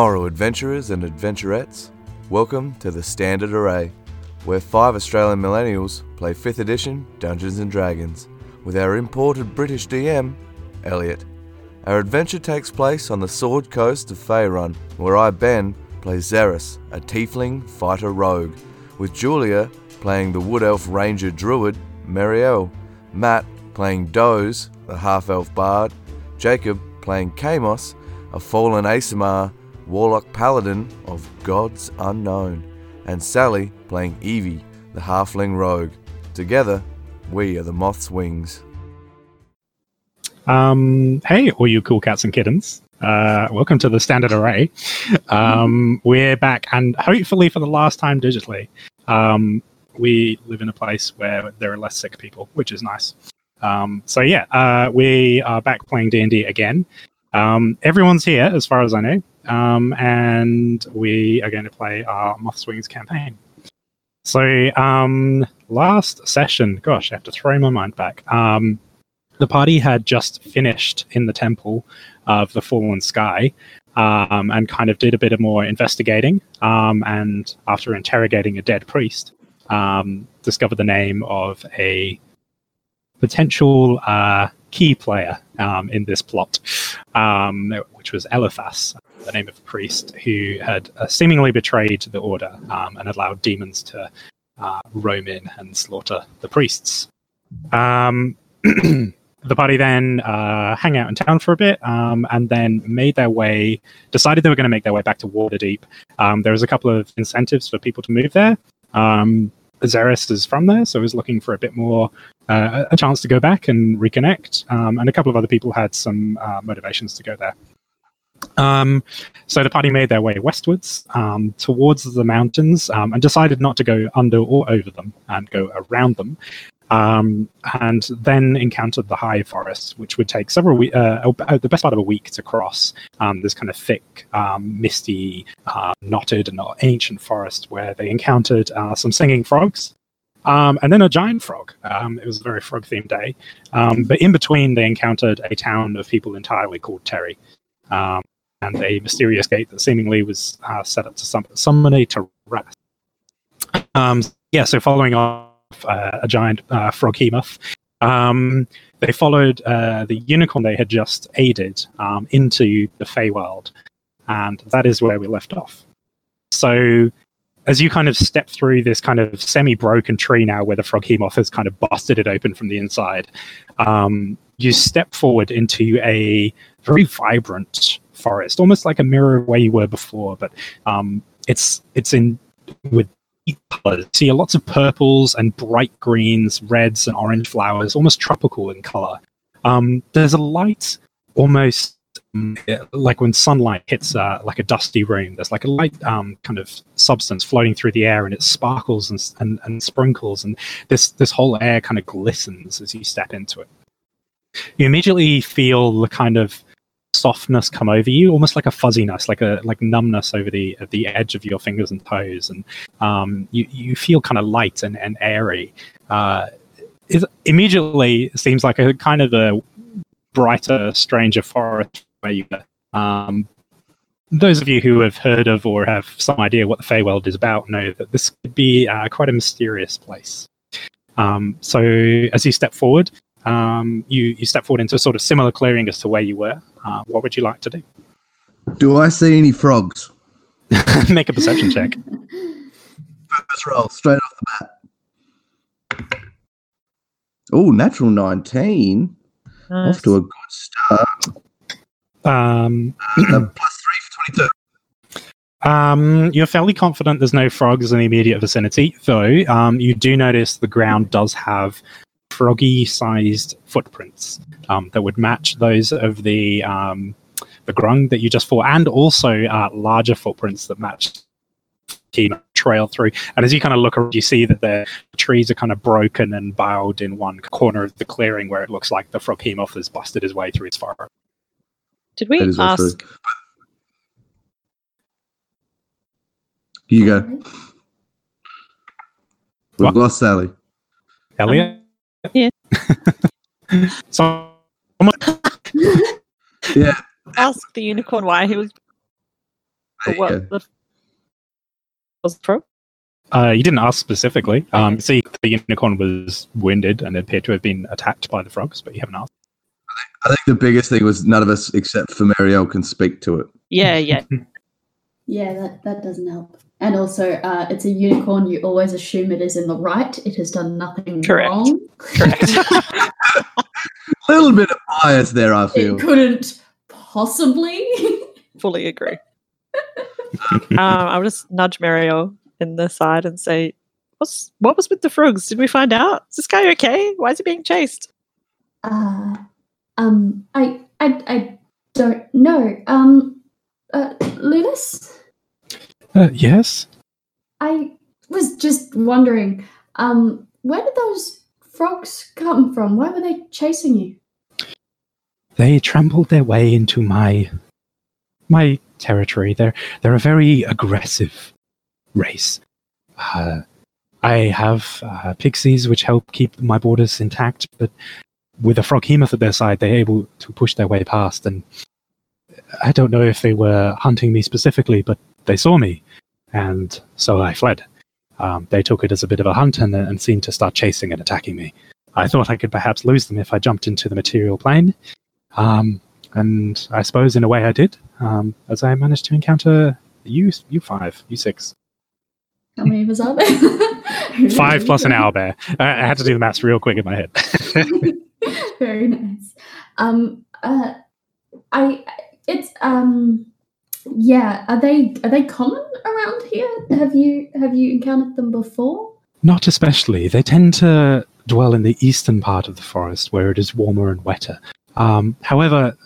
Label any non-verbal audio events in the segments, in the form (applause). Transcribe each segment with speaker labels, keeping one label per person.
Speaker 1: Tomorrow, adventurers and adventurettes, welcome to the Standard Array, where five Australian millennials play 5th edition Dungeons and Dragons with our imported British DM, Elliot. Our adventure takes place on the Sword Coast of Faerun, where I, Ben, play Xeris, a tiefling fighter rogue, with Julia playing the Wood Elf Ranger Druid, Meriel, Matt playing Doze, the half elf bard, Jacob playing Kamos, a fallen Aasimar, warlock paladin of gods unknown, and Sally playing Evie, the halfling rogue. Together, we are the Moth's Wings.
Speaker 2: Um, hey, all you cool cats and kittens. Uh, welcome to the Standard Array. Um, we're back, and hopefully for the last time digitally. Um, we live in a place where there are less sick people, which is nice. Um, so yeah, uh, we are back playing D and D again. Um, everyone's here, as far as I know, um, and we are going to play our Moth's Wings campaign. So um, last session, gosh, I have to throw my mind back. Um, the party had just finished in the temple of the fallen sky um, and kind of did a bit of more investigating. Um, and after interrogating a dead priest, um, discovered the name of a potential uh, key player um, in this plot, um, which was Eliphas, the name of a priest who had uh, seemingly betrayed the order um, and allowed demons to uh, roam in and slaughter the priests. Um, (clears throat) the party then uh, hang out in town for a bit um, and then made their way, decided they were going to make their way back to Waterdeep. Um, there was a couple of incentives for people to move there. Um, is from there, so was looking for a bit more, uh, a chance to go back and reconnect. Um, and a couple of other people had some uh, motivations to go there. Um, so the party made their way westwards um, towards the mountains um, and decided not to go under or over them and go around them. Um, and then encountered the high forest, which would take several weeks, uh, uh, the best part of a week to cross. Um, this kind of thick, um, misty, uh, knotted, and ancient forest where they encountered uh, some singing frogs. Um, and then a giant frog. Um, it was a very frog themed day. Um, but in between, they encountered a town of people entirely called Terry. And a mysterious gate that seemingly was uh, set up to sum- summon a Tarrasque. yeah, so following off uh, a giant uh, froghemoth. Um, they followed uh, the unicorn they had just aided um, into the Feywild, and that is where we left off. So, as you kind of step through this kind of semi-broken tree now, where the froghemoth has kind of busted it open from the inside, um, you step forward into a very vibrant forest, almost like a mirror of where you were before, but um, it's it's in with colors. See lots of purples and bright greens, reds and orange flowers, almost tropical in color. Um, there's a light, almost um, like when sunlight hits uh, like a dusty room. There's like a light um, kind of substance floating through the air, and it sparkles and, and, and sprinkles, and this this whole air kind of glistens as you step into it. You immediately feel the kind of softness come over you, almost like a fuzziness, like a like numbness over the the edge of your fingers and toes, and um, you you feel kind of light and and airy. Uh, it immediately seems like a kind of a brighter, stranger forest where you. Um, those of you who have heard of or have some idea what the Feywild is about know that this could be uh, quite a mysterious place. Um, so as you step forward, um, you you step forward into a sort of similar clearing as to where you were. Uh, what would you like to do?
Speaker 3: Do I see any frogs? (laughs)
Speaker 2: Make a perception check.
Speaker 3: First roll, straight off the bat. Oh, natural 19.
Speaker 4: Nice.
Speaker 3: Off to a good start.
Speaker 2: Um,
Speaker 3: Uh, (clears throat) plus three for 22.
Speaker 2: um, you're fairly confident there's no frogs in the immediate vicinity, though um, you do notice the ground does have froggy-sized footprints um, that would match those of the um, the grung that you just fought, and also uh, larger footprints that match the trail through. And as you kind of look around, you see that the trees are kind of broken and bowed in one corner of the clearing, where it looks like the froghemoth has busted his way through its forest.
Speaker 4: Did we
Speaker 3: That is all true.
Speaker 4: ask?
Speaker 3: You go. We've
Speaker 2: What?
Speaker 3: lost Sally.
Speaker 2: Elliot.
Speaker 4: Yeah. (laughs)
Speaker 2: so (laughs)
Speaker 3: Yeah.
Speaker 4: Ask the unicorn why he was.
Speaker 3: There
Speaker 5: what
Speaker 3: go.
Speaker 5: the was the frog?
Speaker 2: Uh, you didn't ask specifically. Um, see, the unicorn was wounded and appeared to have been attacked by the frogs, but you haven't asked.
Speaker 3: I think the biggest thing was none of us except for Marielle can speak to it.
Speaker 5: Yeah, yeah. (laughs)
Speaker 6: Yeah, that, that doesn't help. And also, uh, it's a unicorn. You always assume it is in the right. It has done nothing
Speaker 5: Correct.
Speaker 6: wrong.
Speaker 5: Correct. (laughs)
Speaker 3: A little bit of bias there, I feel.
Speaker 6: It couldn't possibly. (laughs)
Speaker 5: Fully agree. um, I'll just nudge Mario in the side and say, "What's what was with the frogs? Did we find out? Is this guy okay? Why is he being chased?"
Speaker 6: Uh, um, I, I, I don't know. Um, uh, Lulis,
Speaker 2: Uh, yes?
Speaker 6: I was just wondering, um, where did those frogs come from? Why were they chasing you?
Speaker 2: They trampled their way into my my territory. They're they're a very aggressive race. Uh, I have uh, pixies which help keep my borders intact, but with a froghemoth at their side, they're able to push their way past. And I don't know if they were hunting me specifically, but they saw me, and so I fled. Um, they took it as a bit of a hunt and, and seemed to start chasing and attacking me. I thought I could perhaps lose them if I jumped into the material plane, um, and I suppose in a way I did, um, as I managed to encounter you, you five, you six,
Speaker 6: How many of us are there? (laughs)
Speaker 2: five plus an owl bear. I, I had to do the maths real quick in my head. (laughs)
Speaker 6: Very nice. Um, uh, I, it's um, yeah. Are they are they common around here? Have you have you encountered them before?
Speaker 2: Not especially. They tend to dwell in the eastern part of the forest where it is warmer and wetter. Um, however,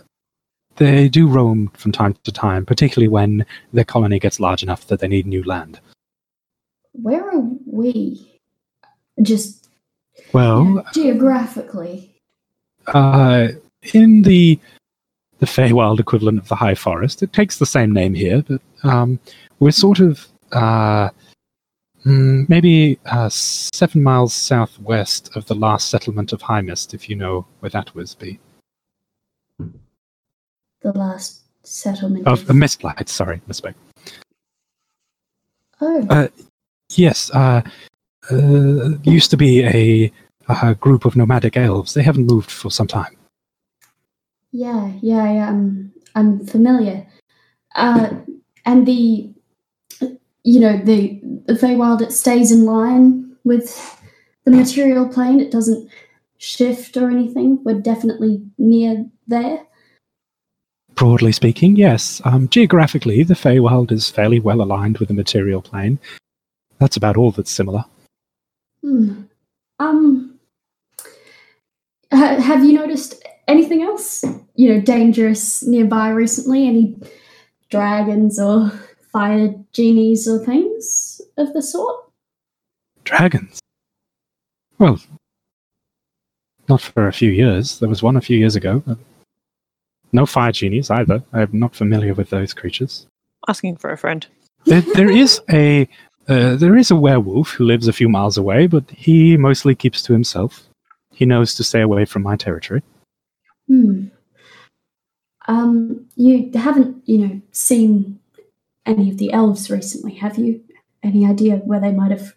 Speaker 2: they do roam from time to time, particularly when their colony gets large enough that they need new land.
Speaker 6: Where are we? Just
Speaker 2: Well,
Speaker 6: geographically.
Speaker 2: Uh, in the the Feywild equivalent of the High Forest, it takes the same name here, but um, we're sort of uh, mm, maybe uh, seven miles southwest of the last settlement of High Mist, if you know where that was. Be
Speaker 6: The last settlement.
Speaker 2: of uh, Mistlight. Sorry, mistake.
Speaker 6: oh,
Speaker 2: Uh, yes, uh, uh, used to be a, a group of nomadic elves. They haven't moved for some time.
Speaker 6: Yeah, yeah, yeah. I'm I'm familiar. Uh, and the, you know, the the Feywild it stays in line with the material plane. It doesn't shift or anything. We're definitely near there.
Speaker 2: Broadly speaking, yes. Um, geographically, the Feywild is fairly well aligned with the material plane. That's about all that's similar.
Speaker 6: Hmm. Um. Ha- have you noticed anything else? You know, dangerous nearby recently? Any dragons or fire genies or things of the sort?
Speaker 2: Dragons. Well, not for a few years. There was one a few years ago. but No fire genies either. I'm not familiar with those creatures.
Speaker 5: Asking for a friend.
Speaker 2: There, there is a uh, there is a werewolf who lives a few miles away, but he mostly keeps to himself. He knows to stay away from my territory.
Speaker 6: Hmm. Um. You haven't, you know, seen any of the elves recently, have you? Any idea where they might have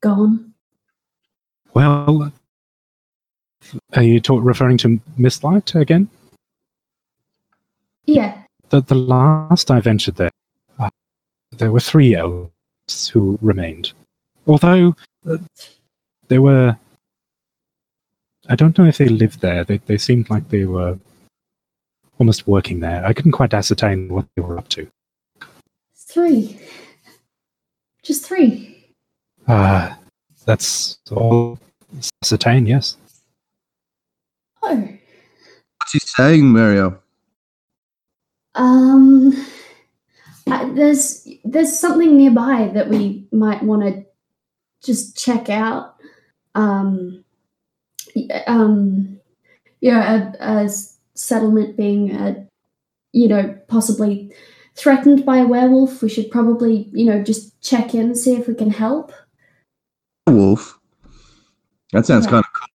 Speaker 6: gone?
Speaker 2: Well, are you talk, referring to Mistlight again?
Speaker 6: Yeah.
Speaker 2: the, the last I ventured there, uh, there were three elves who remained. Although uh, there were, I don't know if they lived there. They they seemed like they were almost working there. I couldn't quite ascertain what they were up to.
Speaker 6: Three. Just three.
Speaker 2: Uh, that's all ascertain. Yes.
Speaker 6: Oh.
Speaker 3: What's he saying, Mario?
Speaker 6: Um, uh, there's there's something nearby that we might want to just check out. Um, y- um, you know, a, a settlement being, uh you know, possibly threatened by a werewolf. We should probably, you know, just check in see if we can help.
Speaker 3: Wolf. That sounds
Speaker 6: Yeah.
Speaker 3: kind of cool.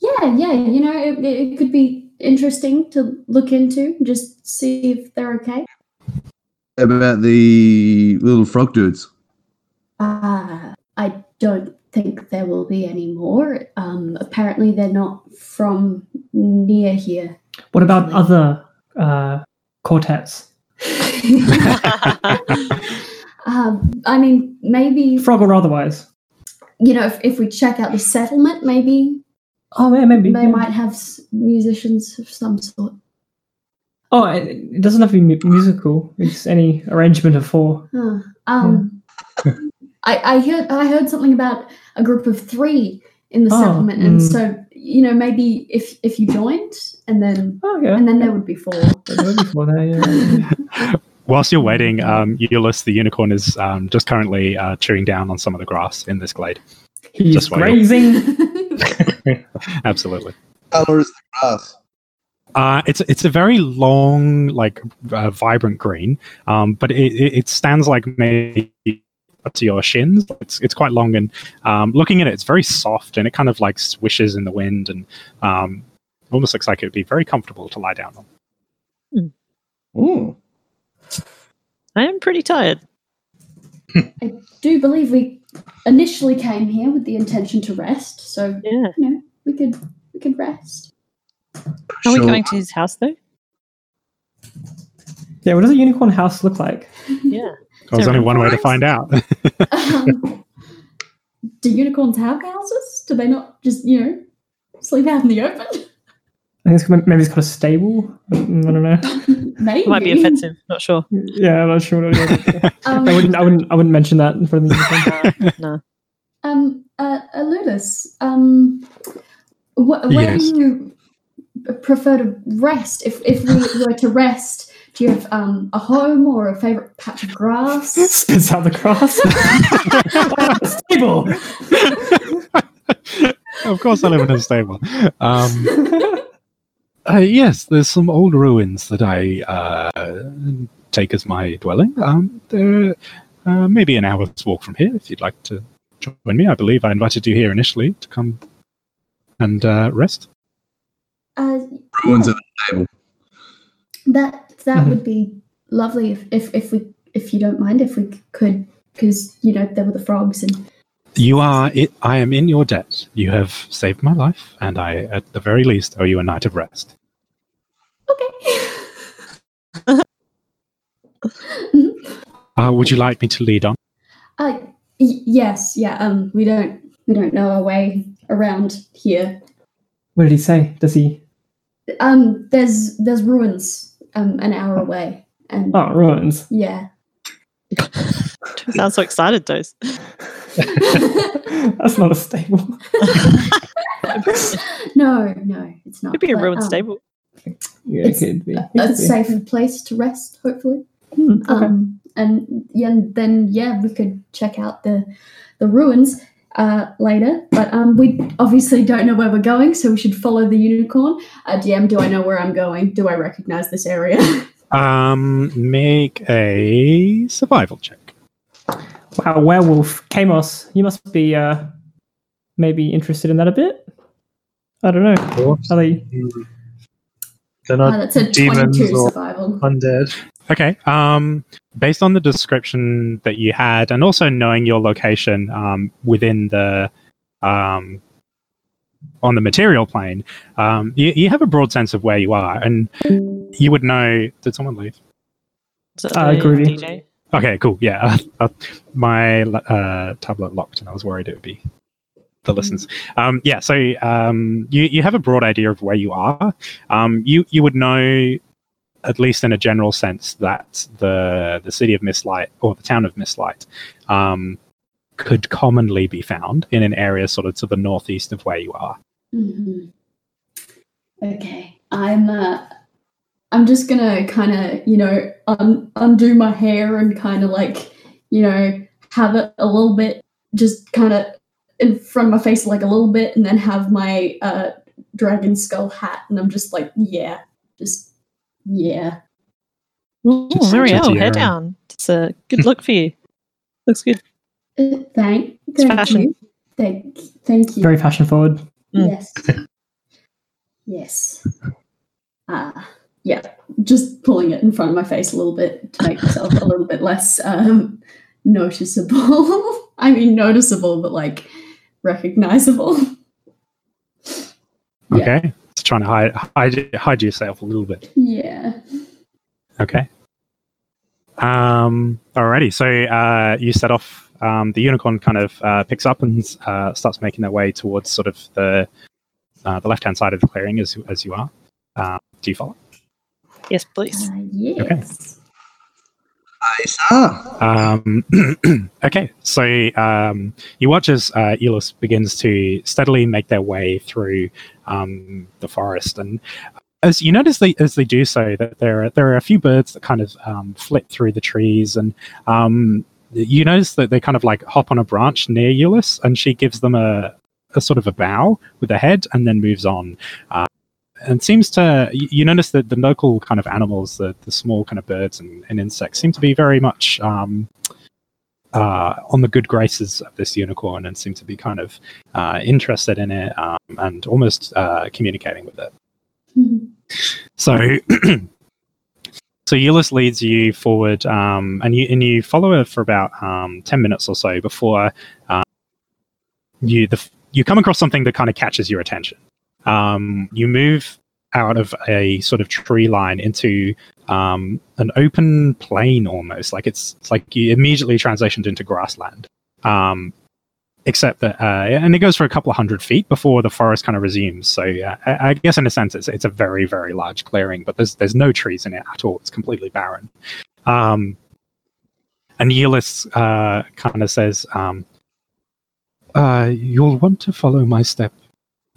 Speaker 6: Yeah, yeah, you know, it, it could be interesting to look into, just see if they're okay.
Speaker 3: about the little frog dudes?
Speaker 6: Uh, I don't think there will be any more. Um, apparently, they're not from near here.
Speaker 7: What about other uh, quartets? (laughs)
Speaker 6: um, I mean, maybe
Speaker 7: Frog or otherwise?
Speaker 6: you know, if, if we check out the settlement, maybe
Speaker 7: Oh, yeah, maybe.
Speaker 6: they
Speaker 7: yeah.
Speaker 6: might have musicians of some sort.
Speaker 7: Oh, it, it doesn't have to be musical. It's any arrangement of four.
Speaker 6: Huh. Um, (laughs) I, I heard I heard something about a group of three in the
Speaker 7: Oh,
Speaker 6: settlement, and
Speaker 7: mm.
Speaker 6: so you know maybe if if you joined, and then
Speaker 7: Oh, yeah.
Speaker 6: and then there would be four.
Speaker 7: There would be four there, yeah. (laughs)
Speaker 2: Whilst you're waiting, um, Euless the unicorn is um, just currently uh, chewing down on some of the grass in this glade.
Speaker 7: He's
Speaker 2: Just while you're-
Speaker 7: grazing. (laughs)
Speaker 2: Absolutely.
Speaker 3: Color is the grass.
Speaker 2: Uh, it's it's a very long, like uh, vibrant green, um, but it, it, it stands like maybe up to your shins. It's it's quite long, and um, looking at it, it's very soft, and it kind of like swishes in the wind, and um, almost looks like it would be very comfortable to lie down on.
Speaker 3: Ooh.
Speaker 5: I am pretty tired.
Speaker 6: I do believe we initially came here with the intention to rest, so
Speaker 5: Yeah.
Speaker 6: you know we could we could rest.
Speaker 5: Are we
Speaker 3: So-
Speaker 5: going to his house though?
Speaker 7: yeah, what does a unicorn house look like?
Speaker 5: Yeah.
Speaker 2: There's
Speaker 5: So
Speaker 2: only one way to find out. (laughs)
Speaker 6: Um, do unicorns have houses? Do they not just you know sleep out in the open?
Speaker 7: I think it's, kind of- maybe it's kind of stable. I don't know. (laughs)
Speaker 6: Maybe
Speaker 5: It might be offensive. Not sure.
Speaker 7: Yeah, I'm not sure what. (laughs)
Speaker 6: Um,
Speaker 7: I wouldn't. I wouldn't. I wouldn't mention that in front of the unicorn.
Speaker 5: no.
Speaker 6: Um, uh, Ludus, um, wh- where
Speaker 2: Yes.
Speaker 6: do you prefer to rest? If if we were to rest, do you have um a home or a favorite patch of grass? (laughs)
Speaker 7: Spits out the grass. (laughs) stable.
Speaker 2: of course, I live in a stable. Um, uh, yes, there's some old ruins that I uh, take as my dwelling. Um, they're uh, maybe an hour's walk from here. If you'd like to join me, I believe I invited you here initially to come and uh, rest.
Speaker 6: Uh,
Speaker 3: Ruins of the table.
Speaker 6: that that
Speaker 7: Mhm.
Speaker 6: would be lovely if, if if we if you don't mind if we could because you know there were the frogs and
Speaker 2: You are. It, I am in your debt. You have saved my life, and I, at the very least, owe you a night of rest.
Speaker 6: okay. (laughs)
Speaker 2: Uh, would you like me to lead on?
Speaker 6: Uh, y- yes, yeah. Um, we don't we don't know our way around here.
Speaker 7: What did he say? Does he?
Speaker 6: Um, there's there's ruins um an hour away, and
Speaker 7: Oh, ruins.
Speaker 6: yeah. (laughs)
Speaker 5: Sounds so excited, Dose. (laughs) (laughs)
Speaker 7: That's not a stable.
Speaker 6: no, no, it's not.
Speaker 5: it could be a
Speaker 6: but,
Speaker 5: ruined
Speaker 6: um,
Speaker 5: stable.
Speaker 7: Yeah,
Speaker 6: It's
Speaker 7: it could be.
Speaker 6: A,
Speaker 7: It
Speaker 6: a
Speaker 7: could be.
Speaker 6: safe place to rest, hopefully.
Speaker 7: Hmm, okay.
Speaker 6: Um, and yeah, and then yeah, we could check out the the ruins uh, later. But um, we obviously don't know where we're going, so we should follow the unicorn. Uh, DM, do I know where I'm going? Do I recognize this area? (laughs)
Speaker 2: Um, make a survival check.
Speaker 7: Wow, werewolf, Kamos. You must be uh, maybe interested in that a bit. I don't know. Are they?
Speaker 8: They're
Speaker 6: Uh,
Speaker 8: not
Speaker 6: that's a
Speaker 8: demons
Speaker 6: 22
Speaker 8: or
Speaker 6: survival.
Speaker 8: undead.
Speaker 2: Okay. Um, based on the description that you had, and also knowing your location um, within the um, on the material plane, um, you, you have a broad sense of where you are, and you would know. Did someone leave?
Speaker 5: Is
Speaker 7: Uh, Groovy.
Speaker 5: DJ?
Speaker 2: Okay, cool. Yeah, (laughs) uh, my uh, tablet locked, and I was worried it would be the listens. Um, yeah, so um, you you have a broad idea of where you are. Um, you you would know, at least in a general sense, that the the city of Mistlight or the town of Mistlight um, could commonly be found in an area sort of to the northeast of where you are.
Speaker 6: Mhm. Okay, I'm. Uh, I'm just gonna kind of, you know, un- undo my hair and kind of like, you know, have it a little bit, just kind of in front of my face, like a little bit, and then have my uh, dragon skull hat, and I'm just like, yeah, just yeah.
Speaker 5: Oh,
Speaker 2: Just
Speaker 5: Marielle, hair down. It's a good look for you. Looks good.
Speaker 6: Uh, thank,
Speaker 5: It's
Speaker 6: thank
Speaker 5: fashion.
Speaker 6: you, thank, thank you.
Speaker 7: Very fashion forward.
Speaker 5: Mm.
Speaker 6: Yes. yes. Ah, yeah, just pulling it in front of my face a little bit to make myself a little bit less um, noticeable. (laughs) I mean, noticeable, but like recognizable. Yeah.
Speaker 2: Okay. Just trying to hide, hide hide yourself a little bit.
Speaker 6: Yeah.
Speaker 2: Okay. Um. Alrighty. So uh, you set off. Um, the unicorn kind of uh, picks up and uh, starts making their way towards sort of the uh, the left hand side of the clearing as as you are. Uh, do you follow?
Speaker 5: Yes, please.
Speaker 6: Uh, yes.
Speaker 3: Ah,
Speaker 2: Um, (clears throat) okay, so um, you watch as uh, begins to steadily make their way through um, the forest, and as you notice, they, as they do so, that there are there are a few birds that kind of um, flit through the trees, and um, you notice that they kind of like hop on a branch near Eulus, and she gives them a, a sort of a bow with her head, and then moves on. Uh, and seems to you notice that the local kind of animals the, the small kind of birds and, and insects seem to be very much um, uh, on the good graces of this unicorn and seem to be kind of uh, interested in it um, and almost uh, communicating with it
Speaker 6: Mhm.
Speaker 2: so (clears throat) so Eulus leads you forward um, and you and you follow her for about um, 10 minutes or so before uh, you the, you come across something that kind of catches your attention um, you move out of a sort of tree line into um, an open plain almost. Like it's, it's like you immediately transitioned into grassland. Um, except that uh, and it goes for a couple of hundred feet before the forest kind of resumes. So uh, I, I guess in a sense it's, it's a very very large clearing but there's there's no trees in it at all. It's completely barren. Um, and Eulus uh, kind of says um, uh, you'll want to follow my step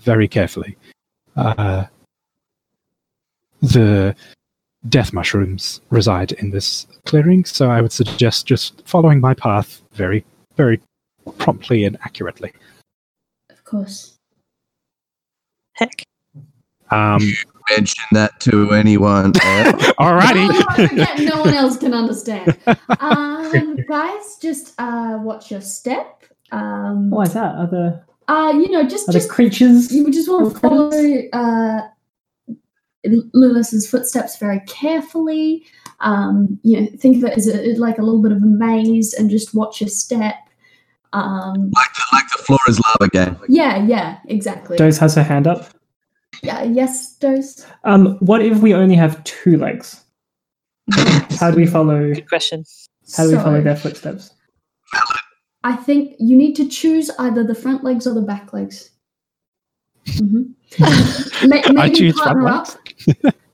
Speaker 2: very carefully. Uh, the death mushrooms reside in this clearing, so I would suggest just following my path very, very promptly and accurately.
Speaker 6: Of course.
Speaker 5: Heck.
Speaker 2: Um,
Speaker 3: mention that to anyone (laughs) else.
Speaker 2: alrighty.
Speaker 6: No, I forget, no one else can understand. Um, (laughs) guys, just uh, watch your step. Um,
Speaker 7: Why is that? Are there,
Speaker 6: uh, you know, just
Speaker 7: are
Speaker 6: just
Speaker 7: creatures?
Speaker 6: you just want to follow uh, Lulis's footsteps very carefully. Um, you know, think of it as a, like a little bit of a maze, and just watch your step. Um,
Speaker 3: like the like the floor is lava game.
Speaker 6: yeah, yeah, exactly.
Speaker 7: Dose has her hand up.
Speaker 6: Yeah, yes, Dose.
Speaker 7: Um, what if we only have two legs? (laughs) How do we follow?
Speaker 5: Good question.
Speaker 7: How do we follow their footsteps?
Speaker 6: I think you need to choose either the front legs or the back legs. Mhm. (laughs) May-
Speaker 2: I
Speaker 6: maybe
Speaker 2: choose front
Speaker 6: partner up.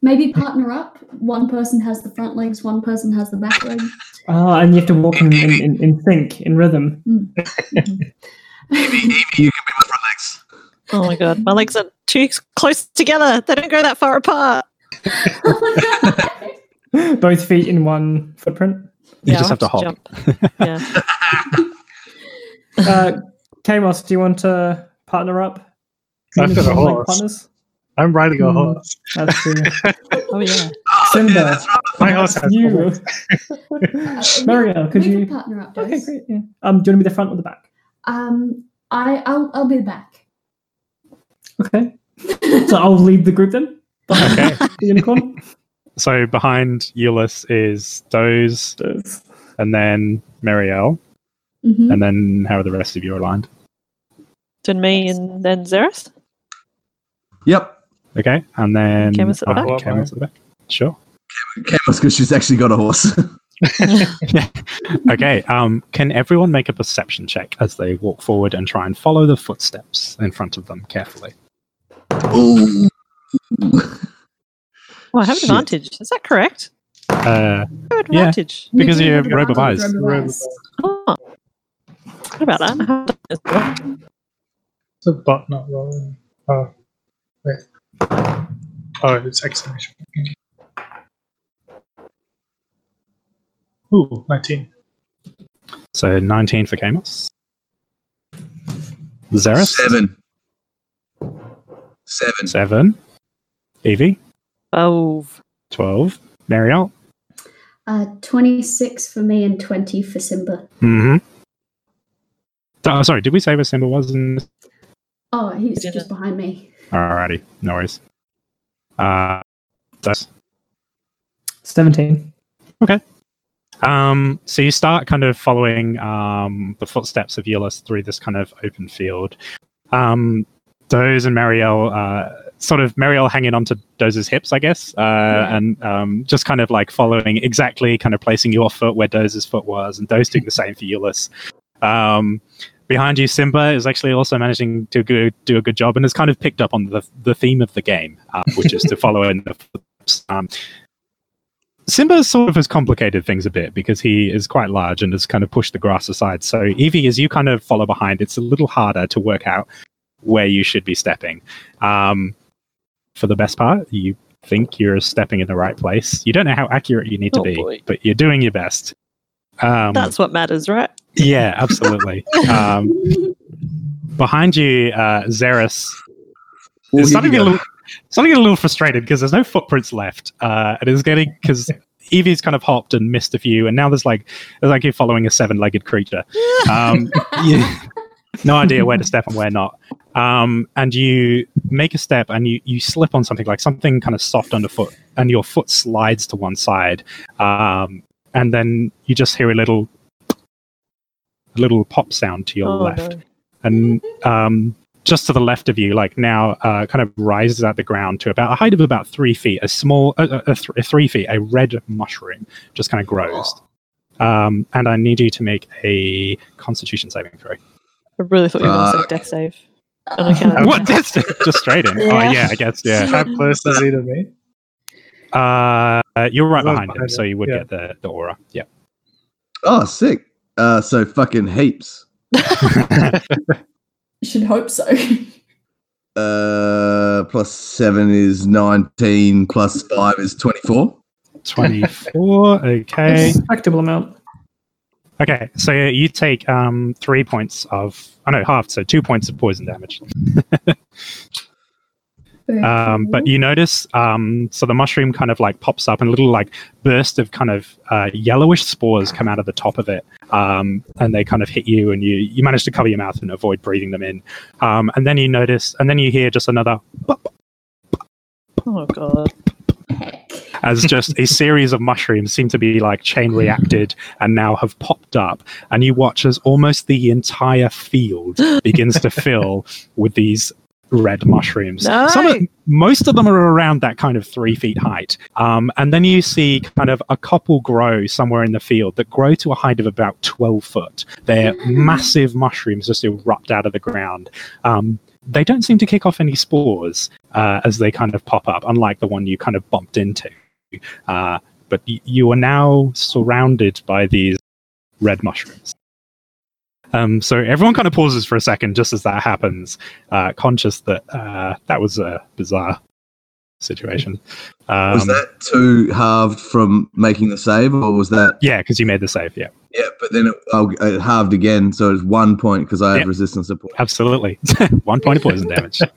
Speaker 6: maybe partner up. One person has the front legs, one person has the back legs.
Speaker 7: Oh, and you have to walk in, in, in, in sync, in rhythm. Mm. Mm-hmm. (laughs)
Speaker 3: Evie, Evie, you can be my front legs.
Speaker 5: Oh my god, my legs are too close together. They don't go that far apart. (laughs)
Speaker 7: Both feet in one footprint.
Speaker 2: You
Speaker 5: Yeah,
Speaker 2: just
Speaker 5: I'll
Speaker 2: have to hop.
Speaker 5: jump. Yeah.
Speaker 7: Uh, Kamos, do you want to partner up?
Speaker 8: I've got a horse.
Speaker 7: Partners?
Speaker 8: I'm riding a
Speaker 7: Hmm.
Speaker 8: horse.
Speaker 7: That's true. (laughs)
Speaker 5: Oh yeah.
Speaker 3: Oh,
Speaker 7: Simba.
Speaker 3: yeah, that's right.
Speaker 8: My horse has
Speaker 7: you.
Speaker 8: horns.
Speaker 7: Marielle, could
Speaker 6: we
Speaker 7: you?
Speaker 6: partner up,
Speaker 7: Okay, great. Yeah. Um, do you want to be the front or the back?
Speaker 6: Um, I, I'll, I'll be the back.
Speaker 7: Okay. So I'll lead the group then.
Speaker 2: Okay. (laughs)
Speaker 7: the unicorn.
Speaker 2: So behind Eulus is Doze,
Speaker 7: Dose.
Speaker 2: and then Marielle,
Speaker 6: Mhm.
Speaker 2: and then how are the rest of you aligned?
Speaker 5: Then me and then Xeris.
Speaker 3: Yep.
Speaker 2: Okay, and then
Speaker 5: Kamos at the
Speaker 2: uh,
Speaker 8: back?
Speaker 2: Kamos at the back. Sure.
Speaker 3: Kamos, because she's actually got a horse.
Speaker 2: yeah. (laughs) (laughs) Okay. Um, can everyone make a perception check as they walk forward and try and follow the footsteps in front of them carefully?
Speaker 3: Ooh.
Speaker 5: Well, I have
Speaker 3: Shit.
Speaker 5: advantage. Is that correct?
Speaker 2: Uh,
Speaker 5: I have
Speaker 2: Yeah.
Speaker 5: advantage.
Speaker 2: Because
Speaker 6: You
Speaker 2: you
Speaker 6: can
Speaker 2: have robe of eyes.
Speaker 6: robe of eyes.
Speaker 5: Oh. What about that? I haven't done this before.
Speaker 8: It's a bot not rolling. Oh, wait. Oh, it's exclamation. Ooh, 19.
Speaker 2: so 19 for Kamos. Xeris?
Speaker 3: Seven. Seven.
Speaker 2: Seven. Evie?
Speaker 5: Twelve.
Speaker 2: 12. Marielle?
Speaker 6: Uh, 26 for me and 20 for Simba.
Speaker 2: Mm-hmm. Oh, sorry, did we say where Simba was? In...
Speaker 6: Oh, he's
Speaker 5: Didn't.
Speaker 6: just behind me.
Speaker 2: Alrighty, no worries. Uh, that's
Speaker 7: Seventeen.
Speaker 2: Um, so you start kind of following um, the footsteps of Euless through this kind of open field. Um, Doze and Marielle, uh, sort of Marielle hanging onto Doze's hips, I guess, uh, and um, just kind of like following exactly, kind of placing your foot where Doze's foot was, and Doze doing the same for Euless. Um, behind you, Simba is actually also managing to go, do a good job and has kind of picked up on the the theme of the game, uh, which is to (laughs) follow in the footsteps. Um, Simba sort of has complicated things a bit because he is quite large and has kind of pushed the grass aside. So, Evie, as you kind of follow behind, it's a little harder to work out where you should be stepping. Um, for the best part, you think you're stepping in the right place. You don't know how accurate you need to
Speaker 5: Oh,
Speaker 2: be,
Speaker 5: boy.
Speaker 2: but you're doing your best. Um,
Speaker 5: That's what matters, right?
Speaker 2: Yeah, absolutely. um, behind you, uh, Xeris
Speaker 3: Well,
Speaker 2: it's starting to little, starting to get a little frustrated because there's no footprints left. Uh, and it's getting because Evie's kind of hopped and missed a few, and now there's like there's like you're following a seven-legged creature. Um, (laughs) you, no idea where to step and where not. Um, and you make a step and you you slip on something like something kind of soft underfoot, and your foot slides to one side. Um, and then you just hear a little a little pop sound to your
Speaker 5: Oh,
Speaker 2: left
Speaker 5: no.
Speaker 2: and um, just to the left of you, like now, uh, kind of rises out the ground to about a height of about three feet. A small, uh, uh, th- three feet, a red mushroom just kind of grows. Um, and I need you to make a Constitution saving throw.
Speaker 5: I really thought you were going to say death save. On account of-
Speaker 2: what? That's just straight in. Oh
Speaker 5: Yeah.
Speaker 2: yeah, I guess yeah.
Speaker 8: How close is he to me?
Speaker 2: Uh, you're right
Speaker 8: Right
Speaker 2: behind him,
Speaker 8: behind
Speaker 2: so you would
Speaker 8: yeah.
Speaker 2: get the, the aura. Yeah.
Speaker 3: Oh, sick. Uh, so fucking heaps. (laughs)
Speaker 6: Should hope so. (laughs)
Speaker 3: Uh, plus seven is nineteen. Plus five is twenty-four.
Speaker 2: Twenty-four. (laughs) Okay.
Speaker 7: Respectable amount.
Speaker 2: Okay, so you take um, three points of, oh know, half, so two points of poison damage. Um, but you notice, um, so the mushroom kind of like pops up and a little like burst of kind of uh, yellowish spores come out of the top of it. Um, and they kind of hit you and you, you manage to cover your mouth and avoid breathing them in. Um, and then you notice, and then you hear just another
Speaker 5: oh, God.
Speaker 2: As just a series of mushrooms seem to be like chain reacted and now have popped up. And you watch as almost the entire field begins to fill with these red mushrooms.
Speaker 5: No!
Speaker 2: Some of, most of them are around that kind of three feet height. Um, and then you see kind of a couple grow somewhere in the field that grow to a height of about 12 foot. They're massive mushrooms just erupt out of the ground. Um, they don't seem to kick off any spores uh, as they kind of pop up, unlike the one you kind of bumped into. Uh, but y- you are now surrounded by these red mushrooms. Um, so everyone kind of pauses for a second just as that happens, uh, conscious that uh, that was a bizarre situation. Um,
Speaker 3: was that two halved from making the save, or was that?
Speaker 2: Yeah, because you made the save. Yeah,
Speaker 3: Yeah, but then it, oh, it halved again, so it's one point because I have
Speaker 2: Yeah.
Speaker 3: resistance support.
Speaker 2: absolutely. (laughs) One point of poison damage. (laughs)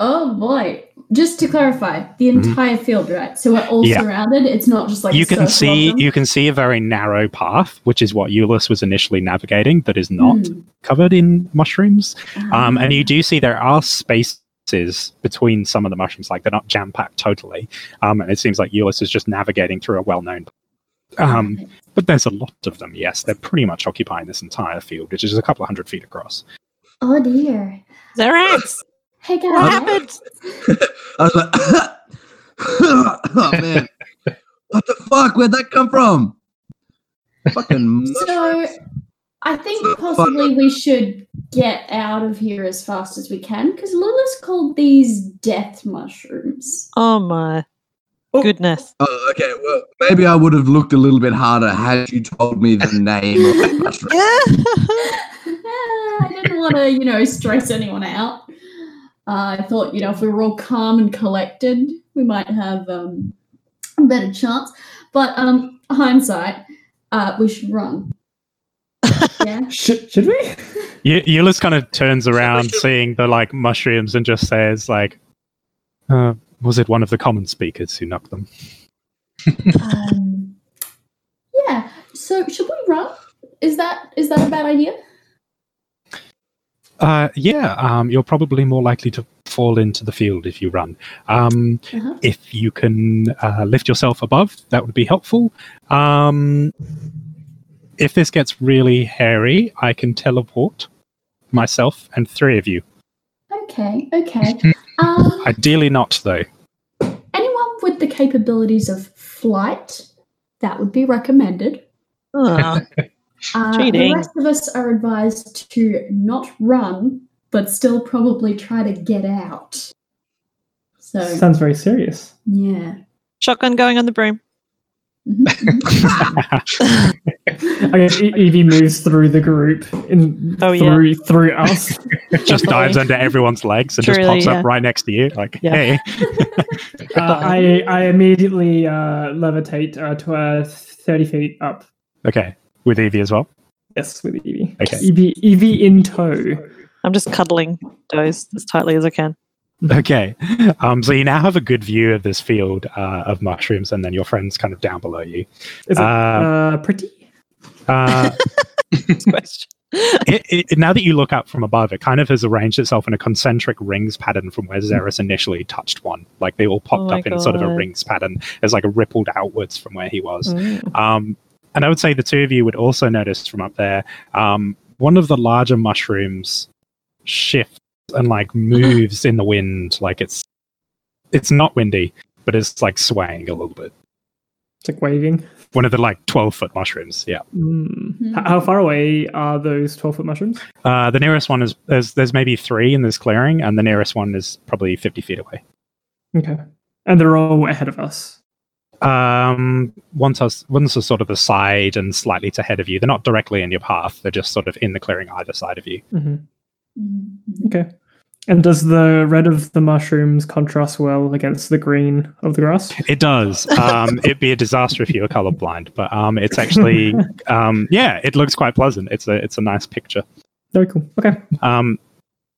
Speaker 6: Oh boy. Just to clarify, the
Speaker 2: Mhm.
Speaker 6: entire field, right? So we're all
Speaker 2: Yeah.
Speaker 6: surrounded. It's not just like
Speaker 2: you can see you can see a very narrow path, which is what Euless was initially navigating, that is not
Speaker 6: Hmm.
Speaker 2: covered in mushrooms. Um, and you
Speaker 6: Ah.
Speaker 2: do see there are spaces between some of the mushrooms, like they're not jam packed totally. Um, and it seems like Euless is just navigating through a well known. Um, but there's a lot of them, yes. They're pretty much occupying this entire field, which is a couple of hundred feet across.
Speaker 6: Oh dear.
Speaker 5: Xerax! (laughs)
Speaker 6: Hey
Speaker 5: What happened? (laughs)
Speaker 3: I was like, (laughs) oh man, (laughs) what the fuck? Where'd that come from? Fucking.
Speaker 6: So I think possibly we should get out of here as fast as we can because Lula's called these death mushrooms.
Speaker 5: Oh, my
Speaker 7: Oh.
Speaker 5: goodness.
Speaker 3: Oh, okay. Well, maybe I would have looked a little bit harder had you told me the name of the mushroom. yeah.
Speaker 6: I didn't want to, you know, stress anyone out. Uh, I thought, you know, if we were all calm and collected, we might have um, a better chance. But um, hindsight, uh, we should run. (laughs) Yeah.
Speaker 7: Should, should we?
Speaker 2: Eu- Euless kind of turns around, seeing the like mushrooms, and just says, "Like, uh, was it one of the common speakers who knocked them?"
Speaker 6: um, yeah. So should we run? Is that is that a bad idea?
Speaker 2: Uh, yeah, um, you're probably more likely to fall into the field if you run. Um,
Speaker 6: Uh-huh.
Speaker 2: if you can uh, lift yourself above, that would be helpful. Um, if this gets really hairy, I can teleport myself and three of you.
Speaker 6: Okay, okay. (laughs) Um,
Speaker 2: Ideally, not though.
Speaker 6: anyone with the capabilities of flight, that would be recommended. (laughs) Uh, the rest of us are advised to not run, but still probably try to get out. So,
Speaker 7: Sounds very serious.
Speaker 6: yeah.
Speaker 5: shotgun going on the broom. (laughs)
Speaker 6: Mhm, mhm.
Speaker 7: I guess E- Evie moves through the group in
Speaker 5: Oh, yeah.
Speaker 7: through through us. (laughs)
Speaker 2: Just dives under everyone's legs and just pops
Speaker 5: yeah.
Speaker 2: up right next to you. Like,
Speaker 5: Yeah.
Speaker 2: hey. (laughs)
Speaker 7: Uh, I I immediately uh, levitate uh, to uh, thirty feet up.
Speaker 2: okay. With Evie as well.
Speaker 7: Yes, with Evie.
Speaker 2: Okay.
Speaker 7: Evie Evie in tow.
Speaker 5: I'm just cuddling Doze as tightly as I can.
Speaker 2: Okay. Um, so you now have a good view of this field uh, of mushrooms, and then your friends kind of down below you.
Speaker 7: Is it
Speaker 2: Uh,
Speaker 7: uh, pretty?
Speaker 2: Uh,
Speaker 5: question. (laughs)
Speaker 2: it, it, now that you look up from above, it kind of has arranged itself in a concentric rings pattern from where Xeris initially touched one. Like they all popped
Speaker 5: Oh my
Speaker 2: up in sort of a rings pattern as like a rippled outwards from where he was.
Speaker 5: Mm.
Speaker 2: Um, and I would say the two of you would also notice from up there um, one of the larger mushrooms shifts and like (laughs) moves in the wind, like it's it's not windy, but it's like swaying a little bit.
Speaker 7: It's like waving.
Speaker 2: One of the like twelve foot mushrooms, yeah.
Speaker 7: Mm.
Speaker 6: Hmm.
Speaker 7: How far away are those twelve foot mushrooms?
Speaker 2: Uh, the nearest one is there's there's maybe three in this clearing, and the nearest one is probably fifty feet away.
Speaker 7: Okay, and they're all ahead of us.
Speaker 2: Um, one's us, one's a sort of the side and slightly to head of you. They're not directly in your path. They're just sort of in the clearing either side of you.
Speaker 7: hmm
Speaker 6: Mhm.
Speaker 7: Okay. And does the red of the mushrooms contrast well against the green of the grass?
Speaker 2: It does. Um, (laughs) it'd be a disaster if you were colorblind, but um, it's actually um, yeah, it looks quite pleasant. It's a it's a nice picture.
Speaker 7: Very cool. Okay.
Speaker 2: Um,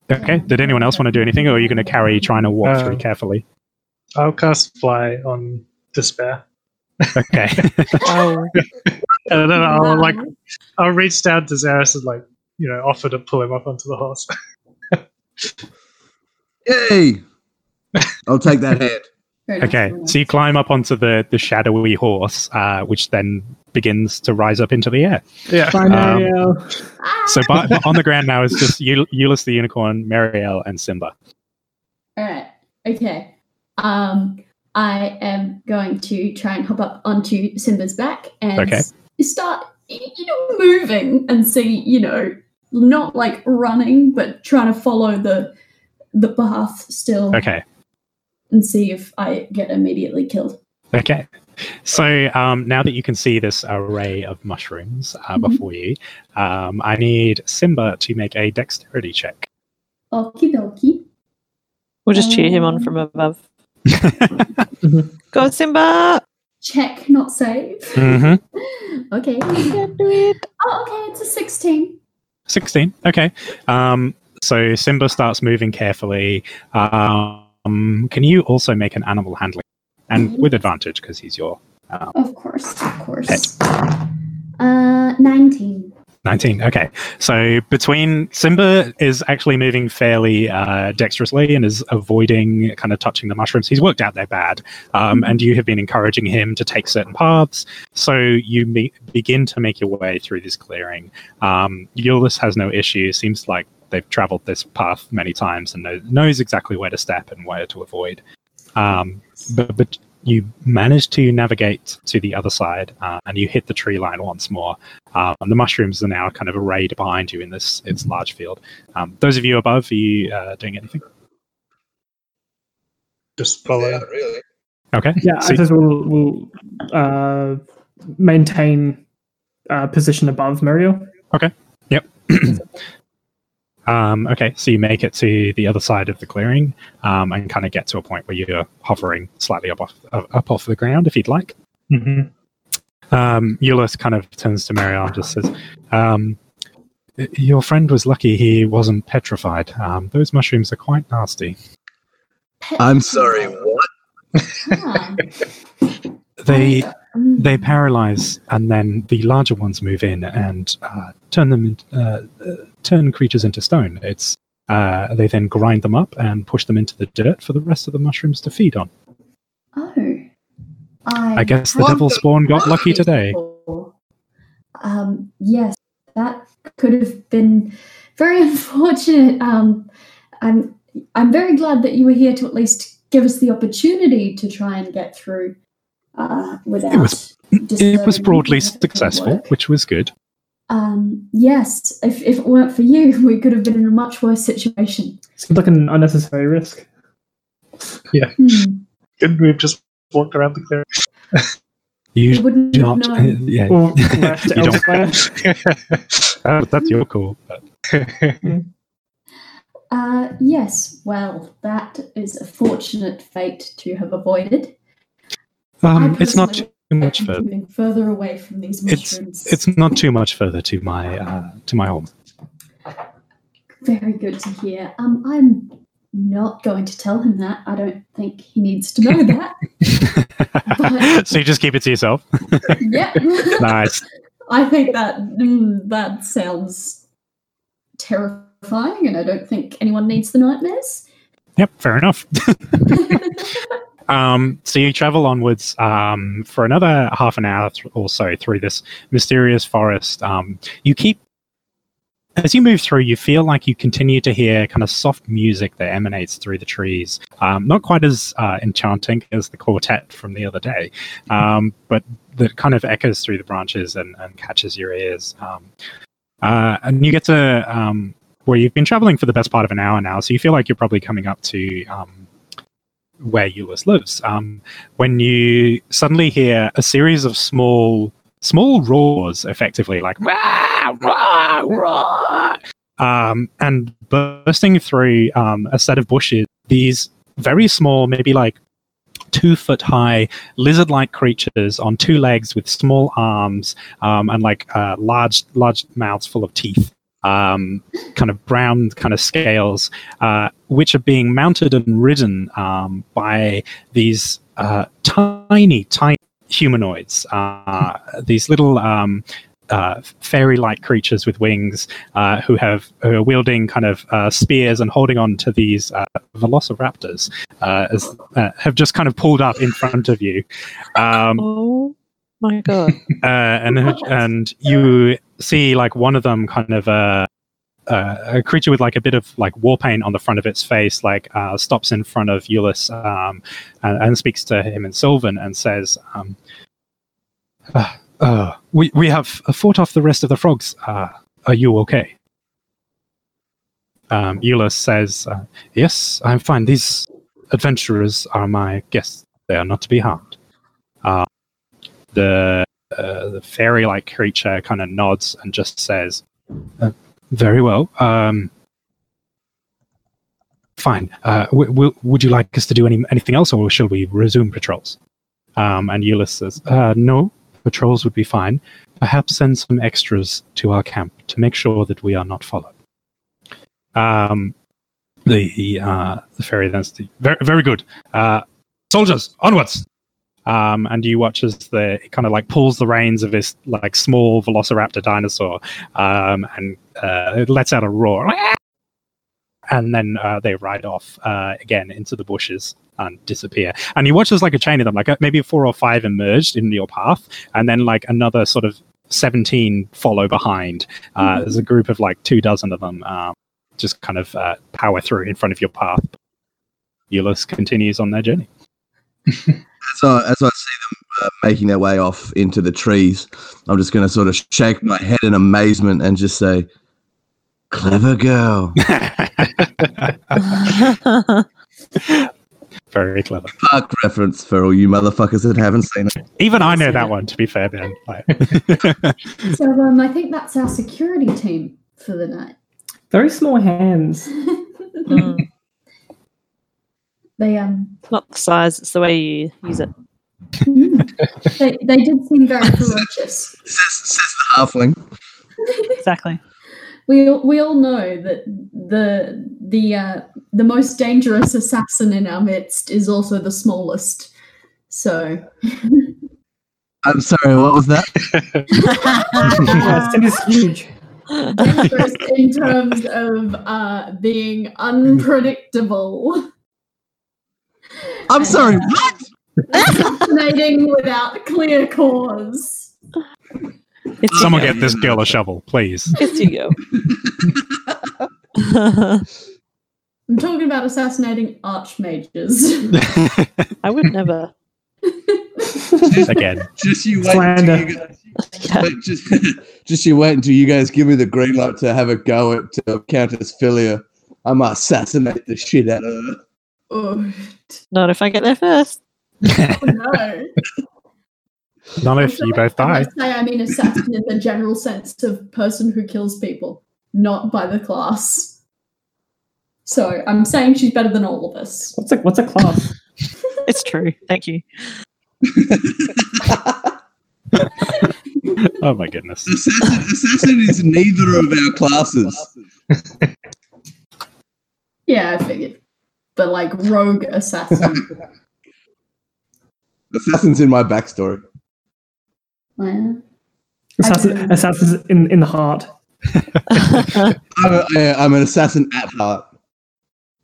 Speaker 2: okay. Did anyone else want to do anything, or are you going to carry trying to walk through
Speaker 8: Um,
Speaker 2: carefully?
Speaker 8: I'll cast fly on despair.
Speaker 2: Okay. (laughs)
Speaker 5: Oh, (laughs)
Speaker 8: And then I'll like
Speaker 6: Wow.
Speaker 8: I'll reach down to Xeris and like, you know, offer to pull him up onto the horse.
Speaker 3: Yay! I'll take that hand.
Speaker 6: Fair enough,
Speaker 2: Okay, so you climb up onto the the shadowy horse, uh, which then begins to rise up into the air.
Speaker 8: yeah.
Speaker 2: Um! So by, on the ground now is just Eu- Euless the unicorn, Mariel, and Simba.
Speaker 6: All right. Okay. Um, I am going to try and hop up onto Simba's back and
Speaker 2: Okay.
Speaker 6: start, you know, moving and see, you know, not like running, but trying to follow the the path still
Speaker 2: Okay,
Speaker 6: and see if I get immediately killed.
Speaker 2: okay. So um, now that you can see this array of mushrooms uh,
Speaker 6: Mhm.
Speaker 2: before you, um, I need Simba to make a dexterity check.
Speaker 6: Okie dokie.
Speaker 5: we'll just cheer him on from above. (laughs) Go, Simba!
Speaker 6: Check, not save.
Speaker 2: hmm (laughs)
Speaker 6: okay.
Speaker 5: You can do it.
Speaker 6: Oh, okay. It's a sixteen.
Speaker 2: 16. Okay. Um, so Simba starts moving carefully. Um, can you also make an animal handling? And with advantage because he's your um,
Speaker 6: Of course, of course. Uh, nineteen.
Speaker 2: 19. Okay. So between Simba is actually moving fairly uh, dexterously and is avoiding kind of touching the mushrooms. He's worked out they're bad. Um, and you have been encouraging him to take certain paths. So you me- begin to make your way through this clearing. Um, Euless has no issue. Seems like they've traveled this path many times and know- knows exactly where to step and where to avoid. Um, but, but you manage to navigate to the other side uh, and you hit the tree line once more. Um, and the mushrooms are now kind of arrayed behind you in this its large field. Um, those of you above, are you uh, doing anything?
Speaker 8: Just follow.
Speaker 3: really.
Speaker 2: Okay.
Speaker 7: Yeah,
Speaker 2: So-
Speaker 7: I suppose we'll, we'll uh, maintain uh, position above Muriel. (clears throat)
Speaker 2: um, okay, so you make it to the other side of the clearing um, and kind of get to a point where you're hovering slightly up off, up off the ground, if you'd like.
Speaker 8: hmm
Speaker 2: Um, Euless kind of turns to Marielle and just says, um, "Your friend was lucky he wasn't petrified. Um, those mushrooms are quite nasty.
Speaker 3: I'm sorry, what?
Speaker 2: They. They paralyze, and then the larger ones move in and uh, turn them in, uh, uh, turn creatures into stone. It's Uh, they then grind them up and push them into the dirt for the rest of the mushrooms to feed on.
Speaker 6: Oh. I,
Speaker 2: I guess the devil spawn got lucky today.
Speaker 6: Um, yes, that could have been very (laughs) unfortunate. Um, I'm I'm very glad that you were here to at least give us the opportunity to try and get through uh, without.
Speaker 2: It was it was broadly
Speaker 6: any of the
Speaker 2: successful,
Speaker 6: work.
Speaker 2: which was good.
Speaker 6: Um, yes, if, if it weren't for you, (laughs) we could have been in a much worse situation.
Speaker 7: Seems like an unnecessary risk.
Speaker 6: Hmm.
Speaker 8: Couldn't we have just walked around the clearing?
Speaker 2: You
Speaker 6: We wouldn't
Speaker 2: do
Speaker 6: have
Speaker 2: not,
Speaker 6: known. (laughs)
Speaker 2: yeah,
Speaker 7: Or (laughs) left
Speaker 2: You don't-
Speaker 7: elsewhere.
Speaker 2: Uh, that's your call. but-
Speaker 6: Uh, yes, well, that is a fortunate fate to have avoided.
Speaker 2: Um, it's not too much further.
Speaker 6: further away from these
Speaker 2: It's
Speaker 6: mushrooms.
Speaker 2: it's not too much further to my uh, to my home.
Speaker 6: very good to hear. Um, I'm not going to tell him that. I don't think he needs to know that. (laughs)
Speaker 2: so you just keep it to yourself. (laughs)
Speaker 6: yeah, (laughs)
Speaker 2: nice.
Speaker 6: I think that mm, that sounds terrifying, and I don't think anyone needs the nightmares.
Speaker 2: Yep, fair enough. Um, so you travel onwards um, for another half an hour th- or so through this mysterious forest. Um, you keep, as you move through, you feel like you continue to hear kind of soft music that emanates through the trees. Um, not quite as uh, enchanting as the quartet from the other day, um, but that kind of echoes through the branches and, and catches your ears. Um, uh, and you get to um, where you've been traveling for the best part of an hour now, so you feel like you're probably coming up to um, where Euless lives. Um, when you suddenly hear a series of small, small roars, effectively like "Rah, rah, rah," um, and bursting through um, a set of bushes, these very small, maybe like two foot high lizard-like creatures on two legs with small arms um, and like uh, large, large mouths full of teeth. Um, kind of brown kind of scales, uh, which are being mounted and ridden um, by these uh, tiny, tiny humanoids. Uh, these little um, uh, fairy-like creatures with wings uh, who have who are wielding kind of uh, spears and holding on to these velociraptors as, have just kind of pulled up in front of you. Um,
Speaker 5: Oh my god. (laughs)
Speaker 2: uh, and and you see like one of them kind of uh, uh, a creature with like a bit of like war paint on the front of its face like uh, stops in front of Euless um, and, and speaks to him in Sylvan and says um, uh, uh, we, we have fought off the rest of the frogs. Uh, are you okay? Um, Euless says uh, yes I'm fine. These adventurers are my guests. They are not to be harmed the uh, the fairy-like creature kind of nods and just says, uh, "Very well. Um, fine. Uh, w- w- would you like us to do any anything else, or shall we resume patrols?" Um, and Ulysses says, uh, "No, patrols would be fine. Perhaps send some extras to our camp to make sure that we are not followed." Um, the uh, the fairy then says, "Very very good. Soldiers, onwards!" Um, and you watch as the it kind of like pulls the reins of this like small velociraptor dinosaur um, and uh, it lets out a roar and then uh, they ride off uh, again into the bushes and disappear. And you watch as like a chain of them like uh, maybe four or five emerged in your path and then like another sort of 17 follow behind. Uh, there's a group of like two dozen of them um, just kind of uh, power through in front of your path. Euless continues on their journey (laughs)
Speaker 3: As I, as I see them uh, making their way off into the trees, I'm just going to sort of shake my head in amazement and just say, "Clever girl." (laughs)
Speaker 2: Very clever.
Speaker 3: Park reference for all you motherfuckers that haven't seen it.
Speaker 2: Even I know that one, to be fair, Ben. (laughs) (laughs)
Speaker 6: So um, I think that's our security team for the night.
Speaker 7: Very small hands.
Speaker 5: Mm.
Speaker 6: They um
Speaker 5: Not the size, it's the way you use it. (laughs)
Speaker 6: they, they did seem very ferocious.
Speaker 3: Says, says the halfling. (laughs)
Speaker 5: Exactly.
Speaker 6: We all- we all know that the the uh, the most dangerous assassin in our midst is also the smallest. So (laughs)
Speaker 3: I'm sorry, what was that?
Speaker 7: yeah, Sid is huge.
Speaker 6: dangerous in terms of uh, being unpredictable.
Speaker 3: I'm sorry,
Speaker 6: And, (laughs)
Speaker 3: what?
Speaker 6: Assassinating without clear cause.
Speaker 5: It's
Speaker 2: Someone
Speaker 5: you
Speaker 2: get this girl a shovel, please.
Speaker 5: It's you. (laughs) (laughs)
Speaker 6: I'm talking about assassinating archmages.
Speaker 5: I would never.
Speaker 2: Again.
Speaker 3: Just you wait
Speaker 7: Slander.
Speaker 3: until you guys,
Speaker 5: Yeah.
Speaker 3: wait, just, just you wait until you guys give me the green light to have a go at uh, Countess Philia. I'm gonna assassinate the shit out of her.
Speaker 6: oh,
Speaker 5: Not if I get there first. (laughs)
Speaker 6: oh no.
Speaker 2: Not if you both die.
Speaker 6: must say, I mean assassin in the general sense of person who kills people, not by the class. So I'm saying she's better than all of us.
Speaker 7: What's a what's a class? (laughs)
Speaker 5: It's true. Thank you. (laughs)
Speaker 2: Oh my goodness.
Speaker 3: Assassin, assassin is neither of our classes.
Speaker 6: Yeah, I figured. But like rogue assassin. (laughs)
Speaker 3: Assassin's in my backstory.
Speaker 6: Well,
Speaker 7: Assassin, assassins in in the heart. (laughs)
Speaker 3: I'm, a, I, I'm an assassin at heart.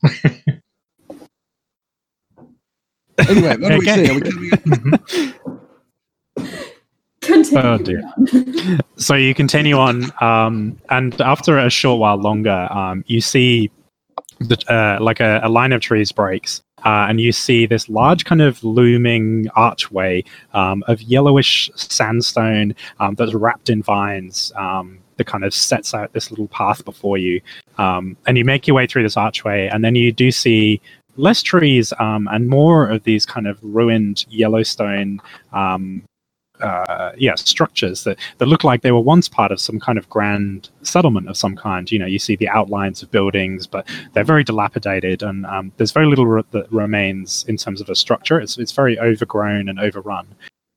Speaker 3: (laughs) anyway, what do we
Speaker 2: Okay.
Speaker 3: see? Are we coming up?
Speaker 6: continue.
Speaker 2: Oh, dear.
Speaker 6: on.
Speaker 2: so you continue on, um, and after a short while longer, um, you see the, uh, like a, a line of trees breaks, uh, and you see this large kind of looming archway um, of yellowish sandstone um, that's wrapped in vines. Um, that kind of sets out this little path before you, um, and you make your way through this archway, and then you do see less trees um, and more of these kind of ruined Yellowstone um, uh, yeah structures that, that look like they were once part of some kind of grand settlement of some kind. You know you see the outlines of buildings but they're very dilapidated and um, there's very little re- that remains in terms of a structure. It's, it's very overgrown and overrun.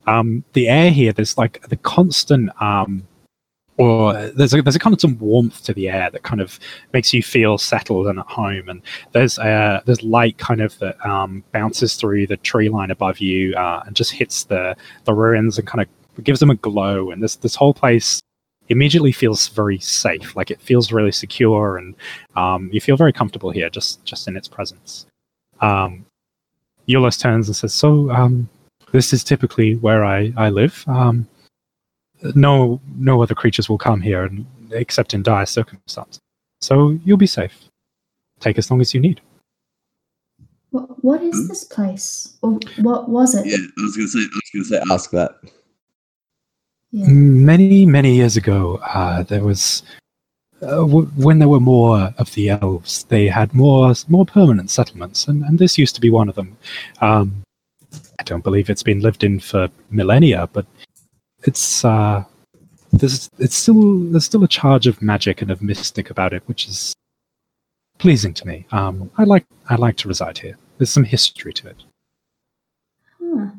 Speaker 2: Um, the air here there's like the constant um, or there's a, there's a constant warmth to the air that kind of makes you feel settled and at home. And there's uh, there's light kind of that um, bounces through the tree line above you uh, and just hits the the ruins and kind of gives them a glow. And this this whole place immediately feels very safe. Like it feels really secure and um, you feel very comfortable here just just in its presence. Um, turns and says so um, this is typically where I, I live. Um, no no other creatures will come here and, except in dire circumstances so you'll be safe take as long as you need
Speaker 6: What, what is this place? Or what was it?
Speaker 3: Yeah, I was gonna say. I was gonna say. Ask that.
Speaker 6: Yeah.
Speaker 2: Many, many years ago, uh, there was uh, w- when there were more of the elves. They had more more permanent settlements, and, and this used to be one of them. Um, I don't believe it's been lived in for millennia, but it's uh, there's it's still there's still a charge of magic and of mystic about it, which is pleasing to me. Um, I like I like to reside here. There's some history to it.
Speaker 6: Huh.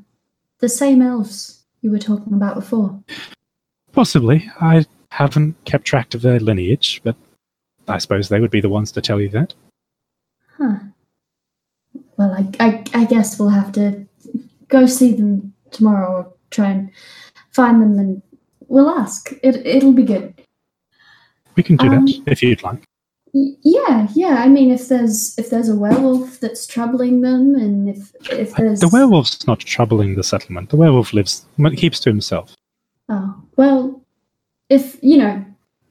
Speaker 6: The same elves you were talking about before.
Speaker 2: Possibly. I haven't kept track of their lineage, but I suppose they would be the ones to tell you that.
Speaker 6: Huh. Well, I, I, I guess we'll have to go see them tomorrow or try and find them and we'll ask. It, it'll be good.
Speaker 2: We can do
Speaker 6: Um,
Speaker 2: that if you'd like.
Speaker 6: Yeah, yeah. I mean, if there's if there's a werewolf that's troubling them, and if if there's
Speaker 2: The werewolf's not troubling the settlement. The werewolf lives, keeps to himself.
Speaker 6: Oh well, if you know,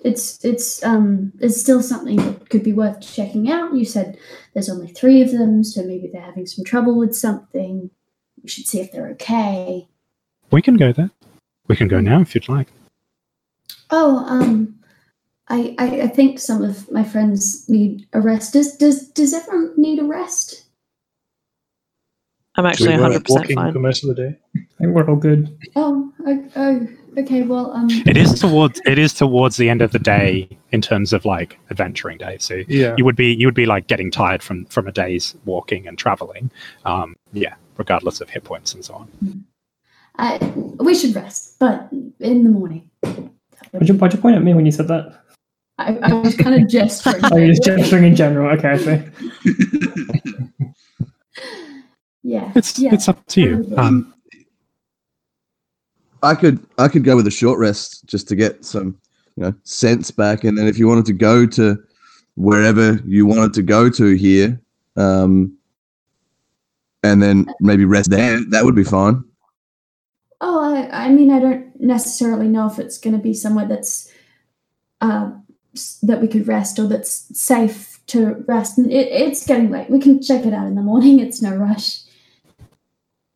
Speaker 6: it's it's um it's still something that could be worth checking out. You said there's only three of them, so maybe they're having some trouble with something. We should see if they're okay.
Speaker 2: We can go there. We can go now if you'd like.
Speaker 6: Oh, um, I I, I think some of my friends need a rest. Does does does everyone need a rest?
Speaker 5: I'm actually
Speaker 8: we were
Speaker 5: 100%
Speaker 8: walking
Speaker 5: fine.
Speaker 8: for most of the day.
Speaker 7: I think we're all good.
Speaker 6: Oh, oh, oh okay. Well, um,
Speaker 2: It is towards it is towards the end of the day in terms of like adventuring day. So
Speaker 8: Yeah.
Speaker 2: you would be you would be like getting tired from from a day's walking and traveling. Um, yeah, regardless of hit points and so on.
Speaker 6: I, we should rest, but in the morning.
Speaker 7: Why'd you, why'd you point at me when you said that?
Speaker 6: I, I was kind of (laughs) gesturing.
Speaker 7: Oh, you're just gesturing in general. Okay, I see. (laughs)
Speaker 6: Yeah.
Speaker 2: It's
Speaker 6: yeah.
Speaker 2: it's up to you. Um,
Speaker 3: I could I could go with a short rest just to get some you know sense back, and then if you wanted to go to wherever you wanted to go to here, um, and then maybe rest there, that would be fine.
Speaker 6: I, I mean, I don't necessarily know if it's going to be somewhere that's uh, that we could rest or that's safe to rest. And It, it's getting late. We can check it out in the morning. It's no rush.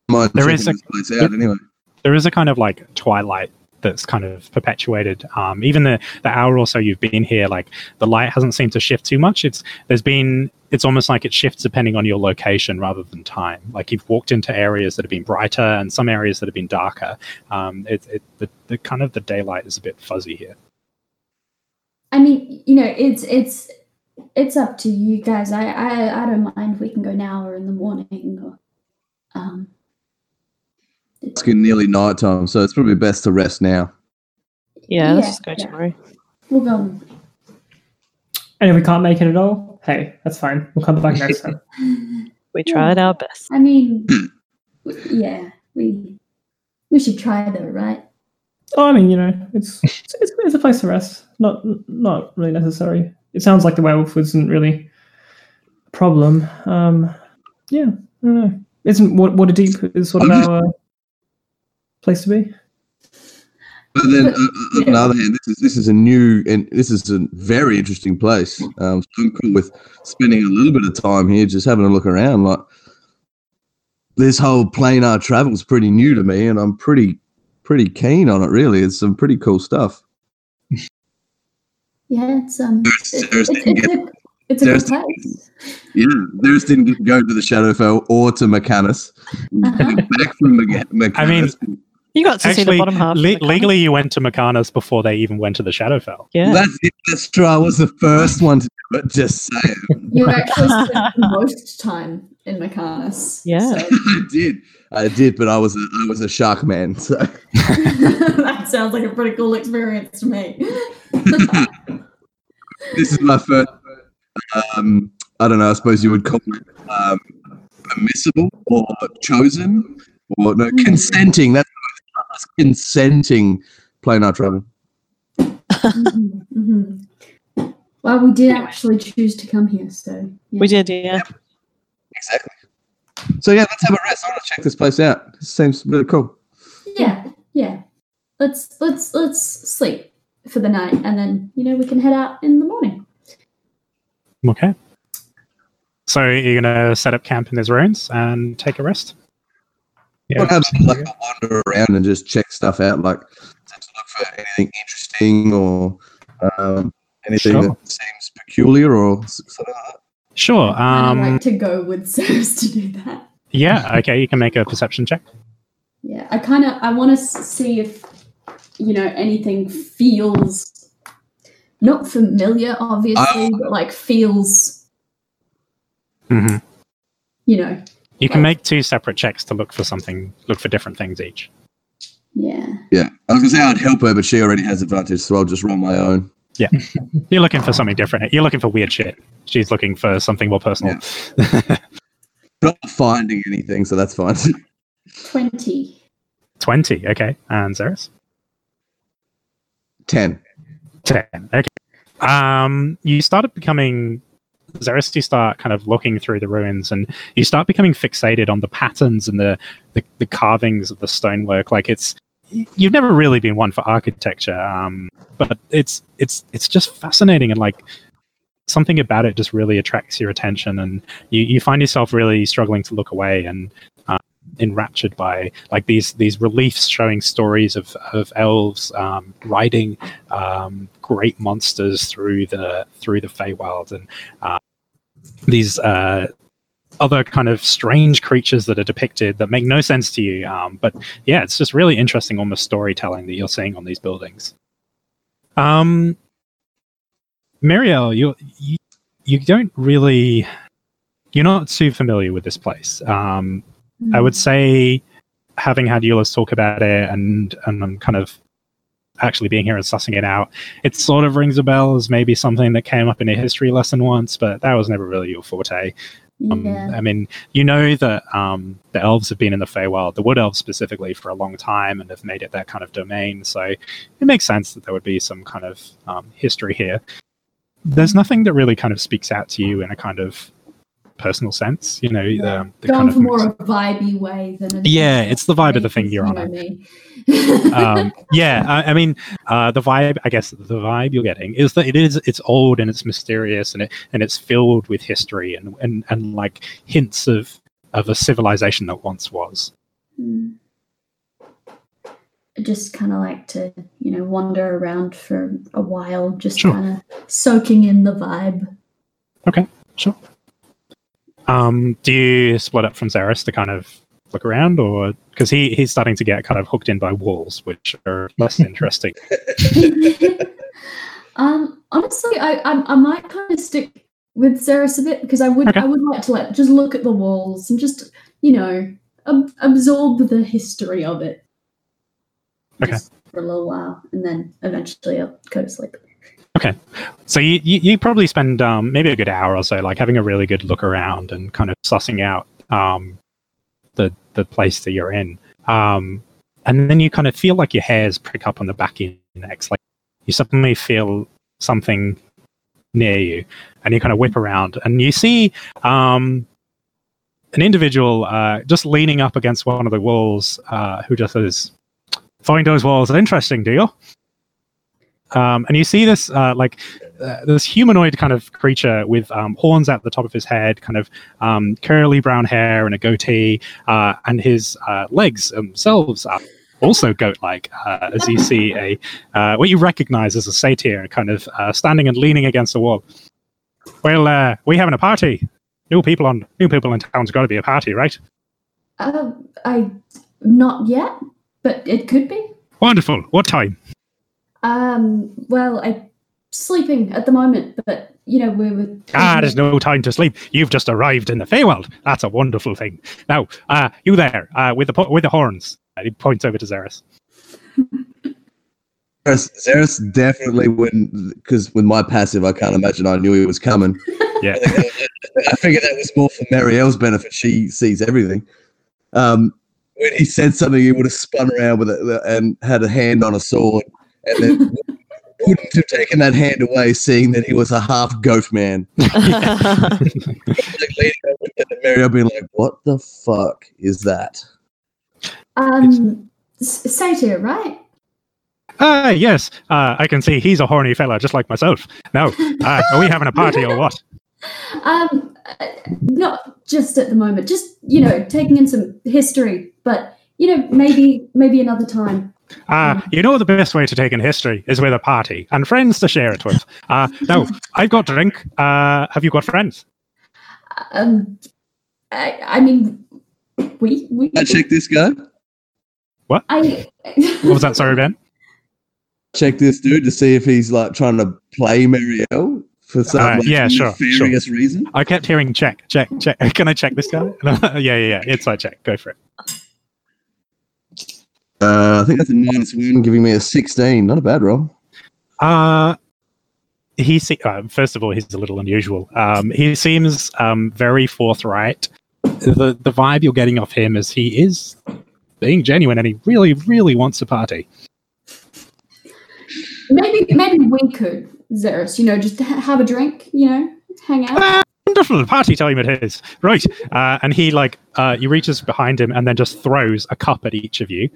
Speaker 3: Mind
Speaker 2: There a-
Speaker 3: this place anyway.
Speaker 2: there is a kind of like twilight that's kind of perpetuated. Um, even the the hour or so you've been here, like the light hasn't seemed to shift too much. It's there's been it's almost like it shifts depending on your location rather than time. Like you've walked into areas that have been brighter and some areas that have been darker. Um, it, it the, the kind of the daylight is a bit fuzzy here.
Speaker 6: I mean, you know, it's it's it's up to you guys. I I, I don't mind. if We can go now or in the morning. Or, um,
Speaker 3: It's getting nearly night time, so it's probably best to rest now.
Speaker 5: Yeah, let's
Speaker 6: Yeah,
Speaker 5: just go
Speaker 6: yeah.
Speaker 5: tomorrow.
Speaker 6: we'll go.
Speaker 7: And if we can't make it at all, hey, that's fine. We'll come back next time. (laughs)
Speaker 5: We
Speaker 6: Yeah.
Speaker 5: tried our best.
Speaker 6: I mean, (clears throat) yeah, we we should try though, right?
Speaker 7: Oh, I mean, you know, it's it's, it's, it's a place to rest. Not not really necessary. It sounds like the werewolf wasn't really a problem. Um, yeah, I don't know. Isn't what Waterdeep is sort of our place to be?
Speaker 3: But then,
Speaker 6: But-
Speaker 3: uh, uh, on the other hand, this is this is a new and this is a very interesting place. Um, so I'm cool with spending a little bit of time here, just having a look around. Like this whole planar travel is pretty new to me, and I'm pretty pretty keen on it. Really, it's some pretty cool stuff.
Speaker 6: Yeah, it's um,
Speaker 3: There's-
Speaker 6: it's, it's, it's a it's a good place.
Speaker 3: Yeah, Theris didn't go to the Shadowfell or to Mechanus.
Speaker 6: Uh-huh.
Speaker 3: Back from Mec- Mechanus.
Speaker 2: I mean,
Speaker 5: You got to see the
Speaker 2: Actually,
Speaker 5: bottom half.
Speaker 2: le-
Speaker 5: the
Speaker 2: legally, you went to Mechanus before they even went to the Shadowfell.
Speaker 5: yeah.
Speaker 3: that's it. That's true. I was the first one to do it. Just saying.
Speaker 6: You actually spent most time in Mechanus.
Speaker 5: Yeah.
Speaker 6: so- (laughs)
Speaker 3: I did. I did, but I was a, I was a shark man. So. (laughs)
Speaker 6: that sounds like a pretty cool experience to me. (laughs)
Speaker 3: this is my first. Um, I don't know. I suppose you would call it um, permissible or chosen or no consenting. That's what it's consenting planar travel.
Speaker 6: Mhm, mhm. Well, we did actually choose to come here, so yeah.
Speaker 5: We did, yeah.
Speaker 3: Exactly. So yeah, let's have a rest. I want to check this place out. This seems really cool.
Speaker 6: Yeah, yeah. Let's let's let's sleep for the night, and then you know we can head out in the morning.
Speaker 2: Okay. So you're gonna set up camp in these ruins and take a rest.
Speaker 3: What happens if, like I wander around and just check stuff out, like to look for anything interesting or um, anything
Speaker 2: Sure.
Speaker 3: that seems peculiar or s- something like that.
Speaker 2: Sure.
Speaker 6: And I
Speaker 2: Um,
Speaker 6: like to go with (laughs) Ceres to do that.
Speaker 2: yeah. Okay. You can make a perception check.
Speaker 6: Yeah, I kind of I want to see if you know anything feels not familiar, obviously, but like feels
Speaker 2: hmm
Speaker 6: you know
Speaker 2: You can make two separate checks to look for something. Look for different things each.
Speaker 6: yeah
Speaker 3: Yeah, I was gonna say I'd help her, but she already has advantage, so I'll just roll my own. Yeah. (laughs)
Speaker 2: You're looking for something different. You're looking for weird shit. She's looking for something more personal. (laughs)
Speaker 3: Not finding anything, so that's fine. (laughs)
Speaker 6: twenty.
Speaker 2: Twenty. Okay. And Zeris.
Speaker 3: Ten.
Speaker 2: 10 okay um you started becoming Zeris, you start kind of looking through the ruins and you start becoming fixated on the patterns and the, the, the carvings of the stonework. Like it's you've never really been one for architecture um but it's it's it's just fascinating and like something about it just really attracts your attention and you, you find yourself really struggling to look away and uh, enraptured by like these these reliefs showing stories of of elves um, riding um, great monsters through the through the Feywild and uh, these uh, other kind of strange creatures that are depicted that make no sense to you. Um, but yeah, it's just really interesting, almost storytelling that you're seeing on these buildings. Um, Marielle, you you you don't really you're not too familiar with this place. Um, I would say, having had Euless talk about it and and I'm kind of actually being here and sussing it out, it sort of rings a bell as maybe something that came up in a history lesson once, but that was never really your forte. Um,
Speaker 6: Yeah.
Speaker 2: I mean, you know that um, the elves have been in the Feywild, the Wood Elves specifically, for a long time and have made it their kind of domain. So it makes sense that there would be some kind of um, history here. There's nothing that really kind of speaks out to you in a kind of personal sense, you know. The, the
Speaker 6: Going
Speaker 2: kind of
Speaker 6: more a vibey way than
Speaker 2: Yeah, it's the vibe of the thing you're on. um, (laughs) yeah, I, I mean, uh, the vibe. I guess the vibe you're getting is that it is. It's old and it's mysterious and it and it's filled with history and and and like hints of of a civilization that once was.
Speaker 6: I just kind of like to, you know, wander around for a while, just
Speaker 2: Sure.
Speaker 6: kind of soaking in the vibe.
Speaker 2: Okay, sure. Um, do you split up from Zaris to kind of look around, or because he he's starting to get kind of hooked in by walls, which are less (laughs) interesting. (laughs)
Speaker 6: um, honestly, I, I I might kind of stick with Ceres a bit because I would
Speaker 2: Okay.
Speaker 6: I would like to like just look at the walls and just you know ab- absorb the history of it.
Speaker 2: Okay.
Speaker 6: Just for a little while, and then eventually I'll go to sleep.
Speaker 2: Okay, so you, you, you probably spend um, maybe a good hour or so, like having a really good look around and kind of sussing out um, the the place that you're in. Um, and then you kind of feel like your hairs prick up on the back necks, like you suddenly feel something near you, and you kind of whip around, and you see um, an individual uh, just leaning up against one of the walls, uh, who just says, "Find those walls interesting, do you?" Um, and you see this uh, like uh, this humanoid kind of creature with um, horns at the top of his head, kind of um, curly brown hair and a goatee, uh, and his uh, legs themselves are also goat-like. Uh, as you see a uh, what you recognize as a satyr, kind of uh, standing and leaning against the wall. Well, uh, we having a party. New people on new people in town's got to be a party, right?
Speaker 6: Uh, I not yet, but it could be.
Speaker 2: Wonderful. What time?
Speaker 6: Um, well, I'm sleeping at the moment, but you know we were.
Speaker 2: Ah, there's no time to sleep. You've just arrived in the Feywild. That's a wonderful thing. Now, uh, you there, uh, with the po- with the horns. And he points over to Zeris.
Speaker 3: Zeris, Zeris definitely wouldn't, because with my passive, I can't imagine I knew he was coming.
Speaker 2: Yeah.
Speaker 3: I, think that- I figured that was more for Marielle's benefit. She sees everything. Um, when he said something, he would have spun around with it and had a hand on a sword, and then wouldn't have taken that hand away, seeing that he was a half goat man. Like leaning over to Marielle, like, "What the fuck is that?"
Speaker 6: Um, S- Satyr, right?
Speaker 2: Ah, yes. Uh, I can see he's a horny fella, just like myself. Now, uh, are we having a party or what? (laughs)
Speaker 6: Um, uh, not just at the moment. Just you know, taking in some history, but you know, maybe maybe another time.
Speaker 2: Uh, you know the best way to take in history is with a party and friends to share it with. Uh, now, (laughs) I've got drink. Uh, have you got friends?
Speaker 6: Um, I, I mean, we we.
Speaker 3: I check this guy.
Speaker 6: I.
Speaker 2: What was that? Sorry, Ben. (laughs)
Speaker 3: Check this dude to see if he's like trying to play Marielle for some
Speaker 2: Uh,
Speaker 3: like,
Speaker 2: yeah, sure, sure.
Speaker 3: nefarious reason.
Speaker 2: I kept hearing check, check, check. (laughs) Can I check this guy? yeah, yeah, yeah. It's I check. Go for it.
Speaker 3: Uh, I think that's a minus one, giving me a sixteen. Not a bad roll.
Speaker 2: Uh he se- uh, first of all, he's a little unusual. Um, he seems um, very forthright. The the vibe you're getting off him is he is being genuine, and he really, really wants a party.
Speaker 6: maybe maybe we could Zeris. You know, just ha- have a drink. You know, hang out.
Speaker 2: Ah, wonderful party time it is. Right, uh, and he like uh, he reaches behind him and then just throws a cup at each of you.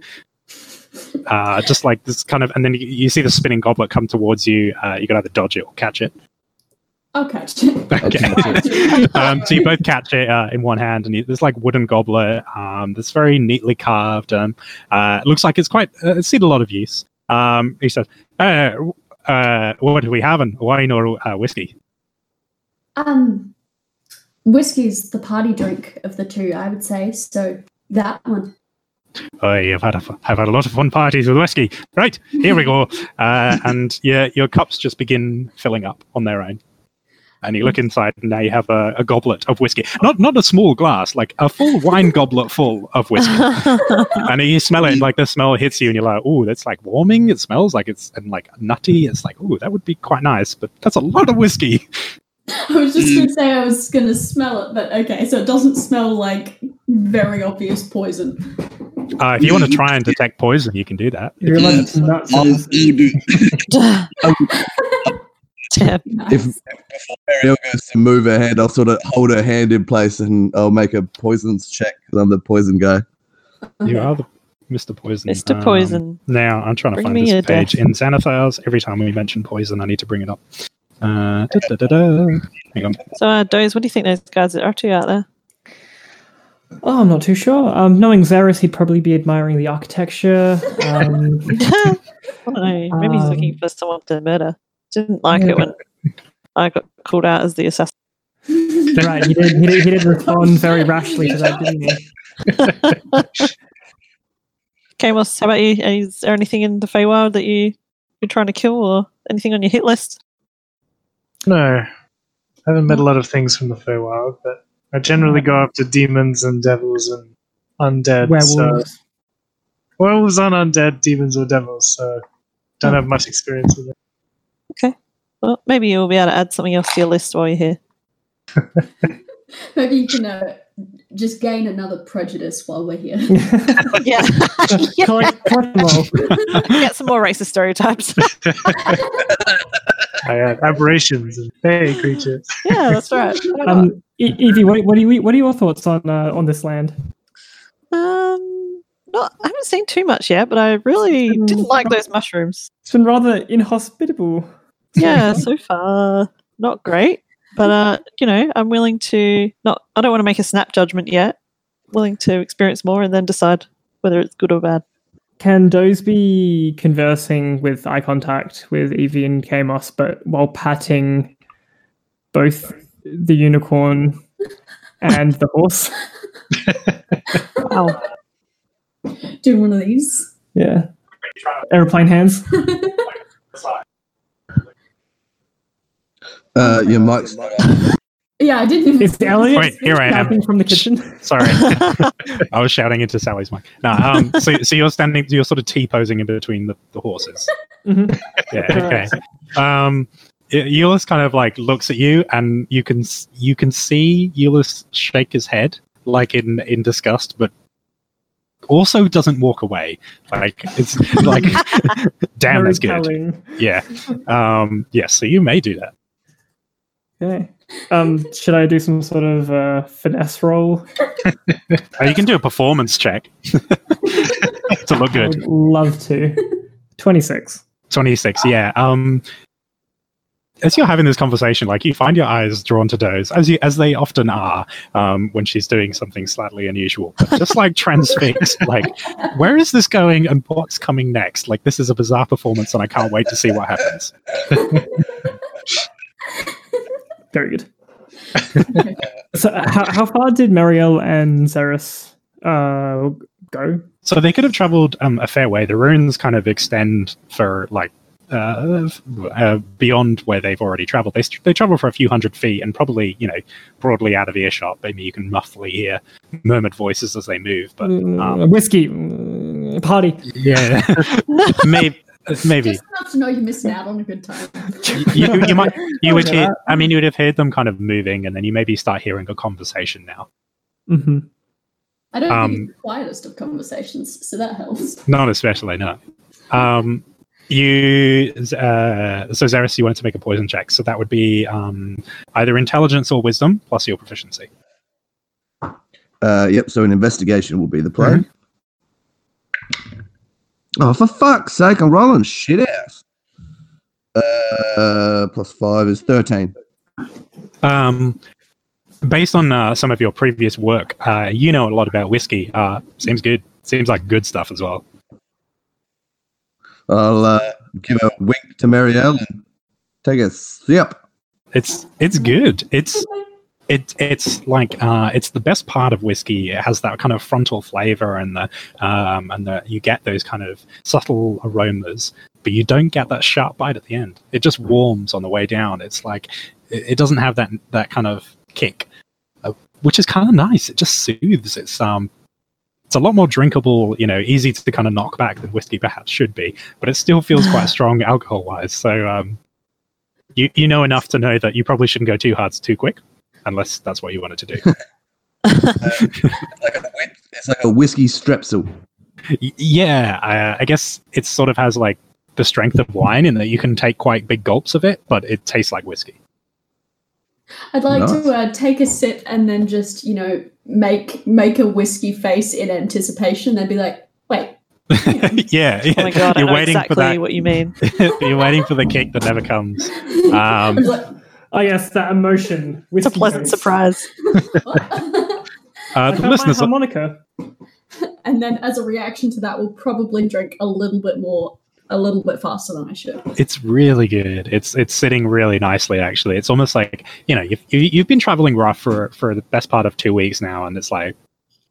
Speaker 2: Uh, just like this kind of, and then you, you see the spinning goblet come towards you. Uh, you can either dodge it or catch it. (laughs)
Speaker 6: Okay.
Speaker 2: Okay. (laughs) um, so you both catch it uh, in one hand, and you, there's like wooden goblet um, that's very neatly carved. Um, uh, it looks like it's quite. Uh, it's seen a lot of use. Um, he says, uh, uh, "What do we having? Wine or uh, whiskey?"
Speaker 6: Um, whiskey's the party drink of the two, I would say. So that one.
Speaker 2: I have had a, f- have had a lot of fun parties with whiskey. Right here we go, (laughs) uh, and yeah, your cups just begin filling up on their own. And you look inside, and now you have a, a goblet of whiskey. Not not a small glass, like a full wine goblet full of whiskey. (laughs) and you smell it, and like the smell hits you, and you're like, "Oh, that's like warming." It smells like it's and like nutty. It's like, "Oh, that would be quite nice," but that's a lot of whiskey. (laughs)
Speaker 6: I was just going to say I was going to smell it, but okay, so it doesn't smell like very obvious poison.
Speaker 2: Uh, if you want to try and detect poison, you can do that.
Speaker 7: You're allowed to nuts.
Speaker 3: I'll, I'll do if before Marielle goes to move her hand, I'll sort of hold her hand in place and I'll make a poisons check because I'm the poison guy.
Speaker 2: You are the Mr. Poison.
Speaker 5: Mr.
Speaker 2: Um,
Speaker 5: Poison.
Speaker 2: now I'm trying to
Speaker 5: Bring
Speaker 2: find
Speaker 5: me
Speaker 2: this page
Speaker 5: death.
Speaker 2: in Xanathar's. Every time we mention poison, I need to bring it up. Uh, da, da, da, da. Hang on.
Speaker 5: So, uh, Doze, what do you think those guys are up to out there?
Speaker 7: Oh, I'm not too sure. Um, knowing Xeris, he'd probably be admiring the architecture. Um, (laughs)
Speaker 5: I know. Maybe he's
Speaker 7: Um,
Speaker 5: looking for someone to murder. Didn't like
Speaker 7: Yeah.
Speaker 5: it when I got called out as the assassin. (laughs)
Speaker 7: right, he did, he did. He did respond very rashly to that, didn't he? (laughs)
Speaker 5: Kamos, how about you? Is there anything in the Feywild that you you're trying to kill, or anything on your hit list?
Speaker 8: No, I haven't met a lot of things from the Feywild, but I generally go after demons and devils and undead. So
Speaker 7: Werewolves.
Speaker 8: werewolves aren't undead, demons or devils, so don't have much experience with it. Okay.
Speaker 5: Well, maybe you'll be able to add something else to your list while you're here. (laughs)
Speaker 6: Maybe you can uh, just gain another prejudice while we're here. (laughs) (laughs)
Speaker 5: yeah. yeah.
Speaker 7: collect, collect them all.
Speaker 5: Get some more racist stereotypes.
Speaker 8: I have aberrations and fey creatures.
Speaker 5: yeah, that's right. (laughs)
Speaker 7: Um, Evie, what, what, do you, what are your thoughts on uh, on this land?
Speaker 5: Um, not, I haven't seen too much yet, but I really didn't like those mushrooms.
Speaker 7: It's been rather inhospitable.
Speaker 5: Yeah, (laughs) so far not great, but uh, you know, I'm willing to not. I don't want to make a snap judgment yet. Willing to experience more and then decide whether it's good or bad.
Speaker 7: Can Doze be conversing with eye contact with Evie and Kamos, but while patting both the unicorn (laughs) and the horse?
Speaker 5: Wow.
Speaker 6: Do one of these.
Speaker 7: Yeah. Airplane hands. (laughs)
Speaker 3: Uh, your mic's
Speaker 6: Yeah, I didn't.
Speaker 7: It's Elliot
Speaker 2: Wait, here I am.
Speaker 7: shouting from the kitchen. (laughs)
Speaker 2: Sorry, (laughs) I was shouting into Sally's mic. No, um, so so you're standing, you're sort of t posing in between the, the horses.
Speaker 7: Mhm. (laughs)
Speaker 2: Yeah. Okay. Um, Y- Euless kind of like looks at you, and you can you can see Euless shake his head like in in disgust, but also doesn't walk away. Like it's like, damn,
Speaker 7: Very
Speaker 2: that's good.
Speaker 7: telling.
Speaker 2: Yeah. Um. Yes. so you may do that.
Speaker 7: Okay. Um, should I do some sort of uh, finesse roll?
Speaker 2: Uh, (laughs) you can do a performance check (laughs) to look good.
Speaker 7: would love to. 26.
Speaker 2: 26 yeah um as you're having this conversation like you find your eyes drawn to Doze as you as they often are um when she's doing something slightly unusual just like transfixed (laughs) like where is this going and what's coming next like this is a bizarre performance and i can't wait to see what happens
Speaker 7: Very good. (laughs) so, how, how far did Marielle and Xeris uh, go?
Speaker 2: so they could have traveled um a fair way the runes kind of extend for like uh, uh, beyond where they've already traveled. They, they travel for a few hundred feet and probably, you know, broadly out of earshot. Maybe you can muffly hear murmured voices as they move. But
Speaker 7: Uh,
Speaker 2: um,
Speaker 7: whiskey uh, party.
Speaker 2: yeah, (laughs) maybe, maybe
Speaker 6: Just enough to know you're missing out on a good time.
Speaker 2: you, you (laughs) might you would
Speaker 7: Yeah.
Speaker 2: hear. I mean, you would have heard them kind of moving, and then you maybe start hearing a conversation now.
Speaker 7: hmm
Speaker 6: I don't
Speaker 2: Um,
Speaker 6: think it's the quietest of conversations, so that helps.
Speaker 2: Not especially, no. Um, you, uh, so Xeris, you wanted to make a poison check, so that would be um, either intelligence or wisdom plus your proficiency.
Speaker 3: Uh, yep. So an investigation will be the play. Oh, for fuck's sake! I'm rolling shit out. Uh, plus five is thirteen.
Speaker 2: Um, based on uh, some of your previous work, uh, you know a lot about whiskey. Uh, seems good. Seems like good stuff as well.
Speaker 3: I'll uh, give a wink to Marielle and take a sip.
Speaker 2: It's it's good. It's it it's like uh, it's the best part of whiskey. It has that kind of frontal flavor and the um, and the you get those kind of subtle aromas, but you don't get that sharp bite at the end. It just warms on the way down. It's like it, it doesn't have that that kind of kick, uh, which is kind of nice. It just soothes. It's um it's a lot more drinkable, you know, easy to kind of knock back than whiskey perhaps should be, but it still feels quite (laughs) strong alcohol wise. So um you you know enough to know that you probably shouldn't go too hard too quick, unless that's what you wanted to do. (laughs)
Speaker 3: Like a, it's like a whiskey strepsil.
Speaker 2: Yeah, uh, I guess it sort of has like the strength of wine in that you can take quite big gulps of it, but it tastes like whiskey.
Speaker 6: I'd like
Speaker 3: Nice.
Speaker 6: to uh, take a sip and then just, you know, make make a whiskey face in anticipation and be like, wait, (laughs)
Speaker 2: yeah, yeah.
Speaker 5: Oh my god,
Speaker 2: you're
Speaker 5: know
Speaker 2: waiting
Speaker 5: exactly
Speaker 2: for that.
Speaker 5: what you mean. (laughs)
Speaker 2: you're waiting for the cake that never comes. Um,
Speaker 6: I'm like,
Speaker 7: Oh yes, that emotion.
Speaker 5: It's a pleasant surprise. (laughs)
Speaker 2: uh,
Speaker 7: I
Speaker 2: the
Speaker 7: found my
Speaker 2: listeners,
Speaker 7: harmonica.
Speaker 6: and then as a reaction to that, we'll probably drink a little bit more, a little bit faster than I should.
Speaker 2: it's really good. It's it's sitting really nicely. Actually, it's almost like you know you've you, you've been traveling rough for for the best part of two weeks now, and it's like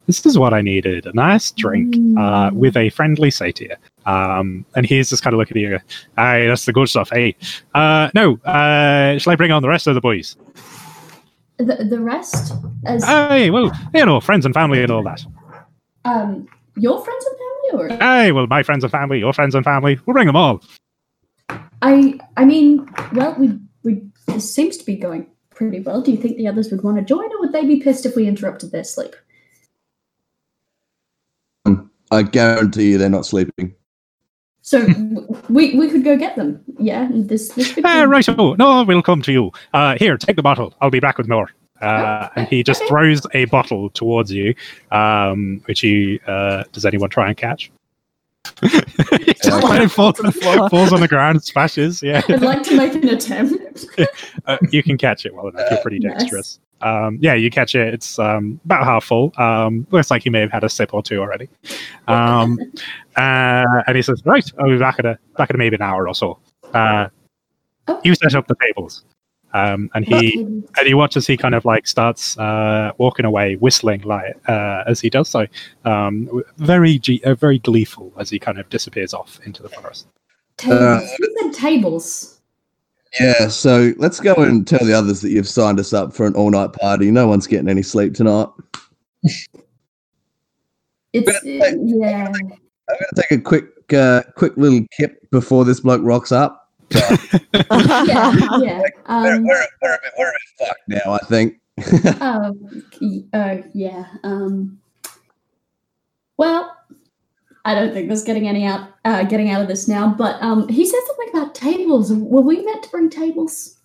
Speaker 2: this is what I needed: a nice drink uh, with a friendly satyr. Um, and he's just kind of looking at you. Hey, that's the good stuff. Hey, uh, no, uh, shall I bring on the rest of the boys?
Speaker 6: The, the rest, as
Speaker 2: Hey, well, you know, friends and family and all that.
Speaker 6: um, your friends and family, or
Speaker 2: Hey, well, my friends and family, your friends and family, we'll bring them all.
Speaker 6: I, I mean, well, we we this seems to be going pretty well. Do you think the others would want to join, or would they be pissed if we interrupted their sleep?
Speaker 3: I guarantee you they're not sleeping.
Speaker 6: So we we could go get them. Yeah, this this could
Speaker 2: Ah,
Speaker 6: be-
Speaker 2: right. Oh, no, we'll come to you. Uh, here, take the bottle. I'll be back with more. Uh, and he just
Speaker 6: Okay.
Speaker 2: throws a bottle towards you, um, which he uh, does anyone try and catch? (laughs) It just
Speaker 3: Yeah.
Speaker 2: kind (laughs) falls,
Speaker 5: To the floor.
Speaker 2: falls on the ground, splashes. Yeah,
Speaker 6: I'd like to make an attempt. (laughs)
Speaker 2: uh, you can catch it well enough. You're pretty
Speaker 6: Nice.
Speaker 2: dexterous. Um, yeah, you catch it. It's um, about half full. Um, looks like you may have had a sip or two already. Um, (laughs) uh, and he says, "Right, I'll be back at a back in maybe an hour or so. Uh,
Speaker 6: Oh.
Speaker 2: you set up the tables." Um, and he and you watch as he kind of like starts uh, walking away, whistling like uh, as he does so, um, very g- uh, very gleeful as he kind of disappears off into the forest.
Speaker 6: tables. Who said tables?
Speaker 3: Yeah, so let's go and tell the others that you've signed us up for an all night party. No one's getting any sleep tonight. (laughs)
Speaker 6: It's uh, yeah.
Speaker 3: I'm going to take a quick, uh, quick little kip before this bloke rocks up. (laughs)
Speaker 6: yeah, yeah.
Speaker 3: We're,
Speaker 6: Um,
Speaker 3: we're, we're, a bit, we're a bit fucked now, I think.
Speaker 6: um, y- uh, yeah. Um, well, I don't think there's getting any out, uh, getting out of this now. But um, he said something about tables. Were we meant to bring tables?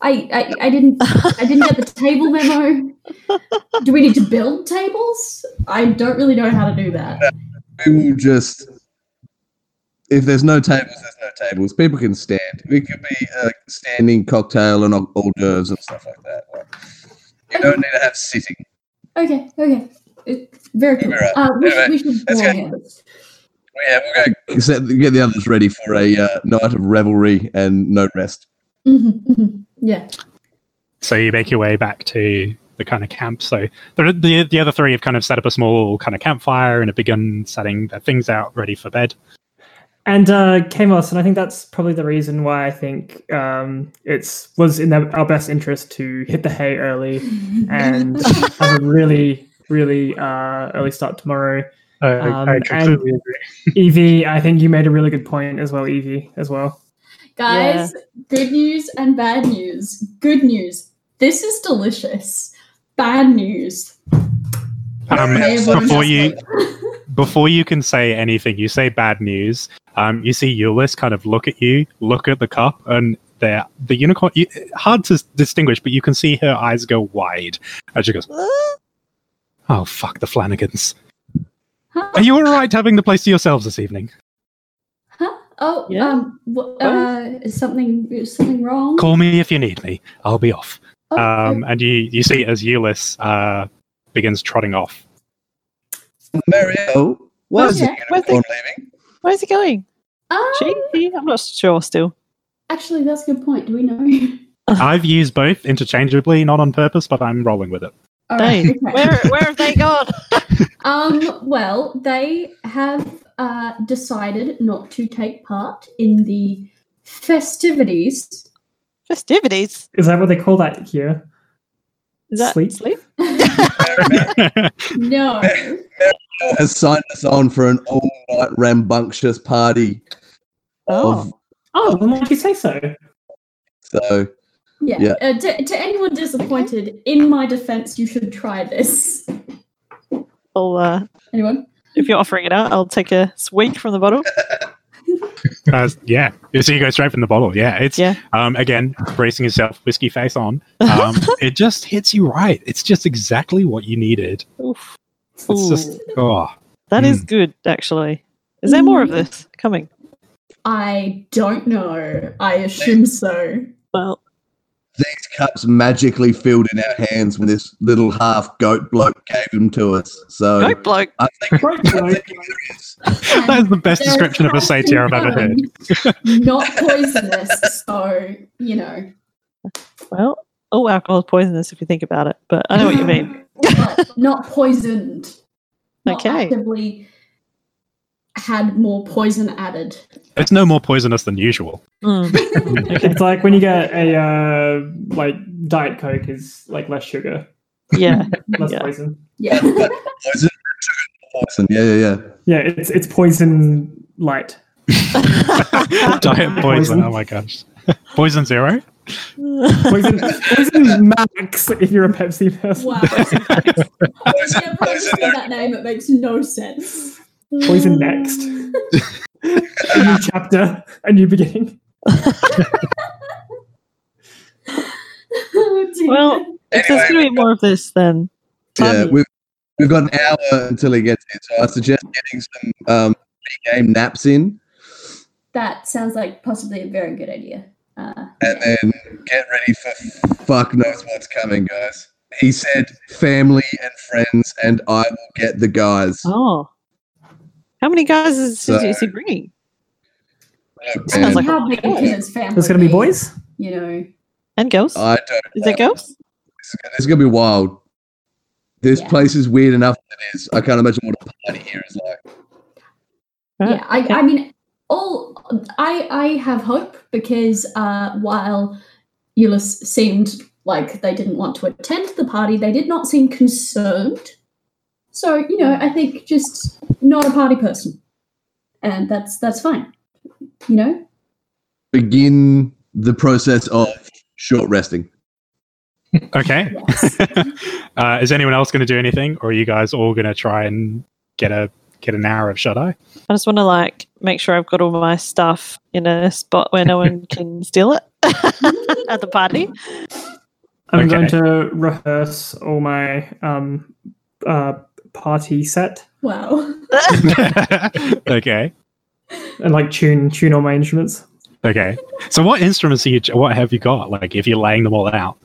Speaker 6: I, I, I didn't, I didn't get the table memo. Do we need to build tables? I don't really know how to do that.
Speaker 3: we will just, if there's no tables, there's no tables. People can stand. We could be uh, standing cocktail and hors d'oeuvres and stuff like that. Like, you don't need to have sitting.
Speaker 6: Okay, okay. Uh, Very cool.
Speaker 3: Alright,
Speaker 6: Uh, we,
Speaker 3: anyway,
Speaker 6: we should go
Speaker 3: go.
Speaker 6: ahead.
Speaker 3: Yeah, we'll go set, get the others ready for a uh, night of revelry and no rest.
Speaker 6: Mhm, mhm. Yeah.
Speaker 2: So you make your way back to the kind of camp. So the, the the other three have kind of set up a small kind of campfire and have begun setting their things out ready for bed.
Speaker 7: And uh, Kamos, and I think that's probably the reason why I think um, it's was in the, our best interest to hit the hay early (laughs) and have a really, really uh, early start tomorrow.
Speaker 8: I, I-
Speaker 7: Um,
Speaker 8: I completely agree.
Speaker 7: Evie, I think you made a really good point as well, Evie, as well.
Speaker 6: Guys, good news and bad news. Good news. This is delicious. Bad news.
Speaker 2: Um,
Speaker 6: May have won
Speaker 2: before you (laughs) before you can say anything, you say bad news. Um, you see Euless kind of look at you, look at the cup, and there the unicorn. You, hard to distinguish, but you can see her eyes go wide as she goes, "Oh fuck the Flanagans!
Speaker 6: Huh?
Speaker 2: Are you all right having the place to yourselves this evening?
Speaker 6: Huh? Oh,
Speaker 5: Yeah.
Speaker 6: um, wh- uh, is something is something wrong?
Speaker 2: Call me if you need me. I'll be off."
Speaker 6: Oh,
Speaker 2: Um, and you you see as Euless uh, begins trotting off.
Speaker 3: Mario, why is
Speaker 6: Oh,
Speaker 3: the
Speaker 6: yeah.
Speaker 5: Where's the-
Speaker 3: unicorn leaving?
Speaker 5: Where's he going?
Speaker 6: um,
Speaker 5: She? I'm not sure still.
Speaker 6: actually, that's a good point. Do we know? (laughs)
Speaker 2: I've used both interchangeably, not on purpose, but I'm rolling with it.
Speaker 6: All right,
Speaker 5: Hey,
Speaker 6: okay.
Speaker 5: where where have they gone? (laughs)
Speaker 6: Um, well, they have uh, decided not to take part in the festivities.
Speaker 5: Festivities.
Speaker 7: Is that what they call that here?
Speaker 5: Is that
Speaker 7: Sleep?
Speaker 5: sleep? (laughs)
Speaker 6: no.
Speaker 3: Has signed us on for an all night rambunctious party
Speaker 5: Oh.
Speaker 3: of
Speaker 7: Oh, well, why did you say so?
Speaker 3: So
Speaker 6: Yeah.
Speaker 3: Yeah.
Speaker 6: Uh, to, to anyone disappointed, in my defense, you should try this.
Speaker 5: I'll, uh,
Speaker 6: Anyone?
Speaker 5: if you're offering it out, I'll take a swig from the bottle. (laughs)
Speaker 2: Uh, yeah. So you go straight from the bottle. Yeah. It's
Speaker 5: Yeah.
Speaker 2: um again bracing yourself, whiskey face on. (laughs) Um, it just hits you right. It's just exactly what you needed.
Speaker 5: Oof.
Speaker 2: It's just oh
Speaker 5: That is
Speaker 2: Mm.
Speaker 5: good, actually. Is there more of this coming?
Speaker 6: I don't know. I assume so.
Speaker 5: Well,
Speaker 3: these cups magically filled in our hands when this little half goat bloke gave them to us. So
Speaker 5: goat bloke.
Speaker 3: I think,
Speaker 7: Right,
Speaker 3: I think there is.
Speaker 2: that is the best
Speaker 6: They're
Speaker 2: description of a satyr I've ever heard.
Speaker 6: Not poisonous, so you know.
Speaker 5: Well, all alcohol is poisonous if you think about it, but I know what you mean.
Speaker 6: Not poisoned. Not
Speaker 5: Okay.
Speaker 6: actively had more poison added.
Speaker 2: It's no more poisonous than usual.
Speaker 5: Mm. (laughs)
Speaker 7: It's like when you get a uh, like diet coke is like less sugar,
Speaker 5: Yeah. (laughs)
Speaker 7: less
Speaker 5: Yeah.
Speaker 7: poison.
Speaker 6: Yeah. (laughs)
Speaker 3: Poison, poison. Yeah, yeah, yeah.
Speaker 7: Yeah, it's it's poison light.
Speaker 2: Diet poison.
Speaker 7: Poison.
Speaker 2: Oh my gosh. Poison zero?
Speaker 7: Poison, poison max if you're a Pepsi person.
Speaker 6: wow.
Speaker 3: Poison,
Speaker 6: Yeah, probably
Speaker 3: poison,
Speaker 6: that name. It makes no sense.
Speaker 7: Poison next. a new chapter, a new beginning. (laughs)
Speaker 6: Oh.
Speaker 5: Well, if there's going to be more of this, then
Speaker 3: Yeah, we've we've got an hour until he gets in, so I suggest getting some um, game naps in,
Speaker 6: that sounds like possibly a very good idea. Uh,
Speaker 3: and then get ready for fuck knows what's coming, guys. He said family and friends, and I will get the guys.
Speaker 5: oh, how many guys is,
Speaker 3: So-
Speaker 5: is he bringing?
Speaker 3: Look,
Speaker 5: Sounds like
Speaker 6: how big can his family
Speaker 7: There's gonna be boys.
Speaker 6: You know.
Speaker 5: And girls?
Speaker 3: I don't.
Speaker 5: is there girls?
Speaker 3: This is gonna be wild. This
Speaker 6: Yeah.
Speaker 3: place is weird enough as it is. I can't imagine what a party here is like.
Speaker 6: yeah I, I mean all i i have hope because uh while Euless seemed like they didn't want to attend the party they did not seem concerned so you know i think just not a party person and that's that's fine you know
Speaker 3: Begin the process of short resting. (laughs)
Speaker 2: Okay. (laughs)
Speaker 6: yes
Speaker 2: uh, is anyone else going to do anything, or are you guys all going to try and get a get an hour of shut eye?
Speaker 5: I just want to like make sure I've got all my stuff in a spot where no one can (laughs) steal it at the party.
Speaker 7: I'm going to rehearse all my um uh party set (laughs)
Speaker 6: wow (laughs)
Speaker 2: okay.
Speaker 7: and like tune tune all my instruments.
Speaker 2: Okay. So, what instruments are you? What have you got? Like, if you're laying them all out.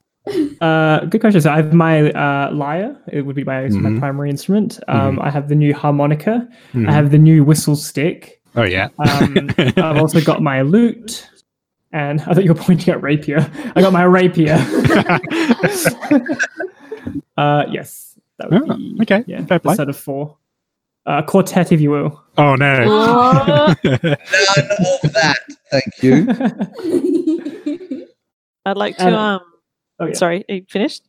Speaker 7: Uh, good question. So I have my uh, lyre. It would be my,
Speaker 2: Mhm.
Speaker 7: my primary instrument. Um, I have the new harmonica.
Speaker 2: Mhm.
Speaker 7: I have the new whistle stick.
Speaker 2: Oh yeah.
Speaker 7: Um, (laughs) I've also got my lute. And I thought you were pointing at rapier. I got my rapier. uh, yes, that would
Speaker 2: Oh,
Speaker 7: be
Speaker 2: okay,
Speaker 7: Yeah,
Speaker 2: fair
Speaker 7: a
Speaker 2: play.
Speaker 7: set of four. Uh, quartet, if you will.
Speaker 2: oh no. (laughs)
Speaker 5: Oh,
Speaker 3: None of that, thank you. (laughs)
Speaker 5: I'd like to.
Speaker 7: And-
Speaker 5: Um,
Speaker 7: Oh yeah.
Speaker 5: sorry, are you finished?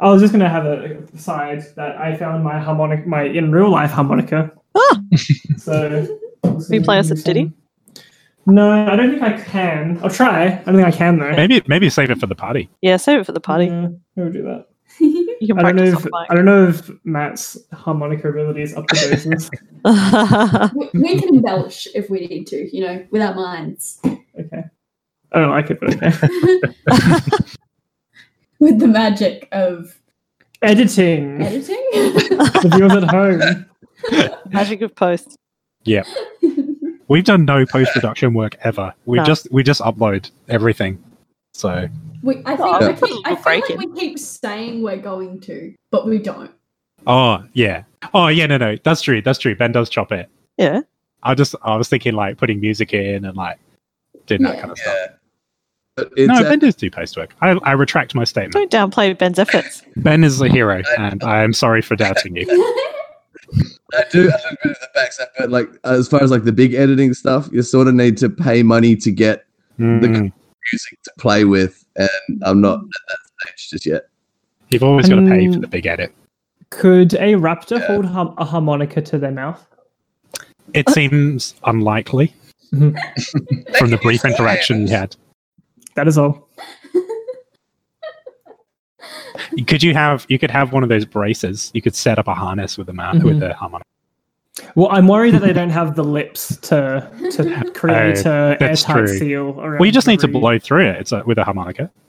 Speaker 7: I was just gonna have a side that I found my harmonic, my in real life harmonica.
Speaker 5: Ah! (laughs)
Speaker 7: So.
Speaker 5: Will you play us a ditty?
Speaker 7: No, I don't think I can. I'll try. I don't think I can though.
Speaker 2: maybe maybe save it for the party.
Speaker 5: Yeah, save it for the party.
Speaker 7: Yeah, we'll do that.
Speaker 5: You can
Speaker 7: I don't know if I don't know if Matt's harmonica ability is up to doses. (laughs)
Speaker 5: mic.
Speaker 6: we, we can embellish if we need to you know with our minds
Speaker 7: okay. Oh, I don't like it, but okay. (laughs)
Speaker 6: with the magic of
Speaker 7: Editing.
Speaker 6: editing
Speaker 7: the viewers at home. (laughs)
Speaker 5: Magic of post. Yeah.
Speaker 2: We've done no post production work ever. We
Speaker 5: No.
Speaker 2: just we just upload everything. So
Speaker 6: we, I think,
Speaker 5: Oh,
Speaker 6: I,
Speaker 5: we
Speaker 6: keep, I feel like we keep saying we're going to but we don't
Speaker 2: oh yeah. Oh yeah, no no. That's true. That's true. Ben does chop it.
Speaker 5: Yeah.
Speaker 2: I just I was thinking like putting music in and like doing that kind of stuff.
Speaker 3: Yeah. But
Speaker 2: No,
Speaker 3: a-
Speaker 2: Ben does do post work. I, I retract my statement.
Speaker 5: Don't downplay Ben's efforts.
Speaker 2: Ben is a hero, and I am sorry for doubting you. (laughs)
Speaker 3: I do have a little bit of the backside, but like as far as like the big editing stuff, you sort of need to pay money to get
Speaker 2: Mm,
Speaker 3: music to play with, and I'm not at that stage just yet.
Speaker 2: you've always got to pay for
Speaker 7: Um,
Speaker 2: the big edit.
Speaker 7: Could a raptor
Speaker 3: Yeah.
Speaker 7: hold har- a harmonica to their mouth?
Speaker 2: It seems unlikely (laughs) from the brief interaction we had.
Speaker 7: That is all.
Speaker 2: Could you have you could have one of those braces? You could set up a harness with the ma-
Speaker 7: Mhm.
Speaker 2: with the harmonic.
Speaker 7: Well, I'm worried that they don't have the lips to to (laughs) create a
Speaker 2: that's
Speaker 7: airtight
Speaker 2: true.
Speaker 7: seal around.
Speaker 2: Well, you just need to blow through it. It's a, with a harmonica. (laughs)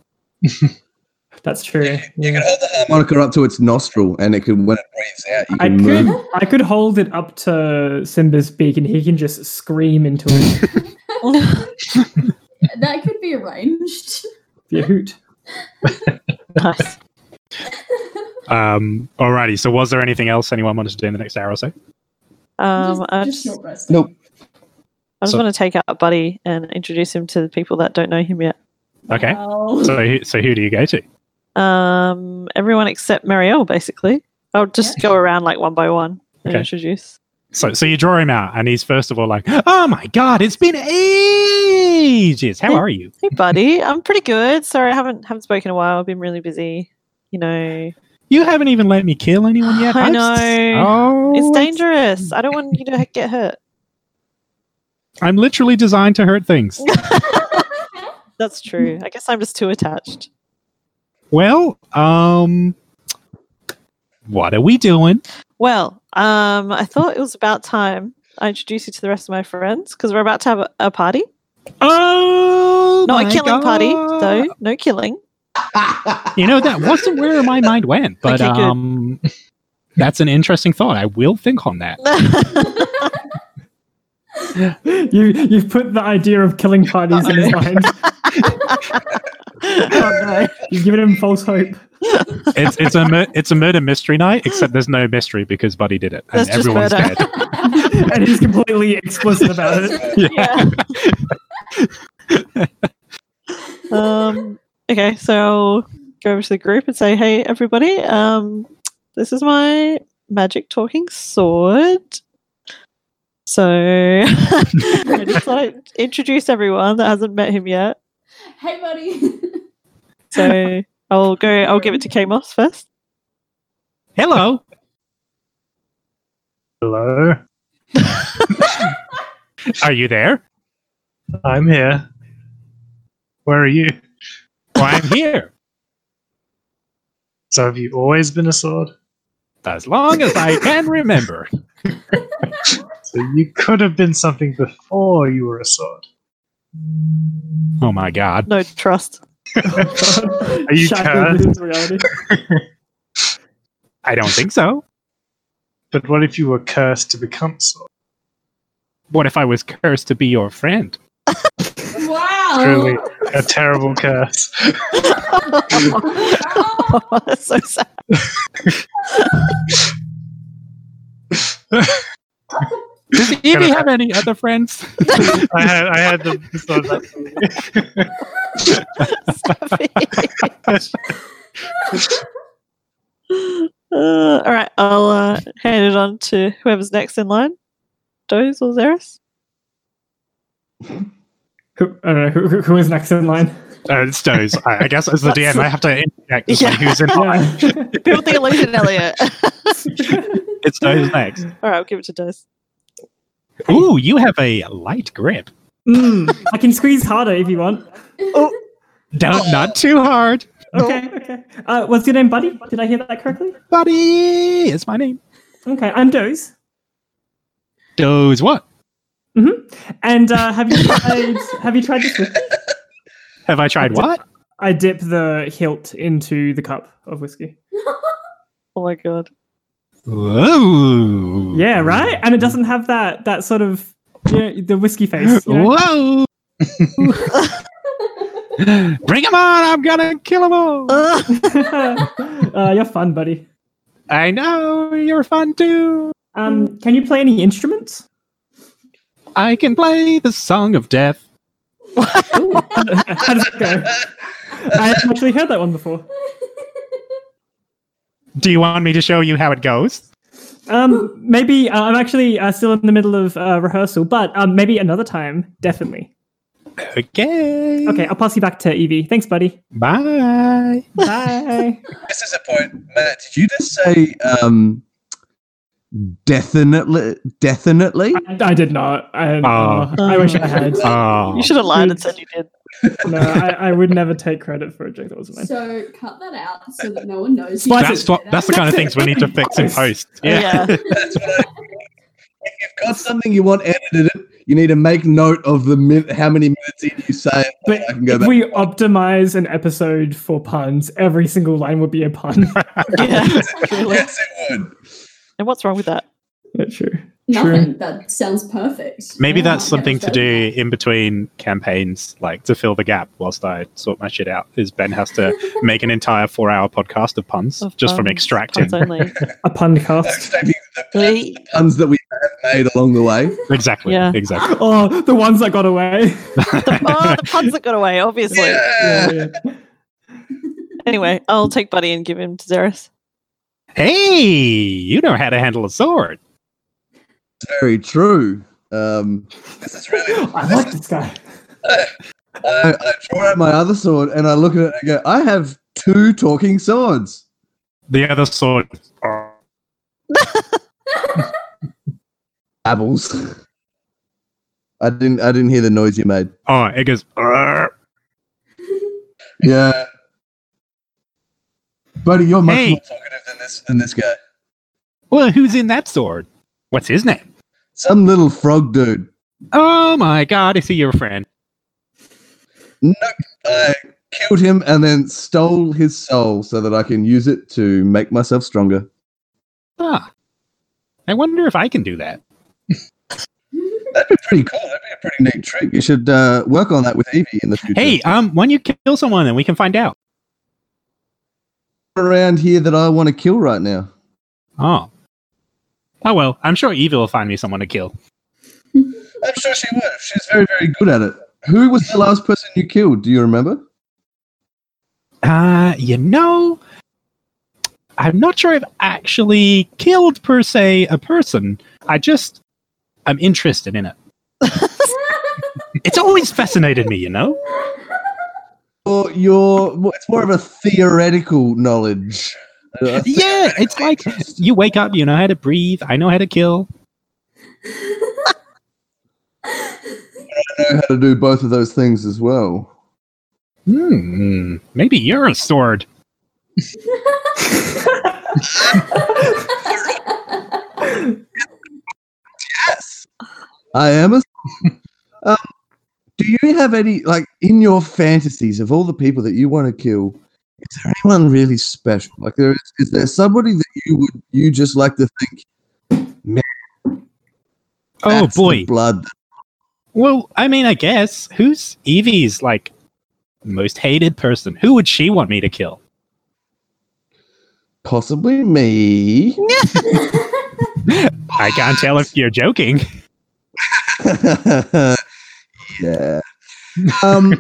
Speaker 7: That's true.
Speaker 3: You
Speaker 7: yeah.
Speaker 3: can hold the harmonica up to its nostril, and it can when it breathes out, you
Speaker 7: I
Speaker 3: can
Speaker 7: could
Speaker 3: move.
Speaker 7: I could hold it up to Simba's beak and he can just scream into it. (laughs)
Speaker 6: that could be arranged.
Speaker 7: Be a hoot.
Speaker 5: nice.
Speaker 2: Um, alrighty. So, was there anything else anyone wanted to do in the next hour or so?
Speaker 5: Um,
Speaker 6: just,
Speaker 5: I
Speaker 6: just
Speaker 5: just.
Speaker 3: Nope.
Speaker 5: I just
Speaker 2: So-
Speaker 5: want to take out Buddy and introduce him to the people that don't know him yet.
Speaker 2: Okay.
Speaker 6: Wow.
Speaker 2: So, who- so who do you go to?
Speaker 5: Um, everyone except Marielle, basically. I'll just
Speaker 6: Yeah.
Speaker 5: go around like one by one and
Speaker 2: Okay.
Speaker 5: introduce.
Speaker 2: So, so you draw him out, and he's first of all like, "Oh my god, it's been ages. How are you?"
Speaker 5: Hey, Buddy. I'm pretty good. Sorry, I haven't haven't spoken in a while. I've been really busy. You know,
Speaker 2: You haven't even let me kill anyone yet.
Speaker 5: I
Speaker 2: host.
Speaker 5: know.
Speaker 2: Oh,
Speaker 5: it's dangerous. I don't want you to get hurt.
Speaker 2: I'm literally designed to hurt things. (laughs) (laughs)
Speaker 5: That's true. I guess I'm just too attached.
Speaker 2: well, um, what are we doing?
Speaker 5: Well, um, I thought it was about time I introduced you to the rest of my friends because we're about to have a, a party.
Speaker 2: Oh,
Speaker 5: Not
Speaker 2: my
Speaker 5: a killing party, though. No killing.
Speaker 2: You know that wasn't where my mind went, but
Speaker 5: Okay,
Speaker 2: um, that's an interesting thought. I will think on that. (laughs)
Speaker 7: You you've put the idea of killing parties in his mind. (laughs)
Speaker 5: oh no.
Speaker 7: You've given him false hope.
Speaker 2: It's it's a mur- it's a murder mystery night, except there's no mystery because Buddy did it, and
Speaker 5: That's just
Speaker 2: everyone's
Speaker 5: murder.
Speaker 2: dead. (laughs)
Speaker 7: and he's completely explicit about it.
Speaker 5: Yeah. um, okay, so I'll go over to the group and say, "Hey, everybody! Um, this is my magic talking sword." So (laughs) I just want to introduce everyone that hasn't met him yet.
Speaker 6: hey, buddy.
Speaker 5: So I'll go. I'll give it to Kamos first.
Speaker 2: Hello.
Speaker 8: Hello, (laughs)
Speaker 2: Are you there?
Speaker 8: I'm here. Where are you?
Speaker 2: Well, I'm here.
Speaker 8: So have you always been a sword?
Speaker 2: As long as I can remember.
Speaker 8: So you could have been something before you were a sword.
Speaker 2: Oh my god.
Speaker 5: No trust.
Speaker 8: Are you cursed?
Speaker 7: with his reality.
Speaker 2: I don't think so.
Speaker 8: But what if you were cursed to become a sword?
Speaker 2: What if I was cursed to be your friend?
Speaker 6: Wow.
Speaker 8: Truly a terrible curse.
Speaker 5: That's so sad.
Speaker 2: Does Evie have any other friends? (laughs)
Speaker 8: I had I had the sword (laughs)
Speaker 5: Uh, all right, I'll uh, hand it on to whoever's next in line. Doze or Zeris?
Speaker 7: Who, I don't know who, who- who is next in line.
Speaker 2: Uh, it's Doze. I, I guess as the DM, I have to interject to say
Speaker 5: Yeah.
Speaker 2: who's in line.
Speaker 7: Yeah. (laughs)
Speaker 5: Build the illusion, Elliot. (laughs)
Speaker 2: It's Doze next.
Speaker 5: all right, I'll give it to Doze.
Speaker 2: Ooh, you have a light grip.
Speaker 7: Mm, I can squeeze harder if you want.
Speaker 2: Oh, Don't, not too hard.
Speaker 7: Okay, okay. Uh, what's your name, buddy? Did I hear that correctly?
Speaker 2: Buddy is my name.
Speaker 7: Okay, I'm Doze.
Speaker 2: Doze what?
Speaker 7: And uh, have you tried? have you tried this? Whiskey?
Speaker 2: Have I tried what?
Speaker 7: I dip the hilt into the cup of whiskey. (laughs)
Speaker 5: Oh my god.
Speaker 2: Whoa.
Speaker 7: Yeah, right. And it doesn't have that that sort of you know, the whiskey face. you know?
Speaker 2: Whoa. (laughs) Bring him on! I'm gonna kill them all. (laughs)
Speaker 7: uh, you're fun, buddy.
Speaker 2: I know you're fun too.
Speaker 7: Um, can you play any instruments?
Speaker 2: I can play the song of death.
Speaker 7: How does it go? I haven't actually heard that one before.
Speaker 2: Do you want me to show you how it goes?
Speaker 7: Um, maybe uh, I'm actually uh, still in the middle of uh, rehearsal, but um, maybe another time, definitely.
Speaker 2: Okay.
Speaker 7: Okay, I'll pass you back to Evie. Thanks, buddy.
Speaker 2: Bye.
Speaker 7: Bye. (laughs)
Speaker 3: This is a point, Matt. Did you just say um, definitely? Definitely.
Speaker 7: I, I did not. I,
Speaker 2: Oh.
Speaker 7: I wish I had.
Speaker 2: Oh.
Speaker 5: You should have lied and said you did.
Speaker 7: No, I, I would never take credit for a joke that wasn't mine.
Speaker 6: So cut that out so that no one knows.
Speaker 7: Splice
Speaker 6: you
Speaker 7: it.
Speaker 2: That's what. That's the kind of things we need to fix in post. (laughs) Yeah.
Speaker 5: Yeah.
Speaker 3: That's what I, if you've got something you want edited, you need to make note of the min- how many minutes in you say.
Speaker 7: But
Speaker 3: I can go
Speaker 7: if
Speaker 3: back.
Speaker 7: we optimize an episode for puns, every single line would be a pun. (laughs)
Speaker 5: yeah.
Speaker 3: Yes, it would.
Speaker 5: And what's wrong with that?
Speaker 7: That's true.
Speaker 6: Nothing. That sounds perfect.
Speaker 2: Maybe
Speaker 6: Yeah,
Speaker 2: that's something to
Speaker 6: Australia.
Speaker 2: do in between campaigns, like to fill the gap whilst I sort my shit out. Is Ben has to (laughs) make an entire four-hour podcast of puns
Speaker 5: Of
Speaker 2: just from extracting.
Speaker 5: puns only. (laughs)
Speaker 7: A pun cast.
Speaker 3: The puns that we have made along the way. (laughs)
Speaker 2: Exactly.
Speaker 5: Yeah.
Speaker 2: Exactly.
Speaker 7: Oh, the ones that got away.
Speaker 5: The, oh, the puns that got away, obviously.
Speaker 3: Yeah.
Speaker 7: Yeah, yeah.
Speaker 5: Anyway, I'll take Buddy and give him to Xeris.
Speaker 2: Hey, you know how to handle a sword.
Speaker 3: Very true. Um, this is really. (laughs)
Speaker 7: I like this guy. (laughs)
Speaker 3: I, I draw out my other sword and I look at it and go, I have two talking swords.
Speaker 2: The other sword. (laughs)
Speaker 3: Apples. I didn't. I didn't hear the noise you made.
Speaker 2: Oh, it goes. "Arr."
Speaker 3: Yeah, buddy, you're much
Speaker 2: Hey.
Speaker 3: more talkative than this this guy.
Speaker 2: Well, who's in that sword? What's his name?
Speaker 3: Some little frog dude.
Speaker 2: Oh my god, is he your friend?
Speaker 3: Nope. I killed him and then stole his soul so that I can use it to make myself stronger.
Speaker 2: Ah. I wonder if I can do that.
Speaker 3: That'd be pretty cool. That'd be a pretty neat trick. You should uh, work on that with Evie in the future.
Speaker 2: Hey, um, when you kill someone, then we can find out.
Speaker 3: Around here that I want to kill right now.
Speaker 2: Oh. Oh well, I'm sure Evie will find me someone to kill. (laughs)
Speaker 3: I'm sure she would. She's very, very good at it. Who was the last person you killed? Do you remember?
Speaker 2: Uh, you know, I'm not sure I've actually killed per se a person. I just I'm interested in it. (laughs) It's always fascinated me, you know.
Speaker 3: Or your well, it's more of a theoretical knowledge. (laughs)
Speaker 2: Yeah, it's like you wake up, you know how to breathe. I know how to kill.
Speaker 3: I know how to do both of those things as well.
Speaker 2: Hmm, maybe you're a sword. (laughs)
Speaker 3: Yes, I am a. (laughs) um, do you have any like in your fantasies of all the people that you want to kill? Is there anyone really special? Like, there is, is there somebody that you would you just like to think? man? Oh
Speaker 2: boy.
Speaker 3: blood.
Speaker 2: Well, I mean, I guess who's Evie's like most hated person? Who would she want me to kill?
Speaker 3: Possibly me. (laughs)
Speaker 2: I can't tell if you're joking. (laughs)
Speaker 3: yeah. (laughs) Um,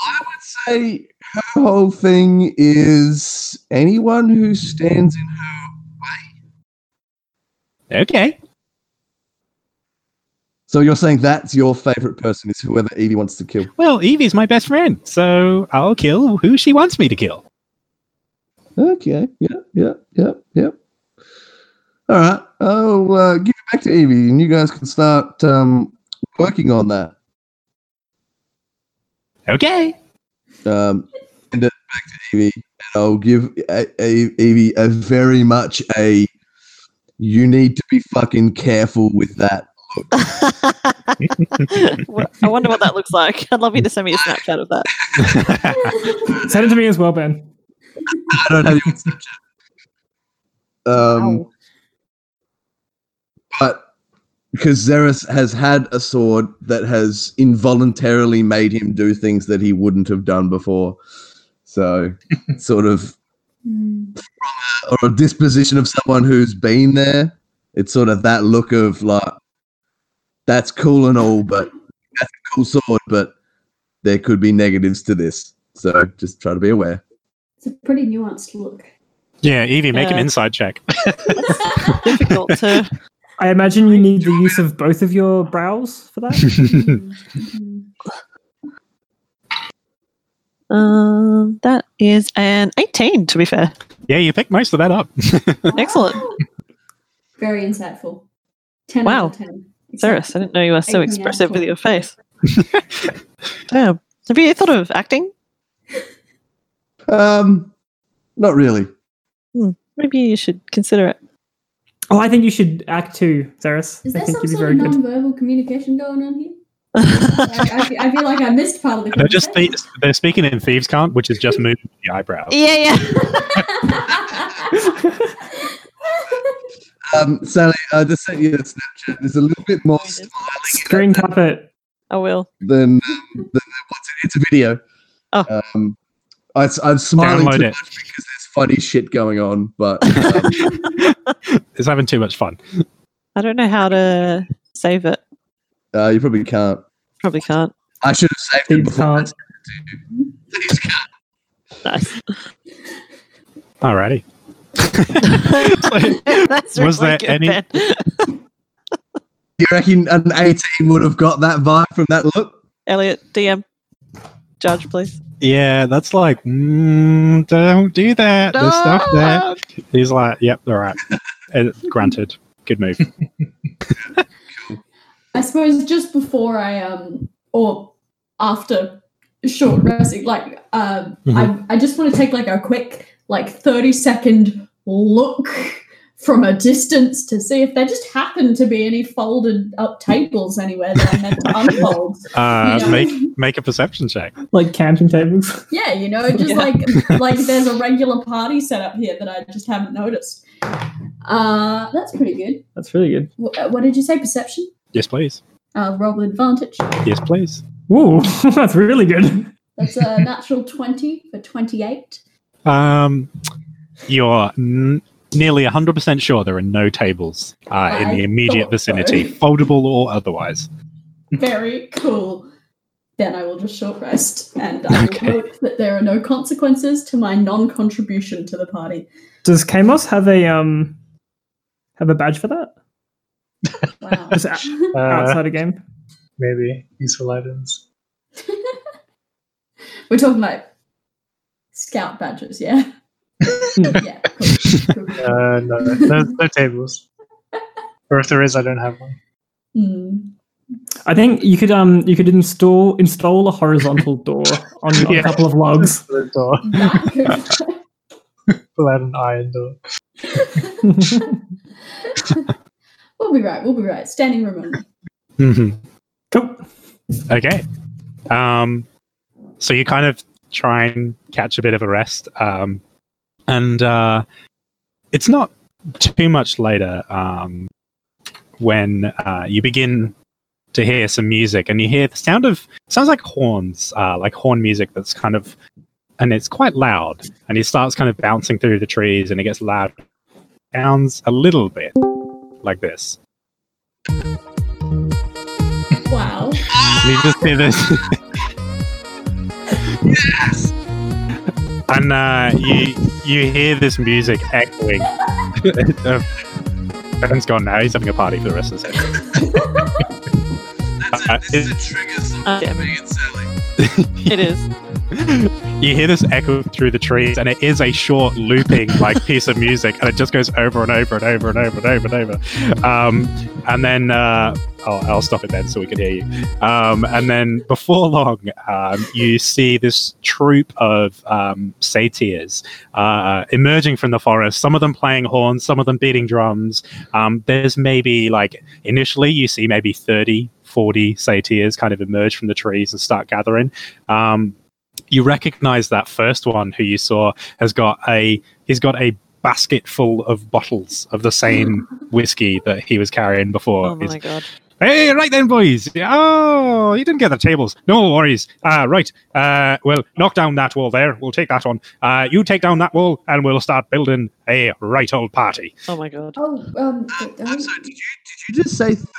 Speaker 3: I would say her whole thing is anyone who stands in her way.
Speaker 2: Okay.
Speaker 3: So you're saying that's your favorite person is whoever Evie wants to kill.
Speaker 2: Well, Evie's my best friend, so I'll kill who she wants me to kill.
Speaker 3: Okay. Yeah. Yeah. Yeah. Yeah. All right. I'll uh, give it back to Evie, and you guys can start um, working on that.
Speaker 2: Okay.
Speaker 3: Um, send it back to Evie, and I'll give a, a, Evie a very much a. You need to be fucking careful with that.
Speaker 5: Well, (laughs) I wonder what that looks like. I'd love you to send me a Snapchat of that. (laughs)
Speaker 7: Send it to me as well, Ben.
Speaker 3: I don't have you on Snapchat. Um,
Speaker 6: Wow.
Speaker 3: but because Xeris has had a sword that has involuntarily made him do things that he wouldn't have done before. So, (laughs) sort of,
Speaker 6: Hmm.
Speaker 3: or a disposition of someone who's been there. It's sort of that look of like, that's cool and all, but that's a cool sword, but there could be negatives to this. So just try to be aware.
Speaker 6: It's a pretty nuanced look.
Speaker 2: yeah, Evie, make an inside check. (laughs)
Speaker 5: Difficult to.
Speaker 7: I imagine you need the use of both of your brows for that. (laughs) (laughs)
Speaker 5: Um, that is an 18, to be fair.
Speaker 2: yeah, you picked most of that up. (laughs)
Speaker 5: Excellent.
Speaker 6: Very insightful. 10
Speaker 5: Wow.
Speaker 6: out of 10.
Speaker 5: Cyrus, I didn't know you were so
Speaker 6: Eighteen out of
Speaker 5: expressive with your face. Damn. Have you thought of acting?
Speaker 3: Um, not really.
Speaker 5: Maybe you should consider it.
Speaker 7: Oh, I think you should act too, Zeris.
Speaker 6: Is
Speaker 7: I
Speaker 6: there
Speaker 7: think
Speaker 6: some
Speaker 7: you'd be
Speaker 6: sort of
Speaker 7: very good.
Speaker 6: non-verbal communication going on here? (laughs) I, I, feel, I feel like I missed part of the
Speaker 2: They're just spe- they're speaking in thieves' cant, which is just moving the eyebrows.
Speaker 5: yeah, yeah. (laughs)
Speaker 3: Um, Sally, I just sent you that Snapchat. There's a little bit more smiling
Speaker 7: Screen cap it.
Speaker 5: I will.
Speaker 3: than, um, than what's it? It's a video.
Speaker 5: Oh.
Speaker 3: Um, I, I'm smiling
Speaker 2: Download
Speaker 3: too
Speaker 2: it.
Speaker 3: much because there's funny shit going on, but um, (laughs)
Speaker 2: It's having too much fun.
Speaker 5: I don't know how to save it.
Speaker 3: uh, you probably can't.
Speaker 5: Probably can't.
Speaker 3: I should have saved it before.
Speaker 7: Can't.
Speaker 3: sent it to you. Thieves cant.
Speaker 5: Nice.
Speaker 2: Alrighty. (laughs)
Speaker 5: That's
Speaker 2: Was
Speaker 5: really
Speaker 2: there any-
Speaker 5: Ben.
Speaker 3: You reckon an 18 would have got that vibe from that look?
Speaker 5: Elliot, DM. Judge, please.
Speaker 2: Yeah, that's like, mm, don't do that. There's stuff there. He's like, yep, all right. (laughs) Uh, granted. Good move. (laughs)
Speaker 6: I suppose just before I um or after short resting, like um
Speaker 2: Mhm.
Speaker 6: I I just want to take like a quick like thirty second look from a distance to see if there just happened to be any folded up tables anywhere that I meant to (laughs) unfold.
Speaker 2: Uh,
Speaker 6: you know?
Speaker 2: make make a perception check.
Speaker 7: Like camping tables.
Speaker 6: Yeah, you know, just
Speaker 5: Yeah.
Speaker 6: like (laughs) like there's a regular party set up here that I just haven't noticed. Uh, that's pretty good.
Speaker 7: That's really good.
Speaker 6: Wh- uh, What did you say? Perception?
Speaker 2: Yes, please.
Speaker 6: Uh, roll advantage.
Speaker 2: Yes, please.
Speaker 7: Ooh, (laughs) that's really good.
Speaker 6: That's a natural twenty for twenty-eight.
Speaker 2: Um, you're n- nearly 100% sure there are no tables uh, in the immediate
Speaker 6: thought so.
Speaker 2: vicinity, foldable or otherwise.
Speaker 6: Very cool. Then I will just short rest, and I will (laughs)
Speaker 2: Okay.
Speaker 6: hope that there are no consequences to my non-contribution to the party.
Speaker 7: Does Kamos have a um have a badge for that?
Speaker 6: Wow.
Speaker 7: Just out-
Speaker 8: Uh, (laughs)
Speaker 7: outside a game?
Speaker 8: maybe useful items. (laughs)
Speaker 6: We're talking about scout badges, yeah. yeah. Cool. Cool. (laughs)
Speaker 8: Uh, no, no, no tables. Or if there is, I don't have one.
Speaker 6: Hmm.
Speaker 7: I think you could um you could install install a horizontal door on, on
Speaker 8: Yeah.
Speaker 7: a couple of logs. (laughs)
Speaker 8: The door.
Speaker 6: That could-
Speaker 8: Pull out an iron door. (laughs)
Speaker 6: we'll be right. We'll be right. Standing room only.
Speaker 2: Mhm.
Speaker 7: cool.
Speaker 2: Okay. Um, so you kind of try and catch a bit of a rest. Um, and uh, it's not too much later um, when uh, you begin to hear some music and you hear the sound of sounds like horns, uh, like horn music that's kind of and it's quite loud and it starts kind of bouncing through the trees and it gets loud. Sounds a little bit like this.
Speaker 6: Wow.
Speaker 2: You just hear this. (laughs) And uh, you you hear this music echoing. uh, (laughs) Ben's gone now. He's having a party for the rest of the session. (laughs) Uh,
Speaker 3: This is a trigger something
Speaker 5: Uh,
Speaker 3: for me and Sally. (laughs)
Speaker 5: It is.
Speaker 2: You hear this echo through the trees, and it is a short looping like piece of music, and it just goes over and over and over and over and over and over. Um, and then uh, I'll, I'll stop it then so we can hear you. Um, and then before long, um, you see this troop of um, satyrs uh, emerging from the forest. Some of them playing horns, some of them beating drums. Um, there's maybe like initially you see maybe 30, 40 satyrs kind of emerge from the trees and start gathering. Um, you recognize that first one who you saw has got a he's got a basket full of bottles of the same (laughs) whiskey that he was carrying before.
Speaker 5: Oh
Speaker 2: He's-
Speaker 5: my god.
Speaker 2: Hey, right then, boys. Oh, you didn't get the tables. No worries. Uh, right. Uh, well, knock down that wall there. We'll take that one. Uh, you take down that wall, and we'll start building a right old party.
Speaker 5: Oh my god.
Speaker 6: Oh, um,
Speaker 3: I'm sorry, did you did you just say 30 to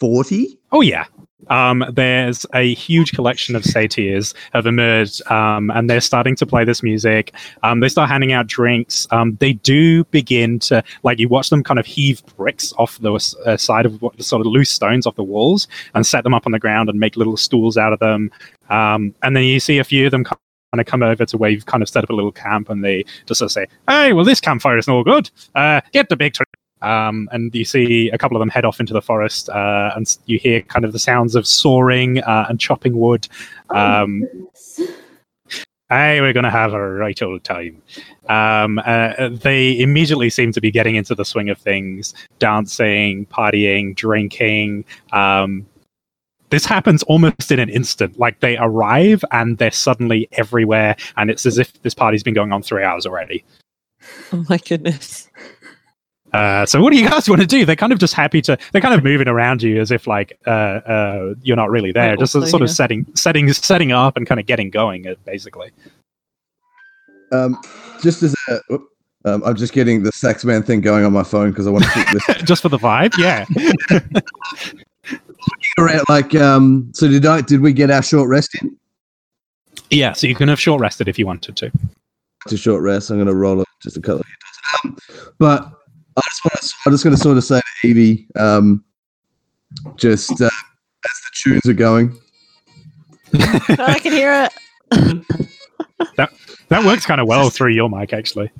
Speaker 3: 40?
Speaker 2: Oh yeah. Um, there's a huge collection of satyrs have emerged, um, and they're starting to play this music. Um, they start handing out drinks. Um, they do begin to like you watch them kind of heave bricks off the uh, side of what sort of loose stones off the walls and set them up on the ground and make little stools out of them. Um, and then you see a few of them kind of come over to where you've kind of set up a little camp, and they just sort of say, "Hey, well, this campfire is no good. Uh, get the big tree." Um, and you see a couple of them head off into the forest, uh, and you hear kind of the sounds of sawing uh, and chopping wood. Um,
Speaker 6: Goodness.
Speaker 2: Hey, we're going to have a right old time. Um, uh, they immediately seem to be getting into the swing of things, dancing, partying, drinking. Um, this happens almost in an instant. Like they arrive and they're suddenly everywhere, and it's as if this party's been going on three hours already. (laughs)
Speaker 5: Oh my goodness.
Speaker 2: Uh, so what do you guys want to do? They're kind of just happy to. They're kind of moving around you as if like uh, uh, you're not really there,
Speaker 5: We're
Speaker 2: just
Speaker 5: also
Speaker 2: sort of setting, setting, setting up and kind of getting going. Uh, basically.
Speaker 3: Um, just as a, whoop, um, I'm just getting the sax man thing going on my phone because I want to keep this (laughs)
Speaker 2: just for the vibe, yeah. (laughs)
Speaker 3: around. Like, um, so did I? Did we get our short rest in?
Speaker 2: Yeah, so you can have short rested if you wanted to.
Speaker 3: To short rest, I'm going to roll it just a couple of um, But I just want to. I'm just going to sort of say to Evie, um, just uh, as the tunes are going, (laughs)
Speaker 5: I can hear it. (laughs)
Speaker 2: That that works kind of well through your mic, actually.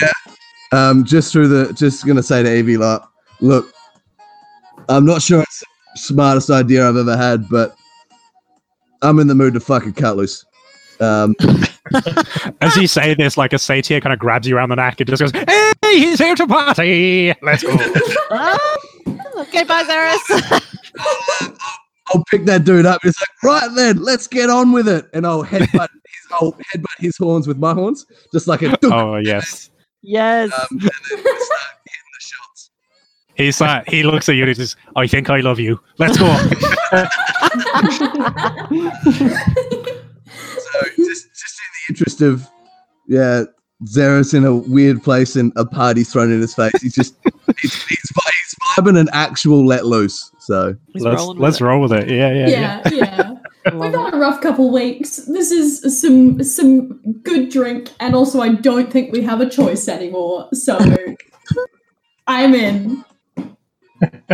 Speaker 2: Yeah.
Speaker 3: Um, just through the, just going to say to Evie, like, look, I'm not sure it's the smartest idea I've ever had, but I'm in the mood to fucking cut loose. Um, (laughs)
Speaker 2: As you say this, like a satyr kind of grabs you around the neck and just goes, "Hey, he's here to party! Let's go!"
Speaker 5: Ah! (laughs) okay, bye, Zeris. (laughs)
Speaker 3: I'll pick that dude up. It's like, right then, let's get on with it. And I'll headbutt (laughs) his, I'll headbutt his horns with my horns, just like a dunk.
Speaker 2: oh yes,
Speaker 5: yes.
Speaker 3: Um, and then we start hitting the shots.
Speaker 2: he's like he looks at you and he says, "I think I love you. Let's go."
Speaker 3: So just, just in the interest of, yeah, Zeros in a weird place and a party thrown in his face. He's just, (laughs) he's, he's, he's vibing an actual let loose. So
Speaker 5: He's
Speaker 2: let's
Speaker 5: with
Speaker 2: let's
Speaker 5: it.
Speaker 2: roll with it. Yeah, yeah, yeah.
Speaker 6: yeah, yeah. (laughs) We've
Speaker 5: Love
Speaker 6: had a rough couple weeks. This is some some good drink, and also I don't think we have a choice anymore. So (laughs) I'm in.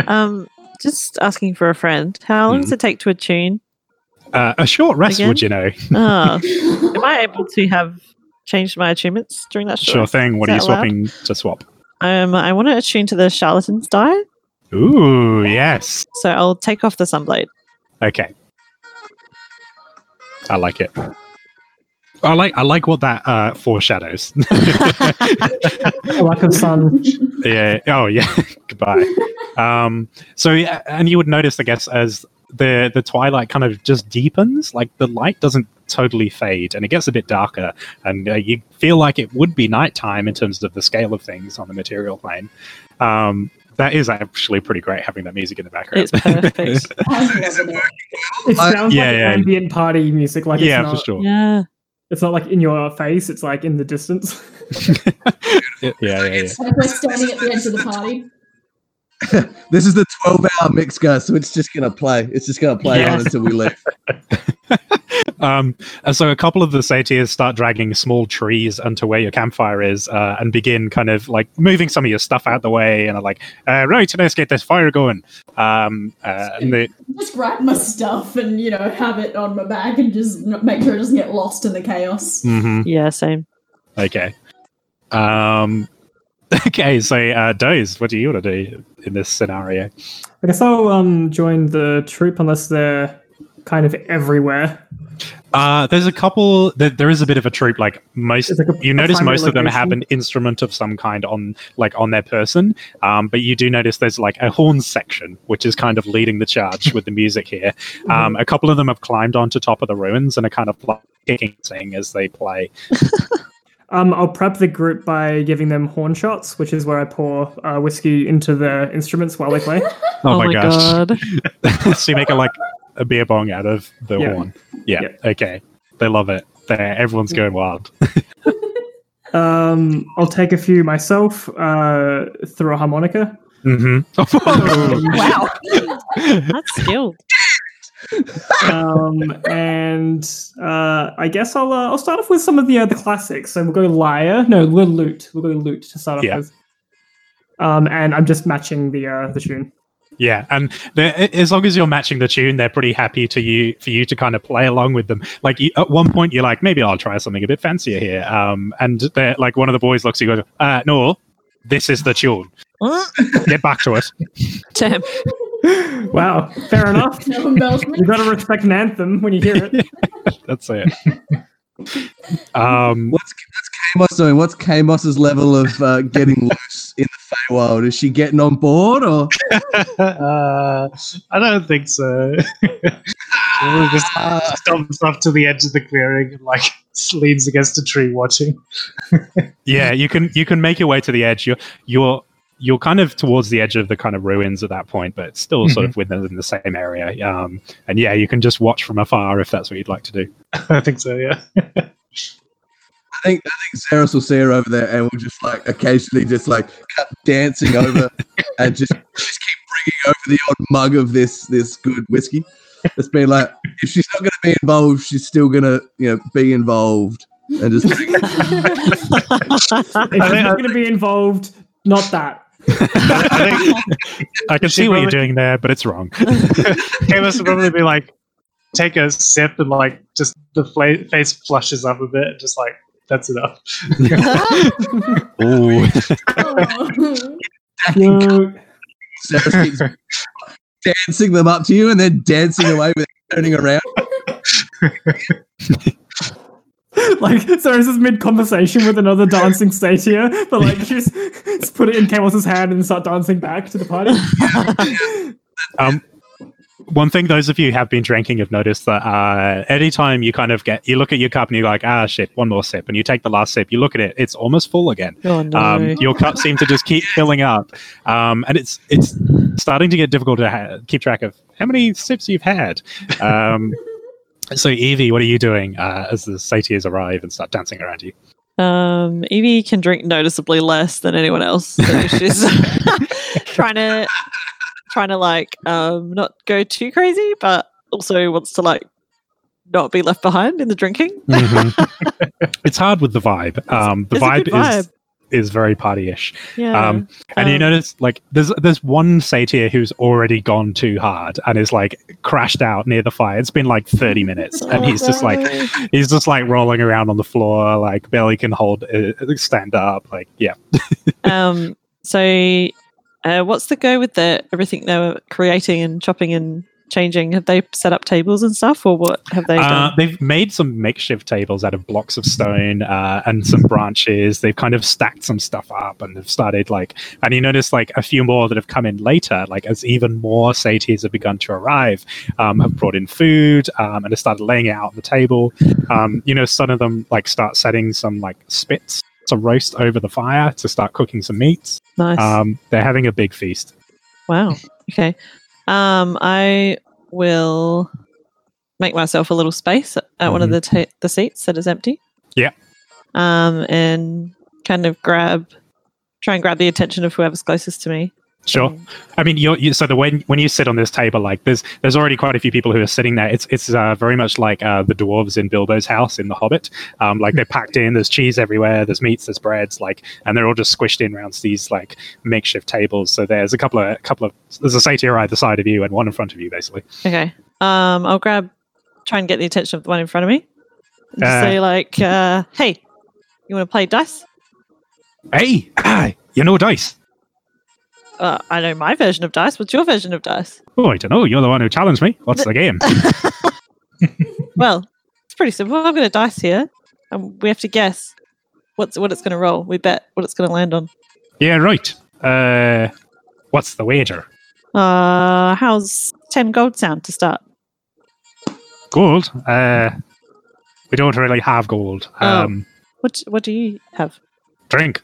Speaker 5: Um, just asking for a friend. How long does it take to attune?
Speaker 2: Uh, a short rest,
Speaker 5: Again?
Speaker 2: would you know?
Speaker 5: Oh, am I able to have changed my attunements during that? short
Speaker 2: Sure thing. What are you
Speaker 5: that allowed?
Speaker 2: swapping to swap?
Speaker 5: Um, I want to attune to the charlatan's die,
Speaker 2: Ooh, yes.
Speaker 5: so I'll take off the sunblade.
Speaker 2: Okay. I like it. I like I like what that uh, foreshadows.
Speaker 7: A lack of sun.
Speaker 2: yeah. Oh, yeah. (laughs) Goodbye. Um, so yeah, and you would notice, I guess, as the the twilight kind of just deepens, like the light doesn't totally fade, and it gets a bit darker, and uh, you feel like it would be nighttime in terms of the scale of things on the material plane. Um, that is actually pretty great having that music in the background.
Speaker 5: It's perfect. (laughs)
Speaker 6: It.
Speaker 7: It sounds
Speaker 2: yeah,
Speaker 7: like
Speaker 2: yeah.
Speaker 7: ambient party music. Like
Speaker 2: yeah,
Speaker 7: it's not,
Speaker 2: for sure.
Speaker 5: yeah.
Speaker 7: It's not like in your face. It's like in the distance. (laughs)
Speaker 2: yeah, yeah, yeah.
Speaker 6: Like we're standing at the edge of the party. (laughs)
Speaker 3: this is the 12 hour mix, guys. So it's just going to play. It's just going to play on until we leave. (laughs) (laughs)
Speaker 2: Um, and so a couple of the satyrs start dragging small trees onto where your campfire is uh, and begin kind of like moving some of your stuff out the way and are like, uh, right, let's get this fire going. Um, uh, and they,
Speaker 6: Just grab my stuff and you know have it on my back and just make sure it doesn't get lost in the chaos.
Speaker 2: mhm,
Speaker 5: Yeah, same.
Speaker 2: okay. Um, okay, so uh, Doze, what do you want to do in this scenario?
Speaker 7: I guess I'll um join the troop unless they're kind of everywhere.
Speaker 2: Uh, there's a couple. There, there is a bit of a troop. Like most,
Speaker 7: like a-
Speaker 2: you
Speaker 7: a
Speaker 2: notice
Speaker 7: primary
Speaker 2: most of them have an instrument of some kind on, like on their person. Um, but you do notice there's like a horn section, which is kind of leading the charge with the music here. (laughs) Um, a couple of them have climbed onto top of the ruins and are kind of like, kicking, sing as they play. (laughs)
Speaker 7: Um, I'll prep the group by giving them horn shots, which is where I pour uh, whiskey into the instruments while they play. (laughs)
Speaker 2: Oh, my, gosh!
Speaker 5: god. (laughs) (laughs)
Speaker 2: so you make a like a beer bong out of the
Speaker 7: Yeah.
Speaker 2: horn. Yeah.
Speaker 7: Yeah.
Speaker 2: Okay. They love it. They're, everyone's going wild.
Speaker 7: Um, I'll take a few myself uh, through a harmonica.
Speaker 2: hmm
Speaker 5: wow. That's skilled.
Speaker 7: Um, and uh, I guess I'll uh, I'll start off with some of the uh, the classics. So we'll go lyre. No, we'll lute. We'll go lute to start off
Speaker 2: Yeah.
Speaker 7: with. Um, and I'm just matching the uh, the tune.
Speaker 2: Yeah, and as long as you're matching the tune, they're pretty happy to you for you to kind of play along with them. Like you, at one point, you're like, maybe I'll try something a bit fancier here. Um, and they're like, one of the boys looks at you, and goes, uh, "No, this is the tune." Get back to it. (laughs)
Speaker 5: Damn. (laughs)
Speaker 7: wow, fair enough. (laughs)
Speaker 6: No embellishment.
Speaker 7: You got to respect an anthem when you hear it. (laughs)
Speaker 2: That's it. Um,
Speaker 3: What's what's Kamos doing? What's Kamos's level of uh, getting loose in the Feywild? Is she getting on board or?
Speaker 8: uh, I don't think so. We'll just stomps up to the edge of the clearing and like leans against a tree watching.
Speaker 2: yeah, you can you can make your way to the edge. You're you're you're kind of towards the edge of the kind of ruins at that point, but it's still sort of within the same area. Um, and yeah, you can just watch from afar if that's what you'd like to do. (laughs)
Speaker 8: I think so, yeah.
Speaker 3: I think I think Ceres will see her over there and we'll just like occasionally just like cut dancing over (laughs) and just just keep bringing over the odd mug of this this good whiskey. It's been like if she's not going to be involved, she's still going to you know be involved and just bring (laughs)
Speaker 7: If you're going to be involved, not that.
Speaker 2: I can
Speaker 8: She
Speaker 2: see what you're doing there, but it's wrong. (laughs)
Speaker 8: Kamos would probably be like, take a sip and like just the fla- face flushes up a bit and just like, that's enough. (laughs)
Speaker 2: Ooh. (laughs)
Speaker 6: Oh.
Speaker 7: No.
Speaker 3: Dancing them up to you and then dancing away with turning around. (laughs)
Speaker 7: like Ceres is mid conversation with another dancing satyr, but like just, just put it in Kamos's hand and start dancing back to the party. (laughs)
Speaker 2: Um, one thing those of you who have been drinking have noticed that uh, anytime you kind of get, you look at your cup and you're like, ah, shit, one more sip, and you take the last sip, you look at it, it's almost full again.
Speaker 5: Oh no.
Speaker 2: Um, your cup seems to just keep (laughs) filling up, um, and it's it's starting to get difficult to ha- keep track of how many sips you've had. Um, so, Evie, what are you doing uh, as the satyrs arrive and start dancing around you?
Speaker 5: Um, Evie can drink noticeably less than anyone else. So (laughs) she's (laughs) trying to trying to like um not go too crazy, but also wants to like not be left behind in the drinking. (laughs)
Speaker 2: it's hard with the vibe. Um, the vibe,
Speaker 5: vibe.
Speaker 2: is is very party-ish.
Speaker 5: Yeah.
Speaker 2: Um, and you
Speaker 5: Um,
Speaker 2: notice like there's there's one satyr who's already gone too hard and is like crashed out near the fire. It's been like 30 minutes (laughs) and
Speaker 5: Oh,
Speaker 2: he's just like he's just like rolling around on the floor, like barely can hold uh, stand up. Like yeah, (laughs)
Speaker 5: um so uh, what's the go with the everything they were creating and chopping and changing? Have they set up tables and stuff or what have they
Speaker 2: uh,
Speaker 5: done?
Speaker 2: they've made some makeshift tables out of blocks of stone uh, and some branches. They've kind of stacked some stuff up and have started like, and you notice like a few more that have come in later, like as even more satyrs have begun to arrive, um, have brought in food um, and have started laying it out on the table. Um, you know, some of them like start setting some like spits to roast over the fire to start cooking some meats.
Speaker 5: Nice.
Speaker 2: Um, they're having a big feast.
Speaker 5: Wow. Okay. Um, I will make myself a little space at at one of
Speaker 2: Mhm.
Speaker 5: the ta- the seats that is empty.
Speaker 2: Yeah.
Speaker 5: Um, and kind of grab, try and grab the attention of whoever's closest to me.
Speaker 2: Sure. I mean, you're, you so the when when you sit on this table, like there's there's already quite a few people who are sitting there. It's it's uh, very much like uh, the dwarves in Bilbo's house in The Hobbit. Um, like they're packed in. There's cheese everywhere. There's meats. There's breads. Like, and they're all just squished in around these like makeshift tables. So there's a couple of a couple of there's a satyr either side of you and one in front of you, basically.
Speaker 5: Okay. Um, I'll grab, try and get the attention of the one in front of me. And just
Speaker 2: Uh.
Speaker 5: say like, uh, "Hey, you want to play dice?"
Speaker 2: Hey, ah, (clears throat) you know dice.
Speaker 5: Uh, I know my version of dice. What's your version of dice?
Speaker 2: Oh, I don't know. You're the one who challenged me. What's the (laughs) game? (laughs)
Speaker 5: Well, it's pretty simple. I've got a dice here, and we have to guess what's what it's going to roll. We bet what it's going to land on.
Speaker 2: yeah, right. Uh, what's the wager?
Speaker 5: Uh, how's ten gold sound to start?
Speaker 2: Gold. Uh, we don't really have gold.
Speaker 5: Oh.
Speaker 2: Um,
Speaker 5: What what do you have?
Speaker 2: drink.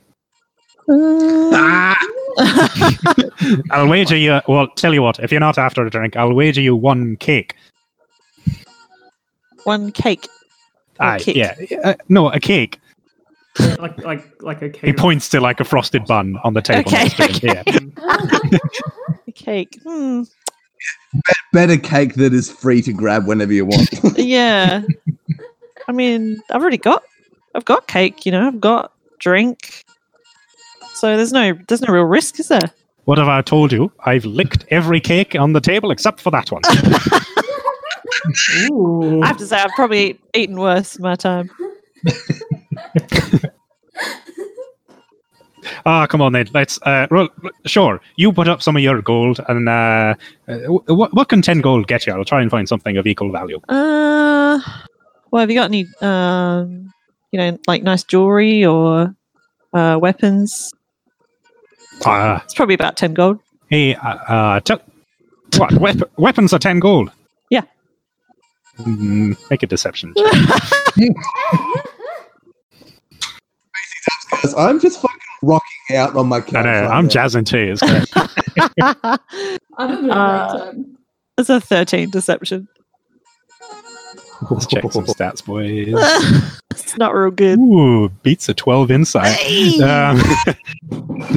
Speaker 5: Uh, (laughs)
Speaker 2: I'll wager you. Well, tell you what. If you're not after a drink, I'll wager you one cake.
Speaker 5: One cake.
Speaker 2: Aye,
Speaker 5: kick.
Speaker 2: yeah. Uh, no, a cake.
Speaker 7: like like like a cake.
Speaker 2: He points to like a frosted bun on the table
Speaker 5: Okay,
Speaker 2: next to. Yeah.
Speaker 5: A cake. Hmm.
Speaker 3: Better cake that is free to grab whenever you want. (laughs)
Speaker 5: Yeah. I mean, I've already got. I've got cake. You know, I've got drink. So there's no there's no real risk, is there?
Speaker 2: What have I told you? I've licked every cake on the table except for that one. (laughs)
Speaker 7: Ooh.
Speaker 5: I have to say, I've probably eaten worse in my time. (laughs)
Speaker 2: Ah, come on then. Let's uh, roll. Sure, you put up some of your gold, and uh, uh, what what can ten gold get you? I'll try and find something of equal value.
Speaker 5: Uh, well, have you got any, um, you know, like nice jewelry or uh, weapons?
Speaker 2: Uh,
Speaker 5: It's probably about 10 gold.
Speaker 2: hey, uh, uh, tell, what wep- weapons are ten gold?
Speaker 5: Yeah.
Speaker 2: Mm, make a deception. (laughs)
Speaker 3: I'm just fucking rocking out on my
Speaker 2: I
Speaker 3: couch.
Speaker 2: know,
Speaker 3: right
Speaker 2: I'm
Speaker 3: now.
Speaker 2: jazzing too. It's great.
Speaker 6: I'm having a
Speaker 5: Uh,
Speaker 6: great time.
Speaker 5: it's a 13 deception.
Speaker 2: Let's check some (laughs) stats, boys. (laughs)
Speaker 5: it's not real good.
Speaker 2: Ooh, beats a 12 insight.
Speaker 5: Hey!
Speaker 2: Um,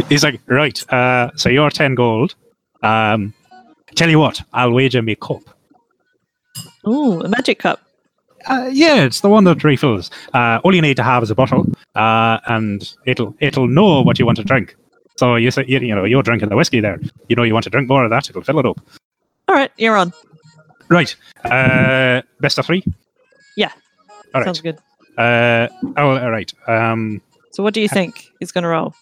Speaker 2: (laughs) he's like, right, uh, so you're 10 gold. Um, tell you what, I'll wager me a cup.
Speaker 5: Ooh, a magic cup.
Speaker 2: Uh, yeah, it's the one that refills. Uh, all you need to have is a bottle, uh, and it'll it'll know what you want to drink. So you say, you, you know, you're drinking the whiskey there. You know, you want to drink more of that. It'll fill it up.
Speaker 5: All right, you're on.
Speaker 2: Right. Uh, best of three.
Speaker 5: Yeah.
Speaker 2: All right.
Speaker 5: Sounds good.
Speaker 2: Uh, oh, all right. Um,
Speaker 5: So, what do you think he's going to roll?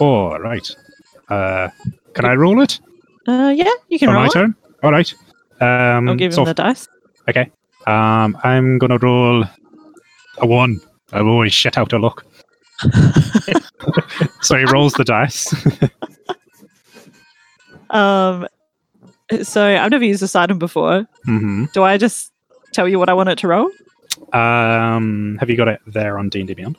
Speaker 2: oh, right. Uh, can I roll it?
Speaker 5: Uh, yeah, you can
Speaker 2: For
Speaker 5: roll.
Speaker 2: my
Speaker 5: it.
Speaker 2: turn. All right. Um,
Speaker 5: I'll give him
Speaker 2: so
Speaker 5: the dice.
Speaker 2: Okay. Um, I'm gonna roll a one. I've always shit out a luck. (laughs) (laughs) so he rolls the dice. (laughs)
Speaker 5: Um, (laughs) so I've never used this item before.
Speaker 2: hmm
Speaker 5: Do I just tell you what I want it to roll?
Speaker 2: Um, have you got it there on D and D Beyond?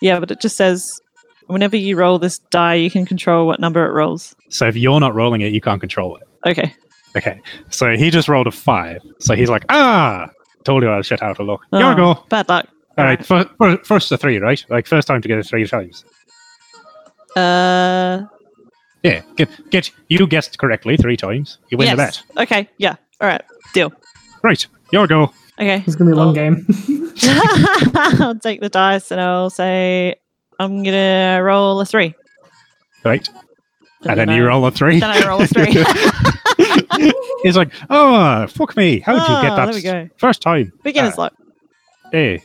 Speaker 5: Yeah, but it just says whenever you roll this die, you can control what number it rolls.
Speaker 2: So if you're not rolling it, you can't control it.
Speaker 5: Okay.
Speaker 2: Okay. So he just rolled a five. So he's like, ah, told you I'll shit out a luck. Here we
Speaker 5: Oh,
Speaker 2: go.
Speaker 5: Bad luck.
Speaker 2: All right. fir- fir- first to three, right? Like first time to get it three times.
Speaker 5: Uh,
Speaker 2: Yeah. Get get you guessed correctly three times. You win the bet.
Speaker 5: Okay. Yeah. All right. Deal.
Speaker 2: Right. Your go.
Speaker 5: Okay.
Speaker 7: It's gonna be a long game. (laughs) (laughs)
Speaker 5: I'll take the dice and I'll say I'm gonna roll a three.
Speaker 2: Right. And then
Speaker 5: I-
Speaker 2: you roll a three.
Speaker 5: Then I roll a three. (laughs)
Speaker 2: He's like, oh, fuck me. How did you get
Speaker 5: Ah,
Speaker 2: that
Speaker 5: there we go.
Speaker 2: first time?
Speaker 5: Beginner's
Speaker 2: Uh,
Speaker 5: luck.
Speaker 2: Hey.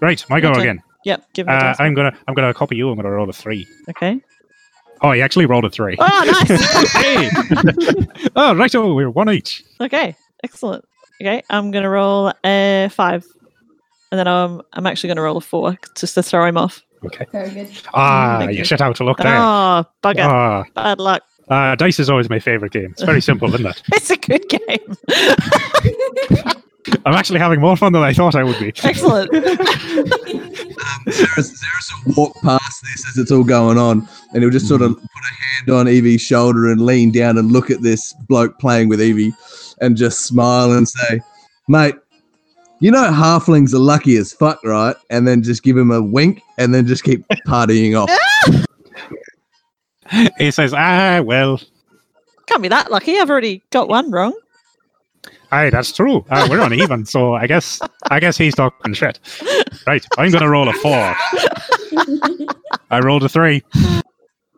Speaker 2: Right, my go again.
Speaker 5: Yep. Give me
Speaker 2: Uh,
Speaker 5: dice.
Speaker 2: I'm gonna I'm gonna copy you. I'm gonna roll a three.
Speaker 5: Okay.
Speaker 2: Oh, he actually rolled a three.
Speaker 5: Oh, nice. (laughs)
Speaker 2: hey. (laughs) oh, right. Oh, we're one each.
Speaker 5: okay. Excellent. Okay. I'm gonna roll a five, and then um, I'm actually gonna roll a four just to throw him off.
Speaker 2: Okay.
Speaker 6: Very good.
Speaker 2: Ah,
Speaker 5: Thank
Speaker 2: you
Speaker 5: you.
Speaker 2: shut out to look there.
Speaker 5: Oh, bugger.
Speaker 2: Ah,
Speaker 5: Bad luck.
Speaker 2: uh, dice is always my favorite game. It's very simple, isn't it? (laughs)
Speaker 5: It's a good game.
Speaker 2: I'm actually having more fun than I thought I would be.
Speaker 5: Excellent.
Speaker 3: Zeris, Zeris will walk past this as it's all going on, and he'll just sort of put a hand on Evie's shoulder and lean down and look at this bloke playing with Evie, and just smile and say, "Mate, you know halflings are lucky as fuck, right?" And then just give him a wink, and then just keep (laughs) partying off.
Speaker 2: He says, ah, well,
Speaker 5: Can't be that lucky. I've already got one wrong.
Speaker 2: Aye, that's true. Uh, we're on even, so I guess I guess he's talking shit. Right, I'm gonna roll a four. I rolled a three.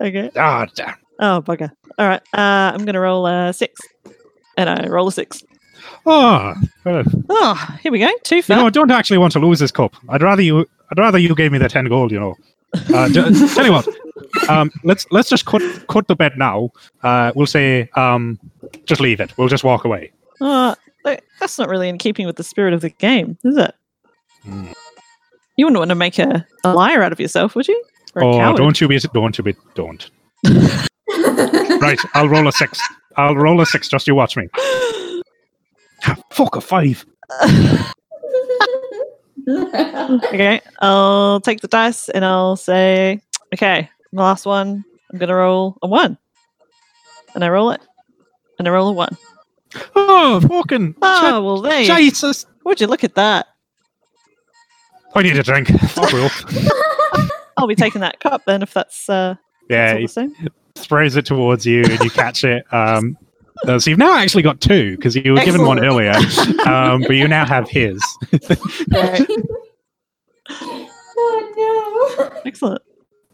Speaker 5: Okay.
Speaker 2: Ah, damn.
Speaker 5: Oh, bugger. All right. Uh, I'm gonna roll a six, and I roll a six.
Speaker 2: Oh, uh,
Speaker 5: Oh, here we go. Two
Speaker 2: you
Speaker 5: for.
Speaker 2: know, I don't actually want to lose this cup. I'd rather you. I'd rather you gave me the ten gold. You know. Uh, ju- (laughs) tell you what. Um, let's let's just cut cut the bet now. Uh, we'll say um, just leave it. We'll just walk away.
Speaker 5: Look, that's not really in keeping with the spirit of the game, is it?
Speaker 2: Hmm.
Speaker 5: You wouldn't want to make a, a liar out of yourself, would you? Or
Speaker 2: Oh,
Speaker 5: coward?
Speaker 2: don't you be don't you be don't. (laughs) Right, I'll roll a six. I'll roll a six. Just you watch me. (gasps) Fuck a five. (laughs)
Speaker 5: Okay, I'll take the dice and I'll say, okay, the last one, I'm gonna roll a one, and I roll it, and I roll a one.
Speaker 2: Oh, fucking
Speaker 5: Oh well, there. You,
Speaker 2: Jesus!
Speaker 5: would you look at that?
Speaker 2: I need a drink. (laughs) Fuck off.
Speaker 5: I'll be taking that cup then, if that's uh,
Speaker 2: Yeah,
Speaker 5: that's all the same.
Speaker 2: sprays it towards you, and you catch it. Um, uh, so you've now actually got two because you were given one earlier, um, but you now have his. (laughs)
Speaker 5: Right. (laughs)
Speaker 6: oh
Speaker 5: Excellent.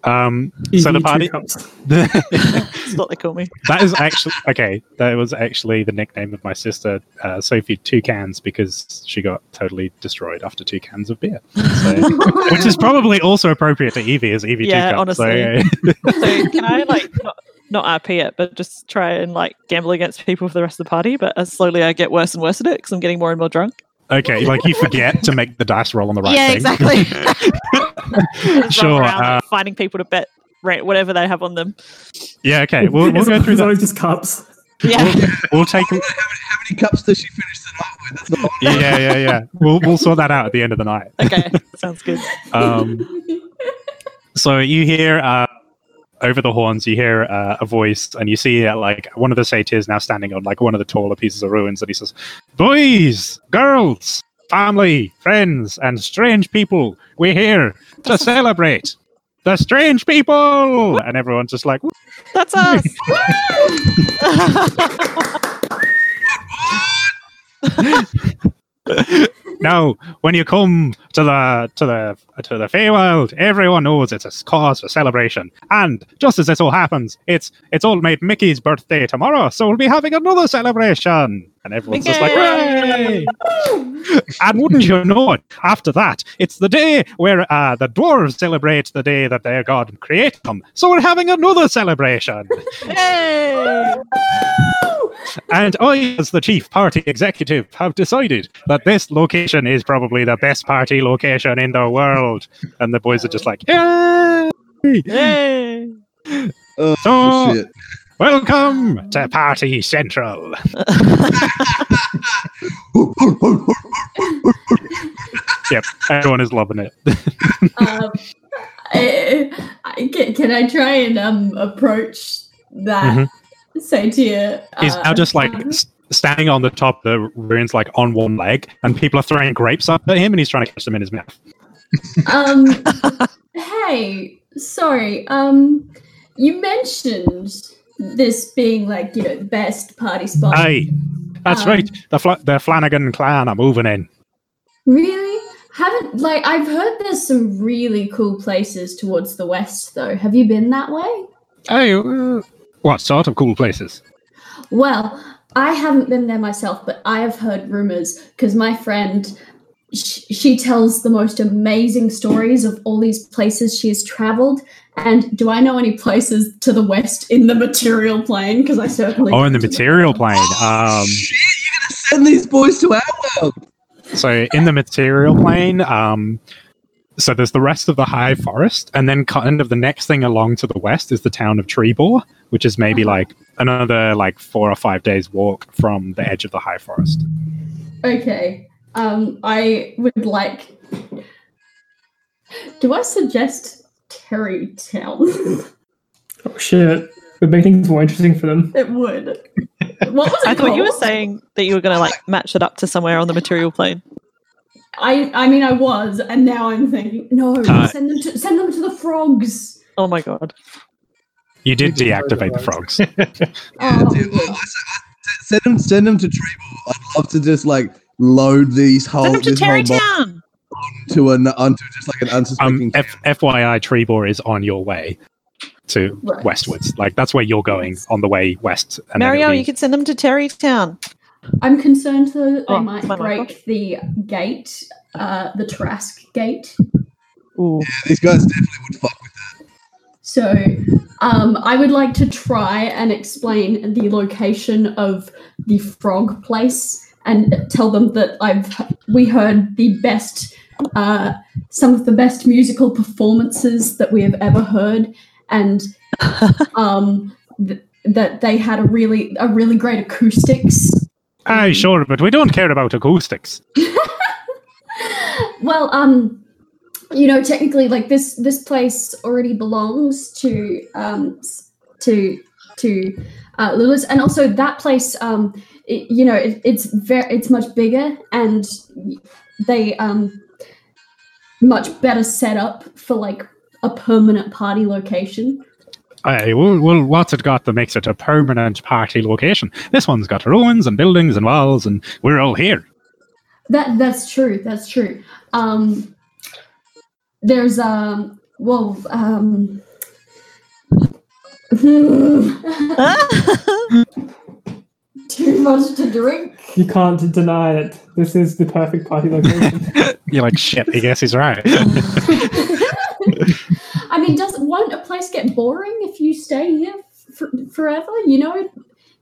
Speaker 2: Um, so the party,
Speaker 7: cups.
Speaker 5: That's (laughs) what they call me.
Speaker 2: That is actually okay. That was actually the nickname of my sister, uh, Sophie Two Cans, because she got totally destroyed after two cans of beer. So, (laughs) which is probably also appropriate to Evie as Evie
Speaker 5: Yeah,
Speaker 2: Two Cups. So,
Speaker 5: honestly.
Speaker 2: yeah.
Speaker 5: So can I like not, not RP it, but just try and like gamble against people for the rest of the party? But as slowly I get worse and worse at it because I'm getting more and more drunk.
Speaker 2: Okay, like you forget to make the dice roll on the right thing.
Speaker 5: yeah,
Speaker 2: thing.
Speaker 5: exactly. (laughs)
Speaker 2: Sure,
Speaker 5: around, like,
Speaker 2: uh,
Speaker 5: finding people to bet rent whatever they have on them.
Speaker 2: Yeah, okay. We'll, we'll go through
Speaker 7: it's
Speaker 2: that.
Speaker 7: always just cups.
Speaker 5: Yeah.
Speaker 2: We'll take. (laughs)
Speaker 3: How many, how many cups does she finish the night with? That's not
Speaker 2: Yeah, yeah, yeah. We'll we'll sort that out at the end of the night.
Speaker 5: okay, sounds good.
Speaker 2: Um, so you hear uh, over the horns, you hear uh, a voice, and you see uh, like one of the satyrs now standing on like one of the taller pieces of ruins, and he says, "Boys, girls, family, friends, and strange people, we're here to celebrate." The strange people, and everyone's just like,
Speaker 5: That's us. (laughs) (laughs) (laughs)
Speaker 2: Now, when you come to the to the to the Feywild, everyone knows it's a cause for celebration. And just as it so happens, it's it's old mate Mickey's birthday tomorrow, so we'll be having another celebration. And everyone's just like,
Speaker 5: Mickey!
Speaker 2: "Hooray!" and wouldn't you know it? After that, it's the day where uh, the dwarves celebrate the day that their god created them. So we're having another celebration.
Speaker 5: Yay!
Speaker 2: And I, as the chief party executive, have decided that this location is probably the best party location in the world. And the boys are just like, yeah.
Speaker 5: Yay!
Speaker 3: Oh,
Speaker 2: So-
Speaker 3: shit.
Speaker 2: Welcome to Party Central. (laughs) Yep, everyone is loving it.
Speaker 6: um, I, I, can, can I try and um approach that satyr?
Speaker 2: He's
Speaker 6: uh,
Speaker 2: now just like
Speaker 6: um,
Speaker 2: standing on the top of the ruins, like on one leg, and people are throwing grapes up at him, and he's trying to catch them in his mouth.
Speaker 6: um, (laughs) hey, sorry. Um, you mentioned this being like you know the best party spot.
Speaker 2: Hey, that's
Speaker 6: Um,
Speaker 2: right. The, Fla- the Flanagan clan are moving in.
Speaker 6: Really? Haven't like I've heard there's some really cool places towards the west though. Have you been that way?
Speaker 2: Hey, uh, what sort of cool places?
Speaker 6: Well, I haven't been there myself, but I have heard rumors because my friend she tells the most amazing stories of all these places she has traveled. And do I know any places to the west in the material plane? Because I certainly
Speaker 2: Oh, in the
Speaker 6: don't.
Speaker 2: material plane. Um,
Speaker 3: Shit, you're gonna send these boys to our world.
Speaker 2: so in the material plane, um, so there's the rest of the high forest, and then kind of the next thing along to the west is the town of Triboar, which is maybe
Speaker 6: Uh-huh.
Speaker 2: like another like four or five days walk from the edge of the high forest.
Speaker 6: Okay. Um, I would like. Do I suggest Terrytown? (laughs)
Speaker 7: Oh shit. Would make things more interesting for them.
Speaker 6: it would. What was it
Speaker 5: I thought you were saying that you were going to like match it up to somewhere on the material plane.
Speaker 6: I I mean I was, and now I'm thinking, no,
Speaker 2: Uh,
Speaker 6: send them to send them to the frogs.
Speaker 5: Oh my god.
Speaker 2: You did
Speaker 8: You did
Speaker 2: deactivate the frogs.
Speaker 3: Yeah,
Speaker 6: Oh,
Speaker 3: dude, I, send them, send them to Triboar. I'd love to just like load these whole
Speaker 5: Send them to
Speaker 3: this whole
Speaker 5: Terrytown.
Speaker 3: to an onto just like an unsuspecting.
Speaker 2: Um, F- FYI, Triboar is on your way to
Speaker 6: Right.
Speaker 2: westwards. Like that's where you're going on the way west. And
Speaker 5: Mario,
Speaker 2: be-
Speaker 5: you could send them to Terrytown.
Speaker 6: I'm concerned though that they
Speaker 5: Oh,
Speaker 6: might break
Speaker 5: Michael.
Speaker 6: the gate, uh, the Trask gate.
Speaker 5: Ooh.
Speaker 3: these guys definitely would fuck with that.
Speaker 6: So, um, I would like to try and explain the location of the frog place and tell them that I've we heard the best, uh, some of the best musical performances that we have ever heard, and (laughs) um, th- that they had a really a really great acoustics.
Speaker 2: Aye, sure, but we don't care about acoustics. (laughs)
Speaker 6: well, um, you know, technically, like this this place already belongs to um to to uh, Lula's, and also that place, um, it, you know, it, it's very it's much bigger, and they um much better set up for like a permanent party location.
Speaker 2: Aye, well, well, what's it got that makes it a permanent party location? This one's got ruins and buildings and walls, and we're all here.
Speaker 6: That that's true. That's true. Um, there's um well um (laughs) Too much to drink.
Speaker 7: You can't deny it. This is the perfect party location. (laughs)
Speaker 2: You're like, shit, I guess he's right. (laughs)
Speaker 6: I mean, does won't a place get boring if you stay here for, forever? You know,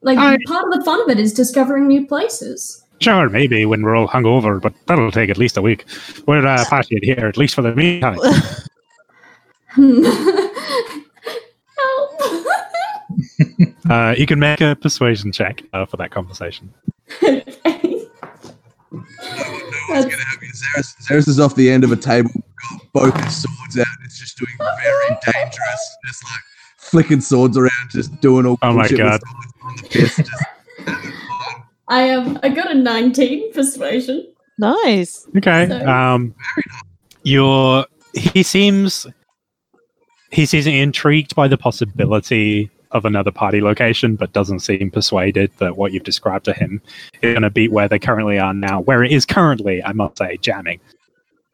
Speaker 6: like
Speaker 2: I-
Speaker 6: part of the fun of it is discovering new places.
Speaker 2: sure, maybe when we're all hungover, but that'll take at least a week. We're uh, (laughs) partying here, at least for the meantime. (laughs)
Speaker 6: Help! (laughs)
Speaker 2: Uh, you can make a persuasion check uh, for that conversation.
Speaker 6: Okay.
Speaker 3: It's gonna have you. Xeris, Xeris is off the end of a table, got both his swords out. It's just doing very dangerous, just like flicking swords around, just doing all.
Speaker 2: Oh my
Speaker 3: bullshit
Speaker 2: God.
Speaker 3: on the piss, just. (laughs)
Speaker 6: I am. I got a nineteen persuasion.
Speaker 5: nice.
Speaker 2: Okay.
Speaker 6: So-
Speaker 2: Um, you're. He seems. He seems intrigued by the possibility of another party location, but doesn't seem persuaded that what you've described to him is going to beat where they currently are now. Where it is currently, I must say, jamming.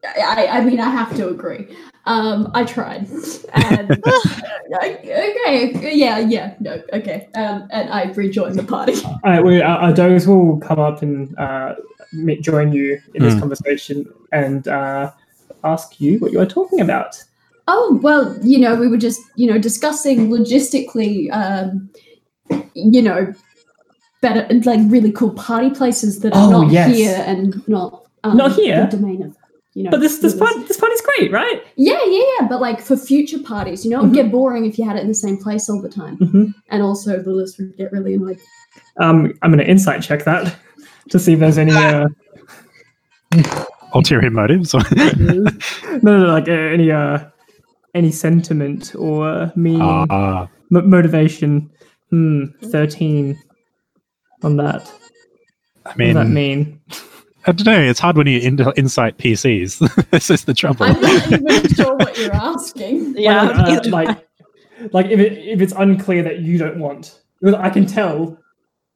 Speaker 6: I, I mean, I have to agree. Um, I tried. And, (laughs) okay, yeah, yeah, no, okay. Um, and I rejoined the party.
Speaker 7: All right, we, our, our dogs will come up and uh, meet, join you in this
Speaker 2: Hmm.
Speaker 7: conversation and uh, ask you what you are talking about.
Speaker 6: Oh well, you know, we were just you know discussing logistically, um, you know, better like really cool party places that are
Speaker 7: Oh,
Speaker 6: not
Speaker 7: yes.
Speaker 6: here and not um,
Speaker 7: Not here?
Speaker 6: the domain of you know.
Speaker 7: But this this
Speaker 6: rulers.
Speaker 7: part this party's great, right?
Speaker 6: Yeah, yeah, yeah. But like for future parties, you know, it would get boring if you had it in the same place all the time,
Speaker 7: hmm
Speaker 6: and also the list would get really annoyed.
Speaker 7: Um, I'm going to insight check that (laughs) to see if there's any uh, (laughs)
Speaker 2: Ulterior motives. (laughs)
Speaker 7: no, no, no, like uh, any uh, any sentiment or uh, meaning,
Speaker 2: Ah,
Speaker 7: mo- motivation. Hmm, thirteen on that.
Speaker 2: I mean,
Speaker 7: What does that
Speaker 2: mean,
Speaker 7: mean?
Speaker 2: I don't know. It's hard when you in- insight PCs. (laughs) this is the trouble.
Speaker 6: I'm not even sure what you're asking. (laughs)
Speaker 5: Yeah.
Speaker 7: Like, uh, (laughs) like, like if it if it's unclear that you don't want, I can tell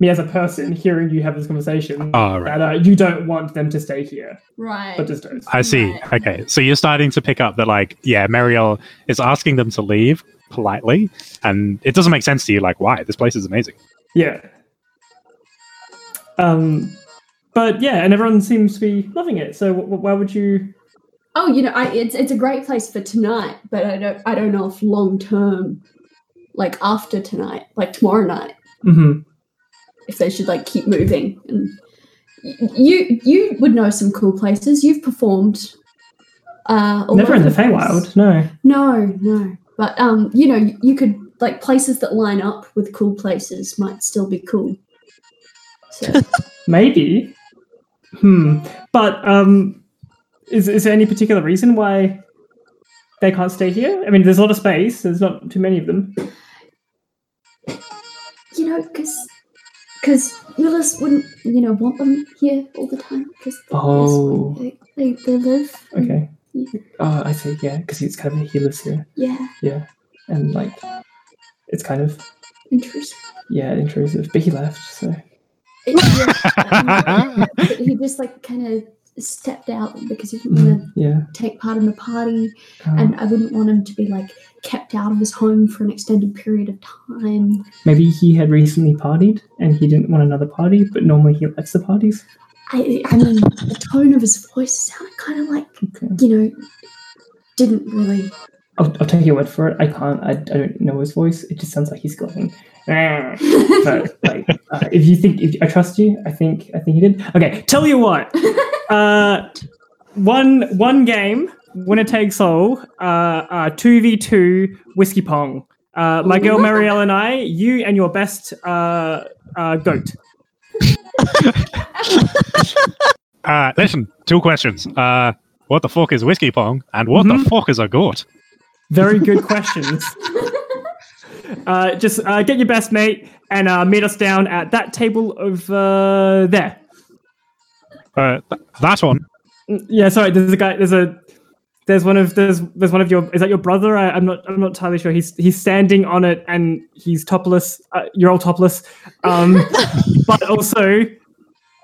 Speaker 7: me as a person hearing you have this conversation
Speaker 2: Oh, right.
Speaker 7: that uh, you don't want them to stay here,
Speaker 6: Right.
Speaker 7: but just don't.
Speaker 2: I see.
Speaker 6: Right.
Speaker 2: Okay, so you're starting to pick up that, like, yeah, Marielle is asking them to leave politely, and it doesn't make sense to you. Like, why? This place is amazing.
Speaker 7: Yeah. Um, but yeah, and everyone seems to be loving it. So w- why would you?
Speaker 6: Oh, you know, I, it's it's a great place for tonight, but I don't I don't know if long term, like after tonight, like tomorrow night,
Speaker 7: hmm
Speaker 6: if they should like keep moving. And you you would know some cool places. You've performed. Uh,
Speaker 7: Never in the. Feywild, no.
Speaker 6: No, no. But um, you know, you, you could like places that line up with cool places might still be cool. So (laughs)
Speaker 7: Maybe. Hmm. But um, is is there any particular reason why they can't stay here? I mean, there's a lot of space. There's not too many of them.
Speaker 6: you know, because because Willis wouldn't you know want them here all the time because
Speaker 7: Oh.
Speaker 6: they, they they live.
Speaker 7: Okay.
Speaker 6: Yeah.
Speaker 7: Oh, I see. Yeah, because he's kind of he lives here.
Speaker 6: Yeah,
Speaker 7: Yeah, and like, it's kind of
Speaker 6: intrusive.
Speaker 7: yeah intrusive. But he left, so
Speaker 6: yeah, um, he just like kind of stepped out because he didn't want to
Speaker 7: yeah.
Speaker 6: take part in the party,
Speaker 7: Um,
Speaker 6: and I wouldn't want him to be like kept out of his home for an extended period of time.
Speaker 7: maybe he had recently partied and he didn't want another party, but normally he likes the parties.
Speaker 6: I, I mean, the tone of his voice sounded kind of like
Speaker 7: Okay.
Speaker 6: you know, didn't really.
Speaker 7: I'll, I'll take your word for it. I can't. I, I don't know his voice. It just sounds like he's going. But (laughs) like, uh, if you think if I trust you, I think I think you did. Okay, tell you what. (laughs) Uh, one one game, winner takes all. Uh, two v two whiskey pong. Uh, my girl Marielle and I, you and your best uh, uh, goat. (laughs)
Speaker 2: Uh, listen, two questions. Uh, what the fuck is whiskey pong, and what
Speaker 7: Mhm.
Speaker 2: the fuck is a goat?
Speaker 7: Very good questions. Uh, just uh, get your best mate and uh, meet us down at that table over there.
Speaker 2: Uh, th- that one.
Speaker 7: Mm, Yeah, sorry. There's a guy. There's a. There's one of there's there's one of your. Is that your brother? I, I'm not. I'm not entirely sure. He's he's standing on it and he's topless. Uh, you're all topless. Um, (laughs) but also,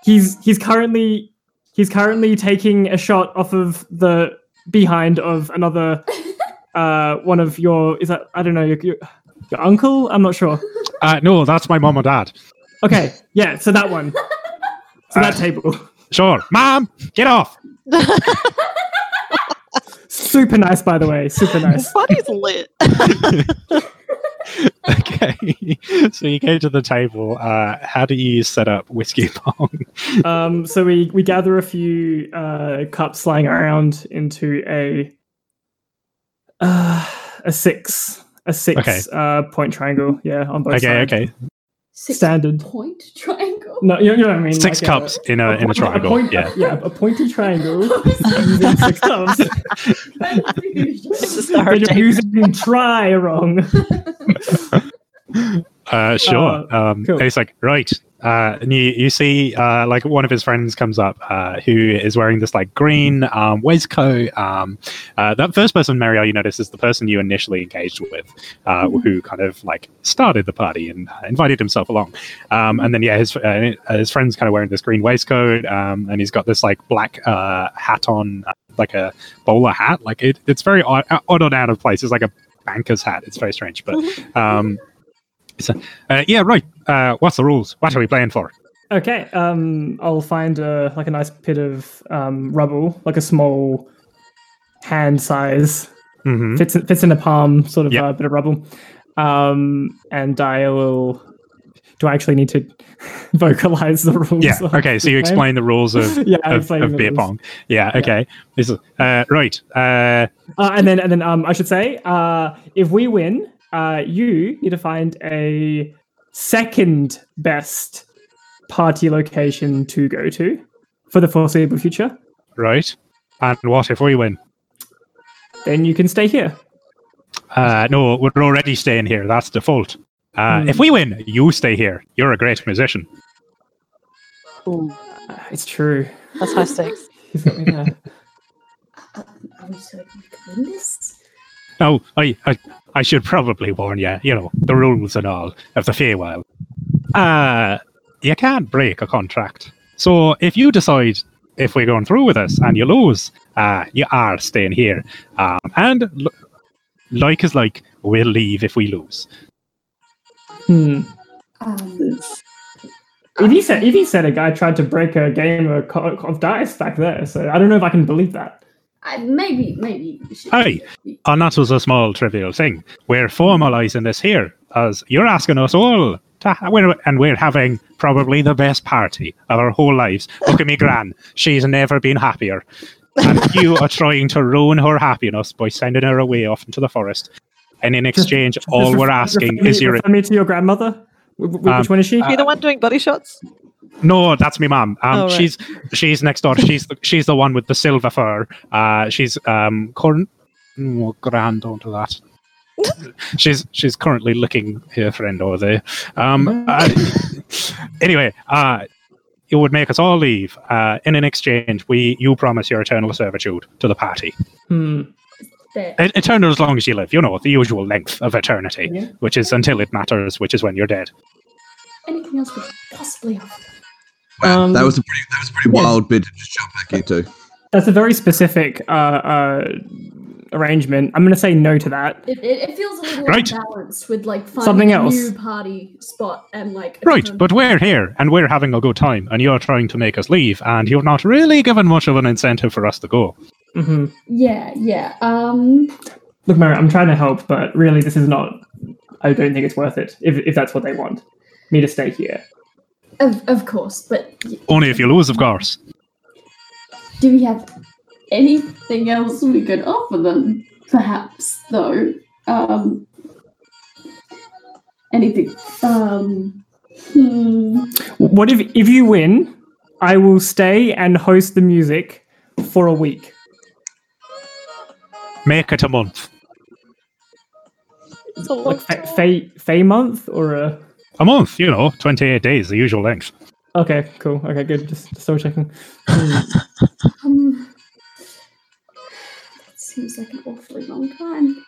Speaker 7: he's he's currently he's currently taking a shot off of the behind of another. Uh, one of your is that I don't know your, your Your uncle? I'm not sure.
Speaker 2: Uh, no, that's my mom and dad.
Speaker 7: Okay, yeah, so that one. So that table.
Speaker 2: Sure, mom, get off.
Speaker 7: Super nice, by the way. Super nice. (laughs)
Speaker 5: Party's lit. (laughs)
Speaker 2: okay, so you go to the table. Uh, how do you set up whiskey (laughs) pong?
Speaker 7: Um, so we we gather a few uh, cups lying around into a uh, a six a six
Speaker 2: Okay.
Speaker 7: uh, point triangle. Yeah, on both
Speaker 2: okay,
Speaker 7: sides.
Speaker 2: okay,
Speaker 6: Six
Speaker 7: Standard.
Speaker 6: point triangle.
Speaker 7: No, you, you know what I mean.
Speaker 2: six
Speaker 7: like a-
Speaker 2: cups in a in a
Speaker 7: point-
Speaker 2: triangle.
Speaker 7: point-
Speaker 2: yeah.
Speaker 7: yeah, a pointed triangle (laughs) using six cups.
Speaker 5: This is the
Speaker 7: but you're using try wrong. (laughs)
Speaker 2: Uh, sure. um,
Speaker 7: cool.
Speaker 2: and He's like, right. Uh, and you, you see, uh, like one of his friends comes up, uh, who is wearing this like green um, waistcoat. Um, uh, that first person, Marielle, you notice is the person you initially engaged with, uh, who kind of like started the party and uh, invited himself along. Um, and then yeah, his uh, his friend's kind of wearing this green waistcoat, um, and he's got this like black uh, hat on, uh, like a bowler hat. Like it, it's very odd, odd and out of place. It's like a banker's hat. It's very strange, but. Uh, yeah, right. Uh, what's the rules? What are we playing for?
Speaker 7: Okay, um, I'll find a like a nice bit of um, rubble, like a small hand size
Speaker 2: hmm
Speaker 7: fits in, fits in a palm, sort of
Speaker 2: Yep.
Speaker 7: uh, bit of rubble. Um, and I will. Do I actually need to (laughs) vocalize the rules?
Speaker 2: Yeah. Okay. So you explain the rules of, (laughs)
Speaker 7: Yeah,
Speaker 2: of, of beer
Speaker 7: rules.
Speaker 2: pong. Yeah.
Speaker 7: Yeah.
Speaker 2: Okay. This is uh, right. Uh,
Speaker 7: Uh, and then, and then, um, I should say, uh, if we win, uh, you need to find a second best party location to go to for the foreseeable future.
Speaker 2: right. And what if we win?
Speaker 7: Then you can stay here.
Speaker 2: Uh, no, we're already staying here. That's default. Uh,
Speaker 7: Hmm.
Speaker 2: If we win, you stay here. You're a great musician.
Speaker 5: Ooh,
Speaker 7: Uh, It's true.
Speaker 5: that's high stakes.
Speaker 7: He's got me there.
Speaker 6: Are we certain we can win this?
Speaker 2: No, I, I, I should probably warn you. You know the rules and all of the Feywild. Uh, you can't break a contract. So if you decide if we're going through with this and you lose, uh, you are staying here. Um, and l- like is like, we'll leave if we lose.
Speaker 7: Hmm.
Speaker 6: Um,
Speaker 7: If he said if he said a guy tried to break a game of, of dice back there, so I don't know if I can believe that.
Speaker 6: I, maybe, maybe.
Speaker 2: Hey. And that was a small trivial thing. We're formalising this here, as you're asking us all to, ha- we're, and we're having probably the best party of our whole lives. Look at me, Gran. She's never been happier. And you are trying to ruin her happiness by sending her away off into the forest. And in exchange, all
Speaker 7: Just
Speaker 2: we're asking
Speaker 7: me-
Speaker 2: is your.
Speaker 7: refer me to your grandmother. Wh- wh- Which
Speaker 2: Um,
Speaker 7: one is she?
Speaker 5: Are you the one doing body shots?
Speaker 2: No, that's me, mum. Um,
Speaker 5: Oh, right.
Speaker 2: she's she's next door. She's the, she's the one with the silver fur. Uh, she's um current. Oh, grand, don't that. (laughs) she's she's currently licking her friend over there. Um, uh, anyway, uh, it would make us all leave. Uh, in an exchange, we you promise your eternal servitude to the party.
Speaker 7: Hmm.
Speaker 6: There.
Speaker 2: E- Eternal as long as you live. You know the usual length of eternity,
Speaker 7: Yeah.
Speaker 2: which is until it matters, which is when you're dead.
Speaker 6: Anything else we could possibly offer?
Speaker 3: Wow,
Speaker 7: Um,
Speaker 3: that was a pretty that was a pretty
Speaker 7: yeah.
Speaker 3: wild bit to just jump back into.
Speaker 7: That's a very specific uh, uh, arrangement. I'm going to say no to that.
Speaker 6: It, it, it feels a little
Speaker 2: Right.
Speaker 6: unbalanced with like finding
Speaker 7: Something
Speaker 6: a
Speaker 7: else.
Speaker 6: new party spot and like.
Speaker 2: Right,
Speaker 6: different-
Speaker 2: but we're here and we're having a good time, and you're trying to make us leave, and you're not really given much of an incentive for us to go.
Speaker 7: hmm
Speaker 6: Yeah, yeah. Um,
Speaker 7: Look, Mary, I'm trying to help, but really, this is not. I don't think it's worth it. If if that's what they want, me to stay here.
Speaker 6: Of of course, but
Speaker 2: Only if you lose, of course.
Speaker 6: do we have anything else we could offer them? Perhaps, though. Um, anything. Um, hmm.
Speaker 7: What if if you win? I will stay and host the music for a week.
Speaker 2: Make it a month.
Speaker 5: It's a long
Speaker 7: Like fa- Fey Fey month or a.
Speaker 2: A month, you know, 28 days, the usual length.
Speaker 7: Okay, cool. Okay, good. Just, just double checking. (laughs)
Speaker 6: Um, seems like an awfully long time.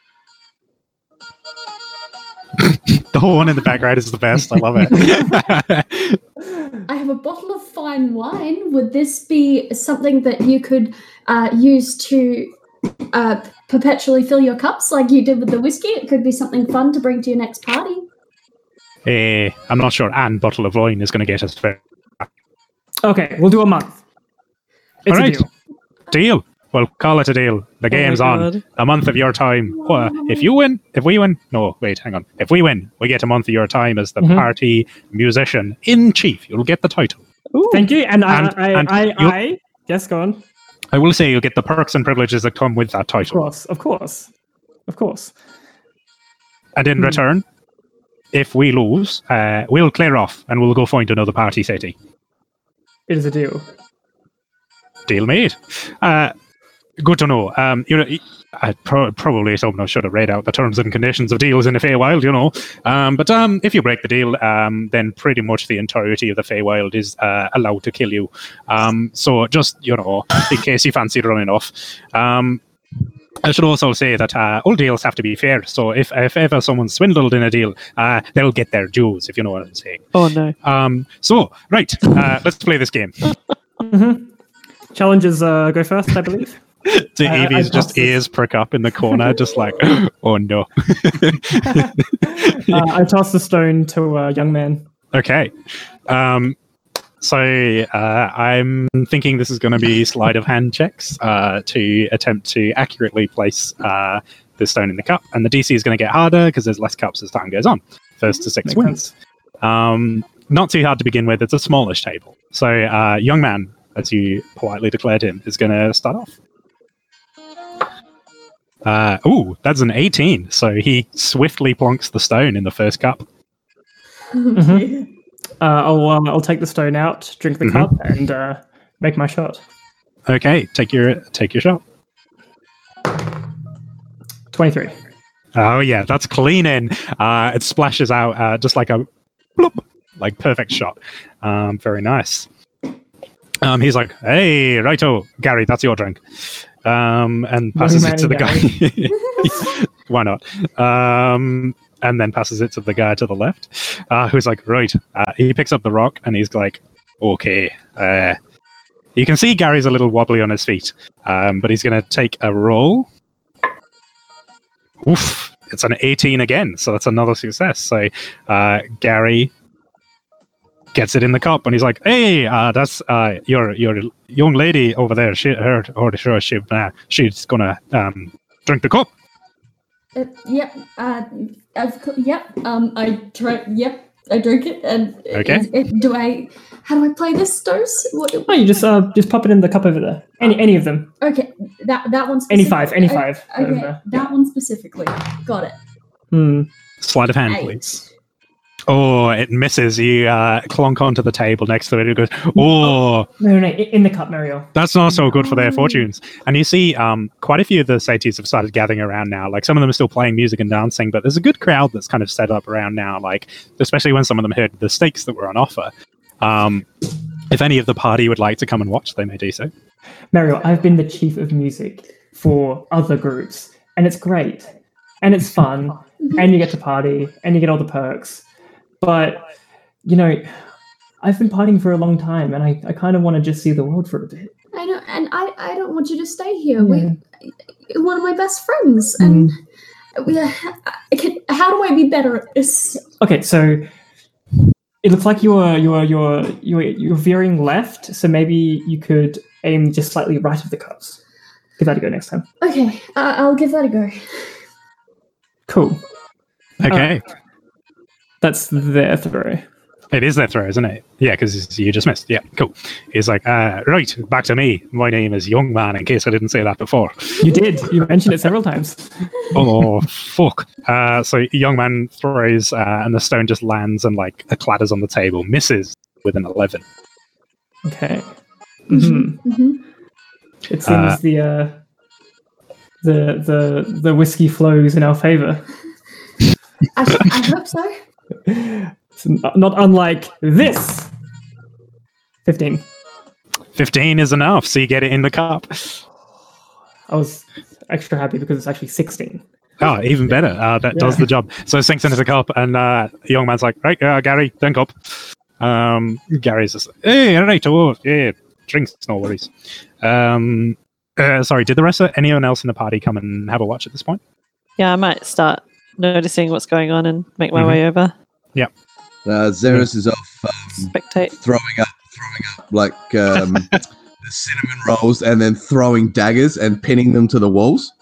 Speaker 6: (laughs)
Speaker 2: The whole one in the background is the best. I love it. (laughs)
Speaker 6: I have a bottle of fine wine. Would this be something that you could uh, use to uh, perpetually fill your cups like you did with the whiskey. It could be something fun to bring to your next party.
Speaker 2: Eh, I'm not sure Anne bottle of wine is going to get us there.
Speaker 7: Okay, we'll do a month. It's
Speaker 2: All
Speaker 7: a deal.
Speaker 2: Deal. Well, call it a deal. The
Speaker 5: Oh
Speaker 2: game's on. A month of your time. Wha- If you win, if we win, no, wait, hang on. If we win, we get a month of your time as the
Speaker 7: Mhm.
Speaker 2: party musician in chief. You'll get the title.
Speaker 5: Ooh.
Speaker 7: Thank you. And,
Speaker 2: And-
Speaker 7: I, I,
Speaker 2: and
Speaker 7: I,
Speaker 2: you-
Speaker 7: I, yes, go on.
Speaker 2: I will say you'll get the perks and privileges that come with that title.
Speaker 7: Of course, of course, of course.
Speaker 2: And in
Speaker 7: Hmm.
Speaker 2: return, if we lose, uh, we'll clear off and we'll go find another party city.
Speaker 7: It is a deal.
Speaker 2: Deal made. Uh, good to know. Um, you know, I pro- probably someone should have read out the terms and conditions of deals in the Feywild, you know. Um, but um, if you break the deal, um, then pretty much the entirety of the Feywild is uh, allowed to kill you. Um, so just you know, in case you fancy running off. I should also say that uh, all deals have to be fair. So if, if ever someone's swindled in a deal, uh, they'll get their dues, if you know what I'm saying.
Speaker 5: Oh no.
Speaker 2: Um, so, right, uh, let's play this game.
Speaker 7: hmm Challenges uh, go first, I believe.
Speaker 2: The
Speaker 7: I- I
Speaker 2: Evie's just
Speaker 7: passed this.
Speaker 2: ears prick up in the corner, just like, (laughs) oh no. (laughs)
Speaker 7: uh, I toss the stone to a young man.
Speaker 2: okay. Um, so uh, I'm thinking this is going to be sleight of hand checks uh, to attempt to accurately place uh, the stone in the cup, and the DC is going to get harder because there's less cups as time goes on. First to six
Speaker 7: Makes
Speaker 2: wins. Um, not too hard to begin with. It's a smallish table. So, uh, young man, as you politely declared him, is going to start off. Uh, ooh, that's an 18. So he swiftly plonks the stone in the first cup. (laughs)
Speaker 7: Mhm. Uh, I'll um, I'll take the stone out, drink the
Speaker 2: Mhm.
Speaker 7: cup, and uh, make my shot.
Speaker 2: Okay, take your take your shot.
Speaker 7: Twenty-three.
Speaker 2: Oh yeah, that's clean in. Uh, it splashes out uh, just like a bloop, like perfect shot. Um, very nice. Um, he's like, "Hey, righto, Gary, that's your drink," um, and passes it to the guy. (laughs) (laughs) Why not? Um, and then passes it to the guy to the left, uh, who's like, "Right." Uh, he picks up the rock and he's like, "Okay." Uh, you can see Gary's a little wobbly on his feet, um, but he's going to take a roll. Oof, it's an 18 again, so that's another success. So uh, Gary gets it in the cup, and he's like, "Hey, uh, that's uh, your your young lady over there. She her or sure she she's gonna um, drink the cup."
Speaker 6: Uh, yep. Uh, of course, yep. Um, I try. Yep. I drink it, and
Speaker 2: Okay.
Speaker 6: it- it- do I? How do I play this dose? What,
Speaker 7: Oh, you just uh, just pop it in the cup over there. Any any of them.
Speaker 6: okay, that that one.
Speaker 7: Any five. Any five.
Speaker 6: Okay,
Speaker 7: there.
Speaker 6: that one specifically. Got it.
Speaker 7: Hmm.
Speaker 2: Sleight of hand,
Speaker 6: Eight.
Speaker 2: please. Oh, it misses. You uh, clonk onto the table next to it. It goes, "Oh,
Speaker 7: No, no, no, in the cup, Mario.
Speaker 2: That's not so good for their
Speaker 6: Oh.
Speaker 2: fortunes. And you see, um, quite a few of the Satyrs have started gathering around now. Like some of them are still playing music and dancing, but there's a good crowd that's kind of set up around now. Like especially when some of them heard the stakes that were on offer. Um, if any of the party would like to come and watch, they may do so.
Speaker 7: Mario, I've been the chief of music for other groups, and it's great, and it's fun, and you get to party, and you get all the perks. But you know, I've been partying for a long time, and I, I kind of want to just see the world for a bit.
Speaker 6: I know, and I I don't want you to stay here.
Speaker 7: Yeah.
Speaker 6: We, you're one of my best friends, and we. Uh, I can, how do I be better at this?
Speaker 7: Okay, so it looks like you're you're you're you're you're veering left, so maybe you could aim just slightly right of the cups. Give that a go next time.
Speaker 6: Okay, uh, I'll give that a go.
Speaker 7: Cool.
Speaker 2: Okay,
Speaker 7: That's their throw.
Speaker 2: it is their throw, isn't it? Yeah, because you just missed. Yeah, cool. He's like, uh, right, back to me. My name is Young Man. In case I didn't say that before.
Speaker 7: You did. You mentioned it several times. (laughs)
Speaker 2: oh fuck uh so young man throws uh, and the stone just lands and like it clatters on the table misses with an 11
Speaker 7: Okay. hmm
Speaker 6: hmm
Speaker 7: It seems
Speaker 2: Uh,
Speaker 7: the uh, the the the whiskey flows in our favor.
Speaker 6: I, I hope so.
Speaker 7: It's not, not unlike this. Fifteen.
Speaker 2: 15 is enough so you get it in the cup
Speaker 7: I was extra happy because it's actually sixteen.
Speaker 2: oh even better uh, that does the job so it sinks into the cup and uh the young man's like right uh, gary drink up um gary's just hey all right oh yeah drinks no worries um Uh, sorry, did the rest of anyone else in the party come and have a watch at this point?
Speaker 5: Yeah, I might start noticing what's going on and make my
Speaker 2: Mhm.
Speaker 5: way over.
Speaker 3: Uh, Xeris is off um,
Speaker 5: Spectate.
Speaker 3: throwing up, throwing up like um, (laughs) the cinnamon rolls, and then throwing daggers and pinning them to the walls,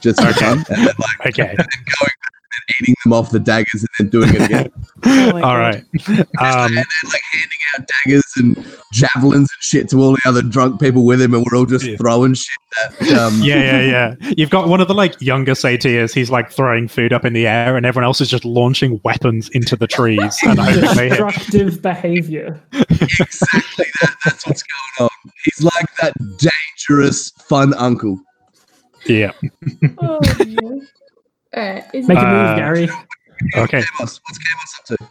Speaker 3: just for
Speaker 2: Okay.
Speaker 3: fun, and then like
Speaker 2: Okay.
Speaker 3: and then going and eating them off the daggers and then doing it again. (laughs)
Speaker 5: Oh my
Speaker 2: All
Speaker 5: God.
Speaker 2: right. Um, (laughs)
Speaker 3: and then like handing out daggers and javelins and shit to all the other drunk people with him, and we're all just
Speaker 2: Yeah.
Speaker 3: throwing shit at. Um,
Speaker 2: yeah, yeah, (laughs) yeah. You've got one of the like younger satyrs. He's like throwing food up in the air, and everyone else is just launching weapons into the trees and hoping they.
Speaker 7: Destructive behavior.
Speaker 3: exactly that. That's what's going on. He's like that dangerous, fun uncle.
Speaker 2: Yeah.
Speaker 6: Oh, no. Alright. Is
Speaker 7: Make a
Speaker 2: Uh,
Speaker 7: move, Gary.
Speaker 2: Okay.
Speaker 3: What's what's up to?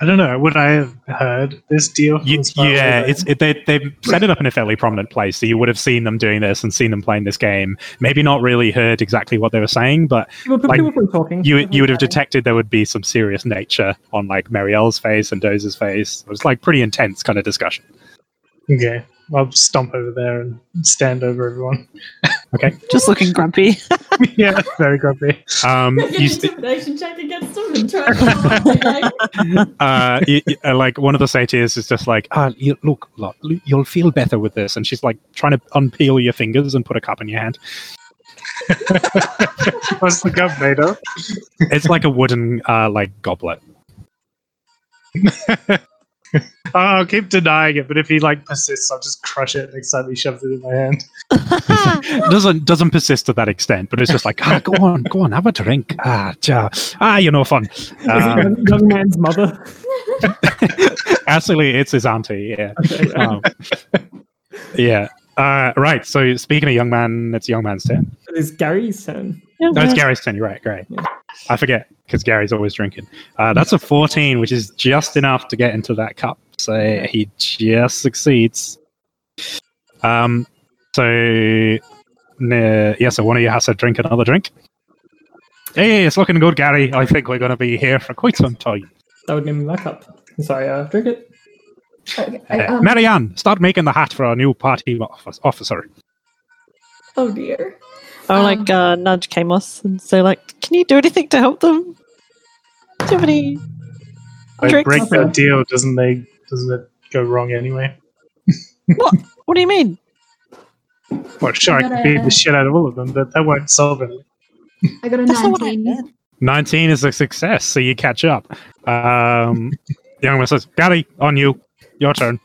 Speaker 8: I don't know. Would I have heard this deal?
Speaker 2: You, yeah, it's it, they they've set it up in a fairly prominent place, so you would have seen them doing this and seen them playing this game. Maybe not really heard exactly what they were saying, but
Speaker 7: People,
Speaker 2: like,
Speaker 7: people were talking.
Speaker 2: you you would have detected there would be some serious nature on like Marielle's face and Doze's face. It was like pretty intense kind of discussion.
Speaker 8: Okay. I'll stomp over there and stand over everyone. (laughs) Okay.
Speaker 5: Just looking grumpy. (laughs)
Speaker 8: yeah, very grumpy.
Speaker 2: Um, you, st-
Speaker 6: intimidation check against them and try to (laughs)
Speaker 2: uh, y- y- uh, like one of the satyrs is just like, ah, you, look, look, you'll feel better with this, and she's like trying to unpeel your fingers and put a cup in your hand.
Speaker 8: What's the cup made of?
Speaker 2: It's like a wooden uh, like goblet.
Speaker 8: Oh, I'll keep denying it, but if he like persists, I'll just crush it next time he shoves it in my hand. (laughs)
Speaker 2: doesn't doesn't persist to that extent, but it's just like, ah, go on, go on, have a drink. Ah, ja. ah, you're no fun. Um,
Speaker 7: young, young man's mother? (laughs)
Speaker 2: actually, it's his auntie. Yeah.
Speaker 7: Okay.
Speaker 2: Um, yeah. Uh, right. So speaking of young man, it's young man's turn.
Speaker 7: It's Gary's turn.
Speaker 2: No, it's Gary's turn. You're right. Great.
Speaker 7: Yeah.
Speaker 2: I forget because Gary's always drinking. Uh, that's a 14, which is just enough to get into that cup. So he just succeeds. Um. So uh, yeah. So one of you has to drink another drink. Hey, it's looking good, Gary. I think we're going to be here for quite some time.
Speaker 7: That would name me back up. Sorry, uh, drink it.
Speaker 6: Okay, I,
Speaker 2: Uh,
Speaker 6: um,
Speaker 2: Marianne, start making the hat for our new party officer.
Speaker 6: oh dear.
Speaker 5: I
Speaker 6: Um,
Speaker 5: like uh, nudge Kamos and say like, "Can you do anything to help them? Do you have any
Speaker 8: Like,
Speaker 5: Tricks.
Speaker 8: break that deal, doesn't they? Doesn't it go wrong anyway? (laughs)
Speaker 5: What What do you mean?
Speaker 8: Well, sure, I can beat the shit out of all of them, but that won't solve it.
Speaker 6: I got a
Speaker 5: That's not what I
Speaker 6: 19.
Speaker 2: 19 is a success, so you catch up. Um, (laughs) the young man says, Gary, on you. Your turn.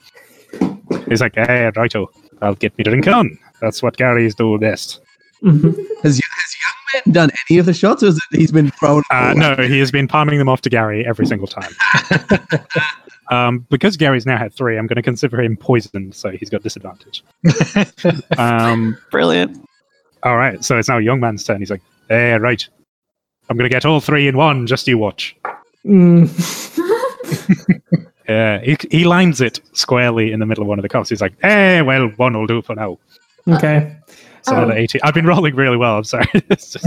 Speaker 2: He's like, hey, righto. I'll get me drink on. That's what Gary's do best.
Speaker 7: Mhm. (laughs)
Speaker 3: Has, has young man done any of the shots, or is it he's been thrown?
Speaker 2: Uh, no, he has been palming them off to Gary every single time. (laughs) um, because Gary's now had three, I'm going to consider him poisoned, so he's got disadvantage. (laughs) um,
Speaker 5: Brilliant.
Speaker 2: all right, so it's now young man's turn. He's like, hey, right. I'm going to get all three in one. Just you watch.
Speaker 7: Mm.
Speaker 2: Yeah, he, he lines it squarely in the middle of one of the cups. He's like, "Hey, well, one will do for now."
Speaker 7: Okay.
Speaker 2: So another
Speaker 6: Oh.
Speaker 2: eighteen. I've been rolling really well. I'm sorry. (laughs) Just-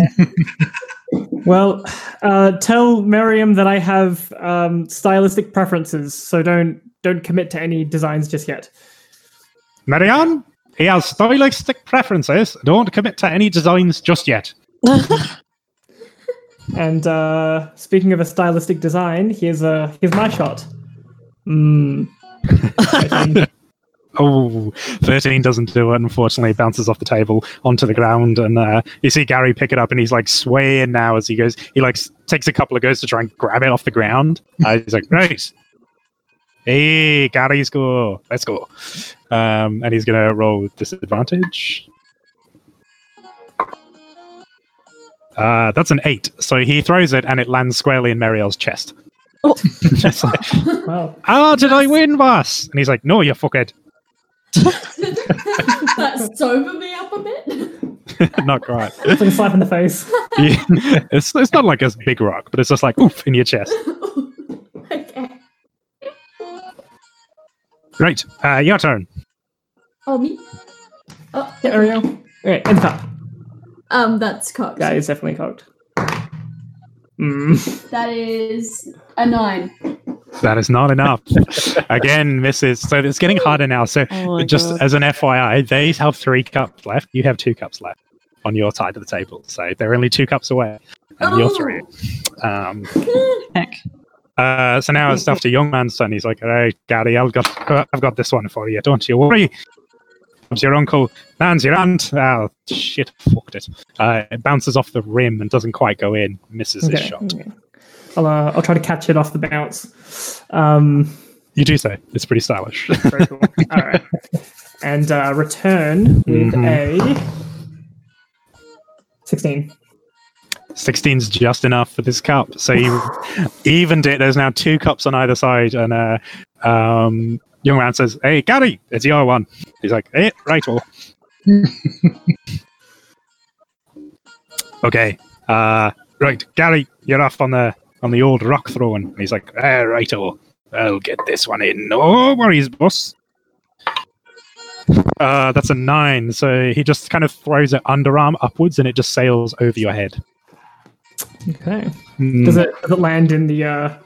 Speaker 7: Well, uh, tell Miriam that I have um, stylistic preferences, so don't don't commit to any designs just yet.
Speaker 2: Marianne, he has stylistic preferences. Don't commit to any designs just yet. (laughs)
Speaker 7: And uh, speaking of a stylistic design, here's a here's my shot. (laughs) Mm.
Speaker 2: Oh, 13 doesn't do it, unfortunately. It bounces off the table onto the ground. And uh, you see Gary pick it up and he's like swaying now as he goes. He like takes a couple of goes to try and grab it off the ground. (laughs) Uh, he's like, right. Hey, Gary's go. Let's go. Um, and he's going to roll with disadvantage. Uh, that's an eight. So he throws it and it lands squarely in Marielle's chest.
Speaker 5: Oh. (laughs)
Speaker 2: Just like, (laughs)
Speaker 7: Wow.
Speaker 2: oh, did I win, boss? And he's like, no, you fuckhead.
Speaker 6: That sobered me up a bit. (laughs)
Speaker 2: Not quite.
Speaker 7: It's like a slap in the face. (laughs)
Speaker 2: Yeah. it's, it's not like a big rock, but it's just like oof in your chest. (laughs)
Speaker 6: okay.
Speaker 2: Right, uh, your turn.
Speaker 6: Oh, me? Oh,
Speaker 7: Yeah, there we go. Okay, in the cup.
Speaker 6: Um, that's cocked.
Speaker 7: Yeah, it's definitely cocked. Mm.
Speaker 6: That is a nine.
Speaker 2: That is not enough. (laughs) Again, misses. So it's getting harder now. So
Speaker 5: Oh
Speaker 2: just
Speaker 5: God.
Speaker 2: as an FYI, they have three cups left. You have two cups left on your side of the table. So they're only two cups away. And you're three. Um,
Speaker 4: Heck.
Speaker 2: uh, so now it's after young man's son. He's like, "All right, Gary, I've got, I've got this one for you. Don't you worry." Comes your uncle, lands your aunt. Oh shit, fucked it. Uh, it bounces off the rim and doesn't quite go in. Misses his shot.
Speaker 7: okay. I'll uh, I'll try to catch it off the bounce. Um,
Speaker 2: You do say it's pretty stylish.
Speaker 7: very cool. (laughs) All right, and uh, return with
Speaker 2: Mhm.
Speaker 7: a sixteen.
Speaker 2: 16's just enough for this cup. So you (laughs) evened it. There's now two cups on either side. And uh, um, young man says, Hey, Gary, it's your one. He's like, Hey, right. Well. (laughs) okay. Uh, right, Gary, you're off on the on the old rock throwing. And he's like, ah, right. Oh, I'll get this one in. No worries, boss. Uh, that's a nine. So he just kind of throws it underarm upwards and it just sails over your head.
Speaker 7: Okay.
Speaker 2: Hmm.
Speaker 7: Does it does it land in the uh,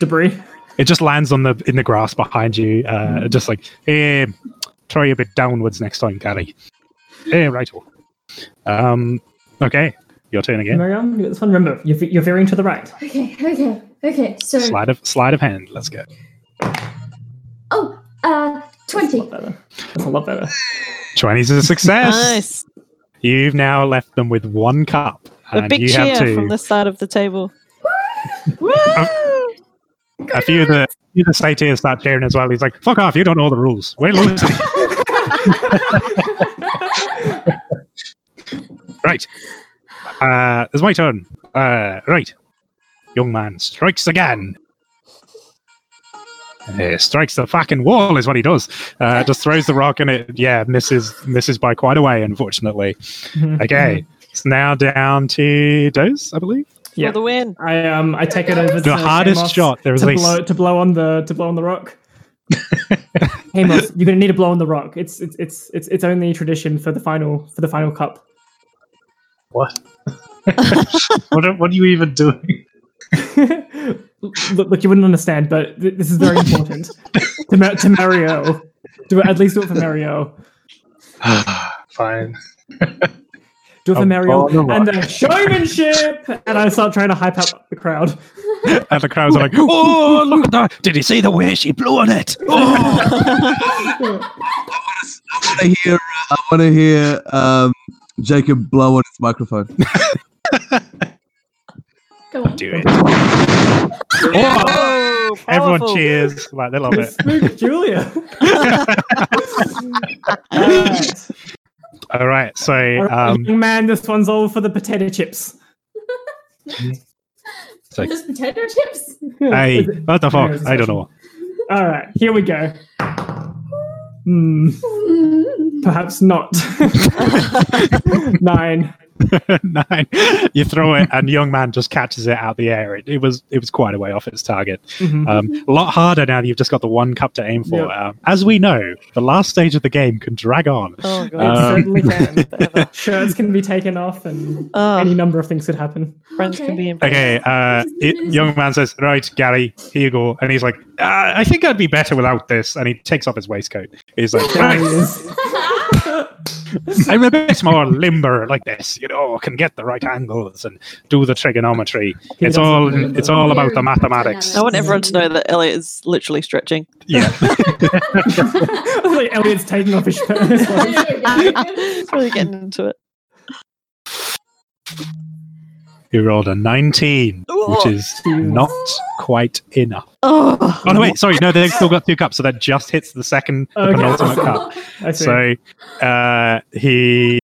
Speaker 7: debris?
Speaker 2: It just lands on the in the grass behind you, uh, just like, hey, try a bit downwards next time, Gary. Hey, right. Um, okay, your turn again.
Speaker 7: Miriam, you got this one. Remember, you're, you're veering to the right.
Speaker 6: Okay, okay, okay. So,
Speaker 2: Sleight of sleight of hand. Let's go.
Speaker 6: oh, uh,
Speaker 7: That's a
Speaker 6: twenty.
Speaker 7: lot better. That's a lot better.
Speaker 2: Twenty's a success.
Speaker 5: Nice.
Speaker 2: You've now left them with one cup,
Speaker 5: A
Speaker 2: and
Speaker 5: big
Speaker 2: you have
Speaker 5: cheer
Speaker 2: to.
Speaker 5: from the side of the table. Woo! (laughs)
Speaker 2: A few of the a few of the satyrs start cheering as well. He's like, "Fuck off! You don't know the rules. We're losing." (laughs) (laughs) right. Uh, it's my turn. Uh, right. Young man strikes again. Uh, strikes the fucking wall is what he does. Uh, just throws the rock and it, yeah, misses misses by quite a way, unfortunately. (laughs) Okay, it's now down to Doze, I believe.
Speaker 7: Yeah.
Speaker 5: For the win.
Speaker 7: I um I take it over to
Speaker 2: The hardest
Speaker 7: Amos
Speaker 2: shot. there is
Speaker 7: to
Speaker 2: at least
Speaker 7: blow to blow on the to blow on the rock. (laughs) Amos, you're gonna need to blow on the rock. It's it's it's it's it's only tradition for the final for the final cup.
Speaker 8: What? (laughs) what, are, what are you even doing?
Speaker 7: look, look, you wouldn't understand, but th- this is very important to Ma- to Mario. Do it, at least do it for Mario. (sighs)
Speaker 8: Fine.
Speaker 7: Do it for
Speaker 8: I'll
Speaker 7: Mario
Speaker 8: blow
Speaker 7: and the showmanship. And I start trying to hype up the crowd. (laughs)
Speaker 2: and the crowds are like, (laughs) "Oh, look at that! Did you see the way she blew on it? Oh,
Speaker 3: I want to hear. I want to hear um, Jacob blow on his microphone.
Speaker 6: Go on.
Speaker 2: do (laughs) it!"
Speaker 5: Oh,
Speaker 2: Everyone cheers like they love it.
Speaker 7: Smooth Julia. Alright. (laughs)
Speaker 2: All right, so um,
Speaker 7: young man, this one's all for the potato chips. (laughs)
Speaker 2: So-
Speaker 6: Just potato chips.
Speaker 2: hey, what the fuck? I don't know.
Speaker 7: All right, here we go. Hmm,
Speaker 6: Mm.
Speaker 7: perhaps not. Nine. (laughs)
Speaker 2: Nine. You throw it, and young man just catches it out the air. It, it was it was quite a way off its target.
Speaker 7: Mhm.
Speaker 2: Um, a lot harder now that you've just got the one cup to aim for.
Speaker 7: Yeah.
Speaker 2: Um, as we know, the last stage of the game can drag on.
Speaker 5: Oh,
Speaker 7: It
Speaker 5: God.
Speaker 2: Um,
Speaker 7: certainly can. (laughs) Shirts can be taken off, and
Speaker 5: Oh,
Speaker 7: any number of things could happen.
Speaker 5: friends can be
Speaker 2: Okay, uh, it, young man says, "Right, Gary, here you go." And he's like, uh, "I think I'd be better without this." And he takes off his waistcoat. He's like, (laughs)
Speaker 7: There
Speaker 2: "Right,
Speaker 7: is.
Speaker 2: I'm a bit more limber like this, you know, can get the right angles and do the trigonometry.
Speaker 7: He
Speaker 2: It's all it's all about the mathematics.
Speaker 5: I want everyone to know that Elliot is literally stretching.
Speaker 2: Yeah. (laughs) (laughs)
Speaker 7: like Elliot's taking off his shirt. (laughs) It's
Speaker 5: He's really getting into it.
Speaker 2: You rolled a 19, which is not quite enough.
Speaker 5: Oh,
Speaker 2: Oh no, wait, sorry, no, they've still got two cups, so that just hits the second the
Speaker 7: Okay.
Speaker 2: penultimate cup. (laughs)
Speaker 7: I see.
Speaker 2: So uh, he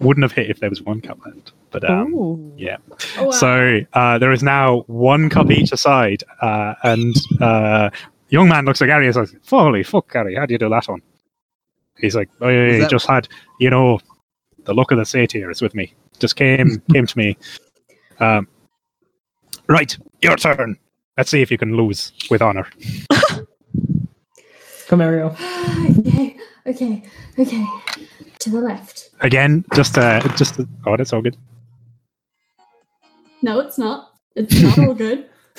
Speaker 2: wouldn't have hit if there was one cup left. But um, yeah.
Speaker 6: Oh, wow.
Speaker 2: So uh, there is now one cup each aside, uh, and uh, young man looks at Gary and says, "Holy fuck, Gary, how do you do that one?" He's like, "Oh, yeah, he
Speaker 3: that-
Speaker 2: just had, you know, the luck of the satyr is with me. Just came (laughs) came to me. Um, right, your turn. Let's see if you can lose with honor. (laughs)
Speaker 7: Come, Mario. (sighs)
Speaker 6: okay, okay, okay. To the left.
Speaker 2: Again, just uh, just oh, that's all good.
Speaker 6: No, it's not. It's not all good. (laughs)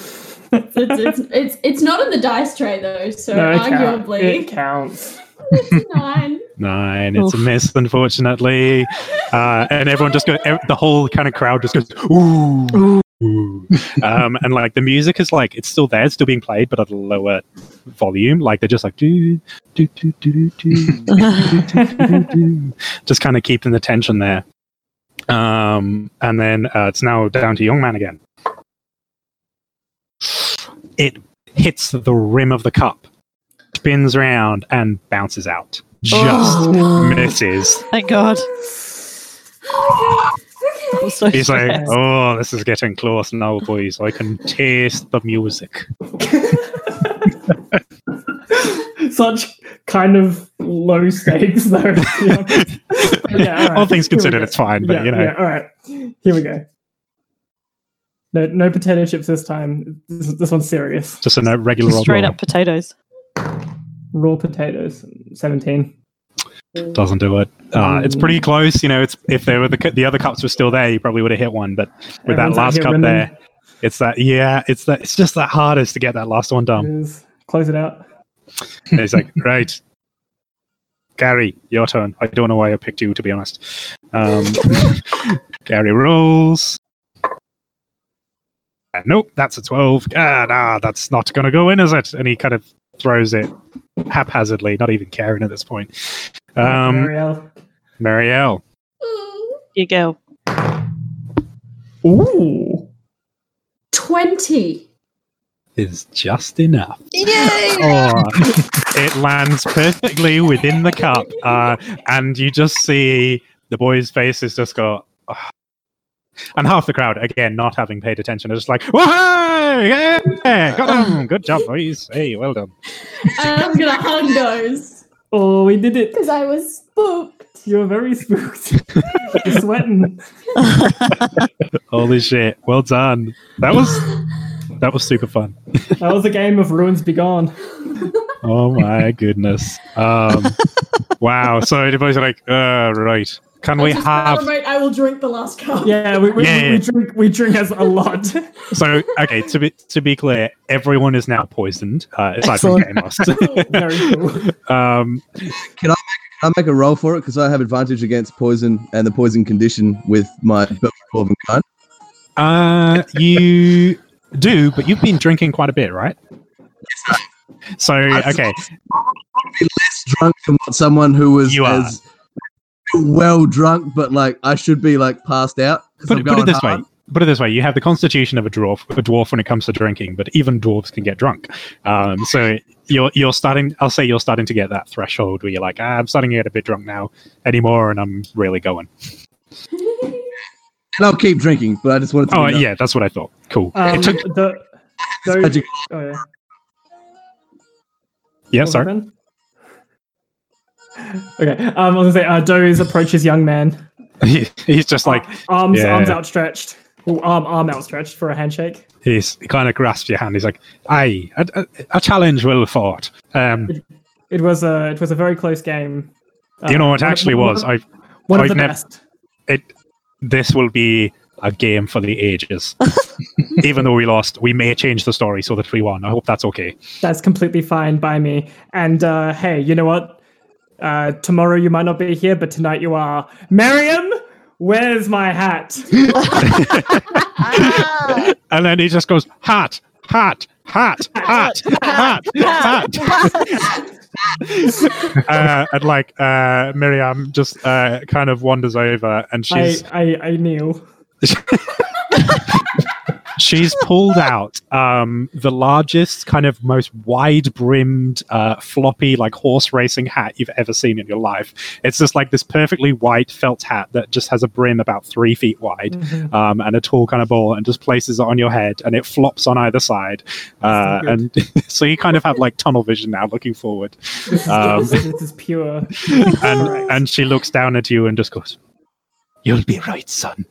Speaker 6: it's, it's, it's, it's not in the dice tray though, so
Speaker 7: no, it, count-
Speaker 6: arguably
Speaker 7: it counts.
Speaker 6: it's nine. (laughs)
Speaker 2: Nine. It's a
Speaker 5: Oof.
Speaker 2: miss, unfortunately. Uh, and everyone just goes. The whole kind of crowd just goes ooh. ooh. Um, and like the music is like it's still there, it's still being played, but at a lower volume. Like they're just like do do do do do do, do, just kind of keeping the tension there. Um, and then uh, it's now down to Young Man again. It hits the rim of the cup, spins around, and bounces out. Just
Speaker 5: Oh.
Speaker 2: misses.
Speaker 5: Thank God.
Speaker 6: Okay. (laughs)
Speaker 5: I'm so
Speaker 2: He's like, oh, this is getting close now, boys. I can taste the music. (laughs)
Speaker 7: Such kind of low stakes, though. to be honest. But yeah, all right.
Speaker 2: All things considered, it's fine, but
Speaker 7: yeah,
Speaker 2: you know.
Speaker 7: yeah, all right. Here we go. No, no potato chips this time. This, this one's serious.
Speaker 2: Just a no- regular
Speaker 5: Just straight up potatoes.
Speaker 7: Raw potatoes. Seventeen.
Speaker 2: Doesn't do it. Uh, it's pretty close. You know, it's if there were the the other cups were still there, you probably would have hit one. But with
Speaker 7: Everyone's
Speaker 2: that last cup
Speaker 7: winning.
Speaker 2: there, it's that yeah, it's that it's just that hardest to get that last one done.
Speaker 7: is. Close it out.
Speaker 2: And he's like, right, Gary, your turn. I don't know why I picked you to be honest. Um, (laughs) Gary rolls. Uh, nope, that's a twelve. Ah, nah, that's not going to go in, is it? And he kind of throws it haphazardly, not even caring at this point. Um,
Speaker 7: Marielle.
Speaker 2: Marielle.
Speaker 5: You go.
Speaker 7: Ooh.
Speaker 6: 20.
Speaker 2: is just enough.
Speaker 5: Yay! (laughs)
Speaker 2: Oh, it lands perfectly within the cup, uh, and you just see the boys' faces just go. "Ah." And half the crowd, again, not having paid attention, are just like, "Whoa, yeah, got him! Good job, boys! Hey, well done."
Speaker 6: I'm gonna hug those
Speaker 7: Oh, we did it.
Speaker 6: because I was spooked.
Speaker 7: You're very spooked. (laughs) You're sweating. (laughs)
Speaker 2: Holy shit! Well done. That was that was super fun. (laughs)
Speaker 7: That was a game of ruins be gone.
Speaker 2: Oh my goodness! Um, wow. So the boys are like, uh, right. Can we have
Speaker 6: celebrate, I will drink the last cup.
Speaker 7: Yeah, we, we,
Speaker 2: Yeah,
Speaker 7: we,
Speaker 2: yeah.
Speaker 7: we drink we drink as a lot. (laughs) (laughs)
Speaker 2: So okay, to be to be clear, everyone is now poisoned, uh, aside from Game Lost. (laughs)
Speaker 7: very cool.
Speaker 2: um,
Speaker 3: Can I make a roll for it? Because I have advantage against poison and the poison condition with my Dwarven kind.
Speaker 2: uh, you do, but you've been drinking quite a bit, right? So okay,
Speaker 3: Be less drunk than what someone who was
Speaker 2: You are.
Speaker 3: As well drunk, but like I should be like passed out.
Speaker 2: put, it- put it this
Speaker 3: hard.
Speaker 2: way. Put it this way: you have the constitution of a dwarf, a dwarf when it comes to drinking, but even dwarves can get drunk. Um, so you're you're starting. I'll say you're starting to get that threshold where you're like, ah, I'm starting to get a bit drunk now anymore, and I'm really going.
Speaker 3: And I'll keep drinking, but I just wanted to.
Speaker 2: Oh
Speaker 3: be
Speaker 2: yeah, that's what I thought. Cool.
Speaker 7: Um,
Speaker 2: it took.
Speaker 7: the, those, oh, yeah.
Speaker 2: Yeah,
Speaker 7: What
Speaker 2: sorry.
Speaker 7: that then? Okay, um, I was gonna say, uh, Doze approaches young man.
Speaker 2: He, He's just like
Speaker 7: arms,
Speaker 2: Yeah.
Speaker 7: arms outstretched. Well, arm, arm outstretched for a handshake.
Speaker 2: he's he kind of grasps your hand. He's like, "Aye, a, a, challenge well fought." Um,
Speaker 7: It was a, it was a very close game.
Speaker 2: you know
Speaker 7: Uh,
Speaker 2: what
Speaker 7: one-
Speaker 2: actually
Speaker 7: one-
Speaker 2: was? I
Speaker 7: one of
Speaker 2: I've
Speaker 7: the
Speaker 2: nev-
Speaker 7: best.
Speaker 2: it this will be a game for the ages. (laughs) Even though we lost, we may change the story so that we won. I hope that's okay.
Speaker 7: That's completely fine by me. And uh, hey, you know what? Uh, tomorrow you might not be here, but tonight you are. Miriam, where's my hat? (laughs)
Speaker 2: And then he just goes, "Hat, hat, hat, hat, hat, hat." (laughs) uh, and like uh, Miriam just uh, kind of wanders over, and
Speaker 7: I,
Speaker 2: she's
Speaker 7: I, I kneel. (laughs)
Speaker 2: she's pulled out um, the largest, kind of most wide brimmed, uh, floppy, like horse racing hat you've ever seen in your life. It's just like this perfectly white felt hat that just has a brim about three feet wide
Speaker 7: Mhm.
Speaker 2: um, and a tall kind of ball and just places it on your head and it flops on either side. Uh,
Speaker 7: so
Speaker 2: and (laughs) so you kind of have like tunnel vision now looking forward.
Speaker 7: This is,
Speaker 2: Um,
Speaker 7: this, this is pure. (laughs)
Speaker 2: And, and she looks down at you and just goes, You'll be right, son.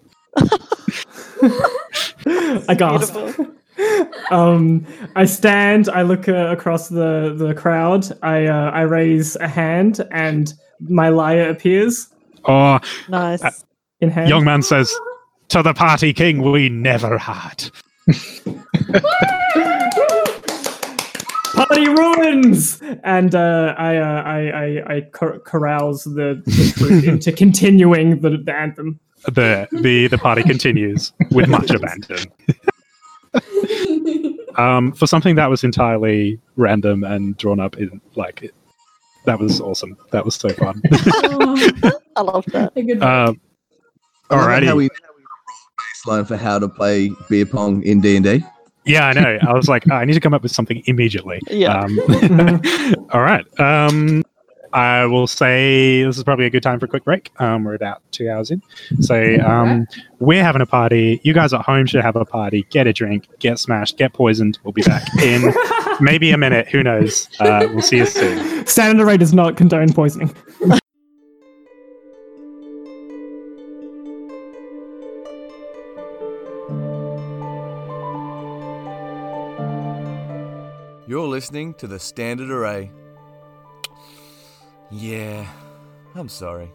Speaker 7: I gasp. Um, I stand. I look uh, across the the crowd. I uh, I raise a hand, and my lyre appears
Speaker 2: Oh,
Speaker 5: nice.
Speaker 7: in hand.
Speaker 2: young man says, To the party king we never had. (laughs)
Speaker 7: party ruins! And uh, I, uh, I, I, I cor- carouse the, the (laughs) into continuing the, the anthem.
Speaker 2: The the the party (laughs) continues with much abandon. Um, for something that was entirely random and drawn up in like it, that was awesome. That was so fun. (laughs)
Speaker 5: I love that.
Speaker 6: A good
Speaker 2: um,
Speaker 3: I How we baseline for how to play beer pong in D and D.
Speaker 2: Yeah, I know. I was like, "Oh, I need to come up with something immediately.
Speaker 5: Yeah.
Speaker 2: Um, (laughs) all right. Um, I will say this is probably a good time for a quick break. Um, we're about two hours in. So um, we're having a party. You guys at home should have a party. Get a drink, get smashed, get poisoned. We'll be back (laughs) in maybe a minute. Who knows? Uh, we'll see you soon.
Speaker 7: Standard array does not condone poisoning.
Speaker 1: You're listening to the Standard Array. Yeah, I'm sorry.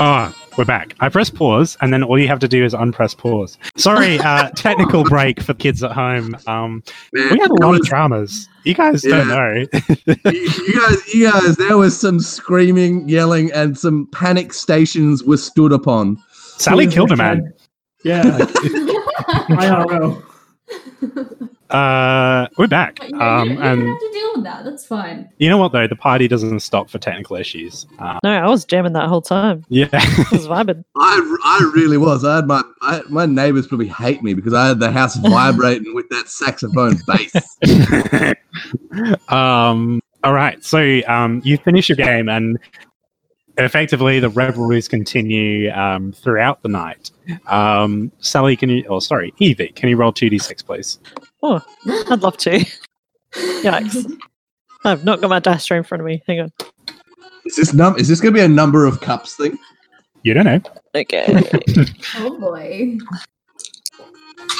Speaker 2: Ah, we're back. I press pause, and then all you have to do is unpress pause. Sorry, uh, (laughs) technical break for kids at home. Um,
Speaker 3: Man,
Speaker 2: we had a
Speaker 3: that
Speaker 2: lot of
Speaker 3: was-
Speaker 2: dramas. You guys don't know.
Speaker 3: you, (laughs) (laughs) you guys, you guys, there was some screaming, yelling, and some panic stations were stood upon.
Speaker 2: Sally killed a man.
Speaker 7: Yeah, IRL.
Speaker 2: Uh, we're back.
Speaker 6: But you,
Speaker 2: Um,
Speaker 6: you, you
Speaker 2: and
Speaker 6: don't have to deal with that. That's fine.
Speaker 2: you know what though? The party doesn't stop for technical issues. Uh,
Speaker 5: No, I was jamming that whole time. (laughs)
Speaker 2: yeah.
Speaker 5: I was vibing.
Speaker 3: I, I really was. I had my I, my neighbors probably hate me because I had the house vibrating with that saxophone bass. (laughs)
Speaker 2: um. All right. So um, you finish your game, and effectively the revelries continue um, throughout the night. Um, Sally, can you? Oh, sorry, Evie, can you roll two d six, please?
Speaker 5: Oh, I'd love to. (laughs) Yikes. (laughs) I've not got my dice tray in front of me. Hang on.
Speaker 3: Is this num? Is this going to be a number of cups thing?
Speaker 2: You don't know.
Speaker 5: Okay. (laughs)
Speaker 6: Oh boy.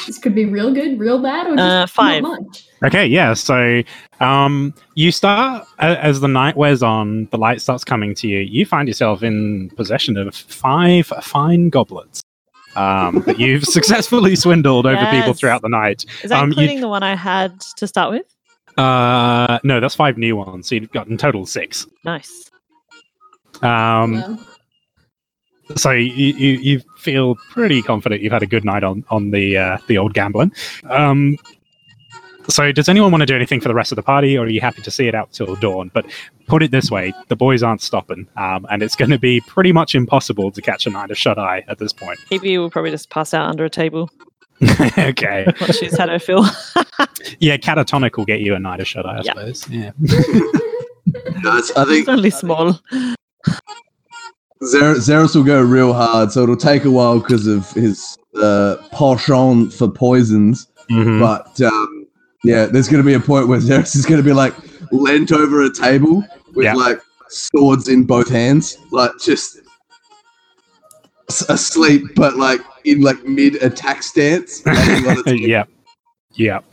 Speaker 6: This could be real good, real bad, or just
Speaker 5: Uh, five.
Speaker 6: not much.
Speaker 2: Okay, yeah. So um, you start as the night wears on, the light starts coming to you. You find yourself in possession of five fine goblets um, that you've (laughs) successfully swindled over people throughout the night.
Speaker 5: Is that
Speaker 2: Um, you-
Speaker 5: including the one I had to start with?
Speaker 2: Uh, no, that's five new ones. So you've gotten total six.
Speaker 5: Nice.
Speaker 2: Um,
Speaker 6: Well,
Speaker 2: so you, you you feel pretty confident you've had a good night on on the uh, the old gambling. Um, so does anyone want to do anything for the rest of the party, or are you happy to see it out till dawn? But put it this way: the boys aren't stopping, um, and it's going to be pretty much impossible to catch a night of shut eye at this point.
Speaker 5: Evie will probably just pass out under a table (laughs)
Speaker 2: okay,
Speaker 5: once she's had her fill. (laughs)
Speaker 2: yeah, catatonic will get you a night of shut eye, I
Speaker 5: Yeah.
Speaker 2: suppose. Yeah, (laughs)
Speaker 3: Guys, I think
Speaker 5: it's only small.
Speaker 3: Zer- Zeros will go real hard, so it'll take a while because of his uh, penchant for poisons.
Speaker 2: Mhm.
Speaker 3: But um, yeah, there's going to be a point where Zeros is going to be like leant over a table with
Speaker 2: Yeah.
Speaker 3: like swords in both hands, like just asleep, but like in like mid attack stance. laying on its
Speaker 2: yep, yep.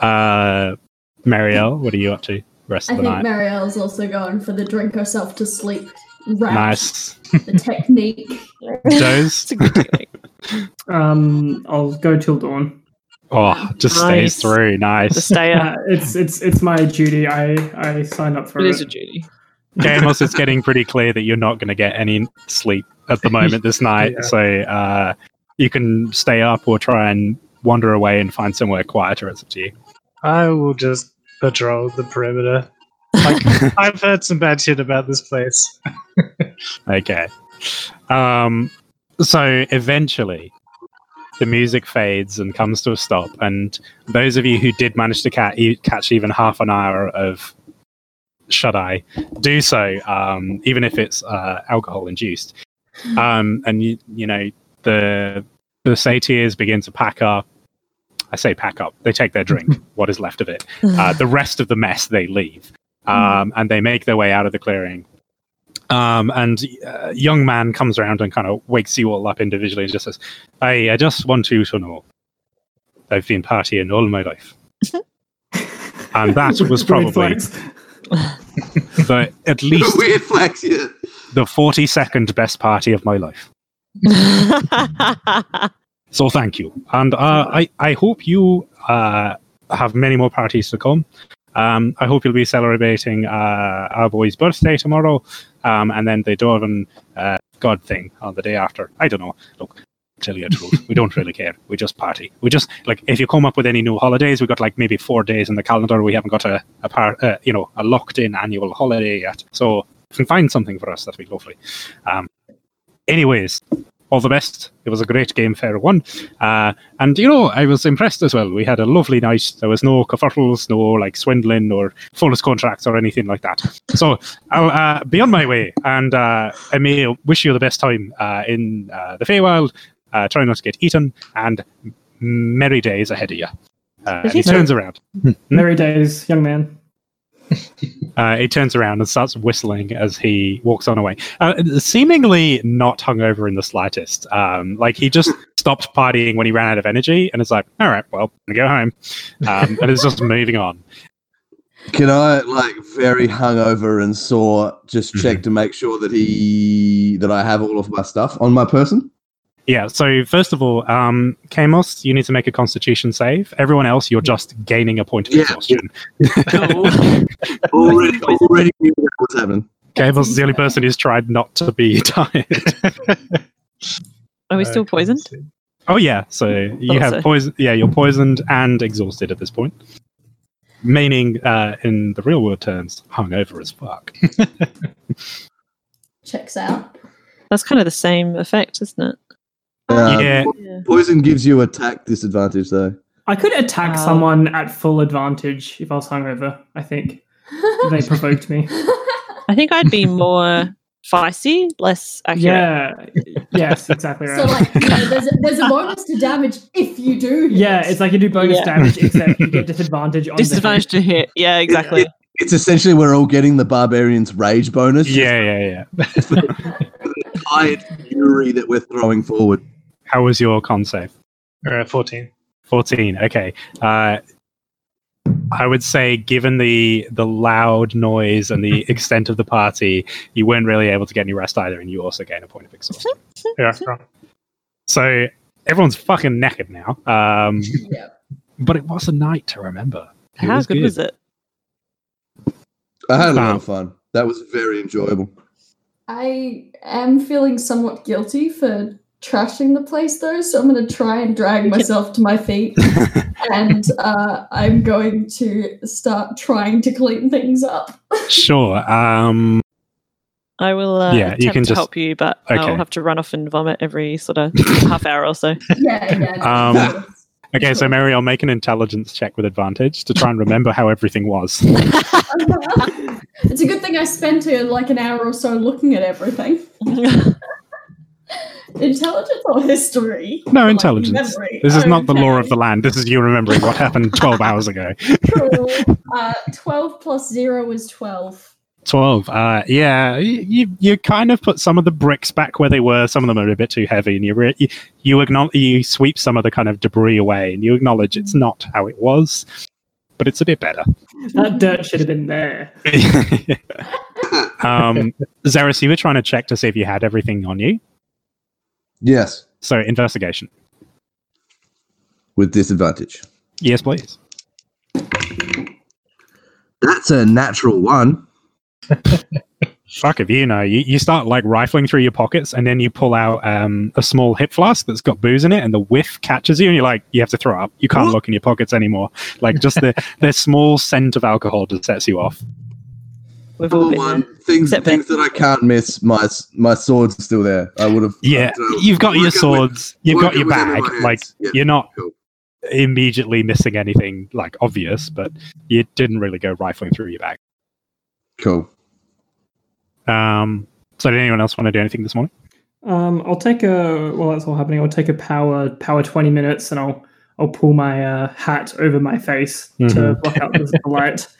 Speaker 2: Uh, Marielle, what are you up to? Rest
Speaker 6: I
Speaker 2: of the
Speaker 6: think
Speaker 2: night.
Speaker 6: Marielle's also going for the drink herself to sleep. Right.
Speaker 2: Nice.
Speaker 6: The technique. (laughs)
Speaker 2: Doze.
Speaker 5: It's a good (laughs) technique.
Speaker 7: Um, I'll go till dawn.
Speaker 2: Oh, just
Speaker 5: Nice.
Speaker 2: stays through.
Speaker 5: To
Speaker 2: Nice.
Speaker 5: stay (laughs) up.
Speaker 7: Uh, it's it's it's my duty. I I signed up for
Speaker 5: It
Speaker 7: it.
Speaker 5: is a duty.
Speaker 2: Kamos, it's (laughs) getting pretty clear that you're not going to get any sleep at the moment this (laughs) night.
Speaker 7: Yeah.
Speaker 2: So uh, you can stay up or try and wander away and find somewhere quieter. It's up to you.
Speaker 8: I will just patrol the perimeter. Like I've heard some bad shit about this place.
Speaker 2: Okay. Um, so eventually, the music fades and comes to a stop, and those of you who did manage to ca- catch even half an hour of shut eye do so, um, even if it's uh, alcohol induced. Um, and you, you know the the satyrs begin to pack up. I say pack up. They take their drink, (laughs) what is left of it. Uh, the rest of the mess they leave, um, and they make their way out of the clearing. Um, and a young man comes around and kind of wakes you all up individually and just says, "Hey, I just want you to know, I've been partying all my life, (laughs) and that was probably the at (laughs) least
Speaker 3: Weird flex, yeah.
Speaker 2: the forty second best party of my life. So thank you, and uh, I I hope you uh, have many more parties to come. Um, I hope you'll be celebrating uh, our boy's birthday tomorrow, um, and then the Dwarven uh, God thing on the day after. I don't know. Look, tell you the truth, we don't really care. We just party. We just like if you come up with any new holidays, we got like maybe four days in the calendar. We haven't got a a par, uh, you know a locked in annual holiday yet. So you can find something for us, that'd be lovely. Um, anyways, all the best. It was a great game, fair one. Uh, and you know, I was impressed as well. We had a lovely night. There was no kerfuffles, no like swindling or false contracts or anything like that. So I'll uh, be on my way, and uh, I may wish you the best time uh, in uh, the Feywild. Uh, try not to get eaten, and merry days ahead of you. Uh, he turns around.
Speaker 7: Merry days, young man. (laughs)
Speaker 2: Uh, he turns around and starts whistling as he walks on away, uh, seemingly not hungover in the slightest. Um, like he just (laughs) stopped partying when he ran out of energy, and it's like, all right, well, I'm gonna go home, um, and it's just moving on.
Speaker 3: Can I like very hungover and sore just check to make sure that he that I have all of my stuff on my person?
Speaker 2: Yeah. So first of all, um, Kamos, you need to make a Constitution save. Everyone else, you're just gaining a point of
Speaker 3: Yeah.
Speaker 2: exhaustion. (laughs)
Speaker 3: Already, already knew that was happening.
Speaker 2: Kamos is the only person who's tried not to be (laughs) tired.
Speaker 5: Are we still
Speaker 8: Uh,
Speaker 5: poisoned?
Speaker 2: Oh yeah, so you
Speaker 5: Thought
Speaker 2: have
Speaker 5: so.
Speaker 2: poison. Yeah, you're poisoned and exhausted at this point. Meaning, uh, in the real world terms, hungover as fuck. (laughs)
Speaker 6: Checks out.
Speaker 5: That's kind of the same effect, isn't it?
Speaker 3: Um,
Speaker 2: yeah,
Speaker 5: Yeah.
Speaker 3: Poison gives you attack disadvantage though.
Speaker 7: I could attack
Speaker 5: Wow.
Speaker 7: someone at full advantage if I was hungover. I think (laughs) they provoked me. (laughs)
Speaker 5: I think I'd be more feisty, less accurate.
Speaker 7: Yeah. yes, exactly right.
Speaker 6: So like, you know, there's a, there's a bonus to damage if you do. hit.
Speaker 7: yeah, it's like you do bonus
Speaker 5: Yeah.
Speaker 7: damage, except you get (laughs) disadvantage on
Speaker 5: Disadvantage to hit. Yeah, exactly.
Speaker 3: It- it's essentially we're all getting the barbarian's rage bonus.
Speaker 2: yeah, yeah, yeah.
Speaker 3: Hired fury that we're throwing forward.
Speaker 2: How was your con save?
Speaker 8: Uh, 14.
Speaker 2: 14 okay uh i would say given the the loud noise and the (laughs) extent of the party you weren't really able to get any rest either and you also gain a point of exhaustion (laughs)
Speaker 8: Yeah, wrong.
Speaker 2: so everyone's fucking knackered now um (laughs)
Speaker 6: Yeah.
Speaker 2: but it was a night to remember It
Speaker 5: How good, was it?
Speaker 3: I had a lot
Speaker 2: Um,
Speaker 3: of fun. That was very enjoyable.
Speaker 6: I am feeling somewhat guilty for trashing the place though, so I'm going to try and drag myself to my feet, (laughs) and uh, I'm going to start trying to clean things up. (laughs)
Speaker 2: sure um
Speaker 5: I will uh,
Speaker 2: Yeah, you can
Speaker 5: to
Speaker 2: just-
Speaker 5: help you, but
Speaker 2: Okay.
Speaker 5: I'll have to run off and vomit every sort of (laughs) half hour or so.
Speaker 6: yeah, yeah.
Speaker 2: Um,
Speaker 6: of
Speaker 2: okay so mary i'll make an intelligence check with advantage to try and remember how everything was
Speaker 6: it's a good thing I spent uh, like an hour or so looking at everything. Intelligence or history?
Speaker 2: no
Speaker 6: Like,
Speaker 2: intelligence
Speaker 6: memory.
Speaker 2: this is not the law of the land this is you remembering what happened (laughs) 12 hours ago
Speaker 6: Cool. (laughs) Uh, 12 plus 0 is 12.
Speaker 2: 12 uh yeah you you kind of put some of the bricks back where they were some of them are a bit too heavy and you re- you, you acknowledge you sweep some of the kind of debris away and you acknowledge it's not how it was but it's a bit better
Speaker 7: That dirt should have been there. (laughs)
Speaker 2: um Zaris, you were trying to check to see if you had everything on you
Speaker 3: Yes,
Speaker 2: so investigation.
Speaker 3: With disadvantage.
Speaker 2: yes please.
Speaker 3: That's a natural one. (laughs)
Speaker 2: fuck if you know. You, you start like rifling through your pockets and then you pull out um, a small hip flask that's got booze in it and the whiff catches you and you're like you have to throw up. You can't look in your pockets anymore. Like just the (laughs) the small scent of alcohol just sets you off
Speaker 5: We've all
Speaker 3: Number
Speaker 5: been
Speaker 3: one,
Speaker 5: there.
Speaker 3: things
Speaker 5: Except
Speaker 3: things that I can't miss. My my sword's still there. I would have.
Speaker 2: yeah
Speaker 3: uh,
Speaker 2: you've got your
Speaker 3: work it with-
Speaker 2: swords you've got your bag like
Speaker 3: Yeah,
Speaker 2: you're not
Speaker 3: cool.
Speaker 2: immediately missing anything like obvious but you didn't really go rifling through your bag
Speaker 3: Cool.
Speaker 2: um so did anyone else want to do anything this morning
Speaker 7: Um, I'll take a while that's all happening. I'll take a power power twenty minutes, and I'll I'll pull my uh, hat over my face to
Speaker 2: Mhm.
Speaker 7: block out the, the light. (laughs)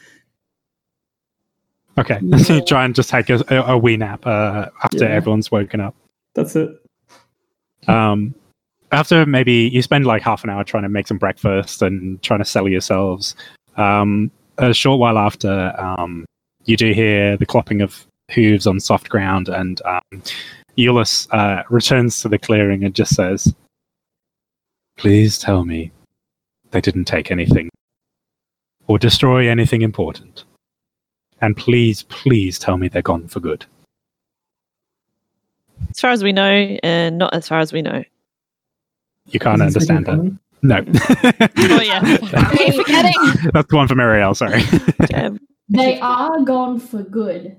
Speaker 2: okay so (laughs) you try and just take a, a, a wee nap uh, after
Speaker 7: Yeah.
Speaker 2: everyone's woken up
Speaker 7: That's it.
Speaker 2: Um, after maybe you spend like half an hour trying to make some breakfast and trying to sell yourselves, um, a short while after, um, you do hear the clopping of hooves on soft ground, and um, Euless uh, returns to the clearing and just says, "Please tell me they didn't take anything or destroy anything important. And please, please tell me they're gone for good.
Speaker 4: As far as we know, and not as far as we know.
Speaker 2: You can't
Speaker 7: Is
Speaker 2: understand that.
Speaker 7: common?
Speaker 2: No. (laughs)
Speaker 4: Oh yeah. (laughs) Forgetting.
Speaker 2: That's the one from Ariel, sorry.
Speaker 4: Damn.
Speaker 6: They are gone for good.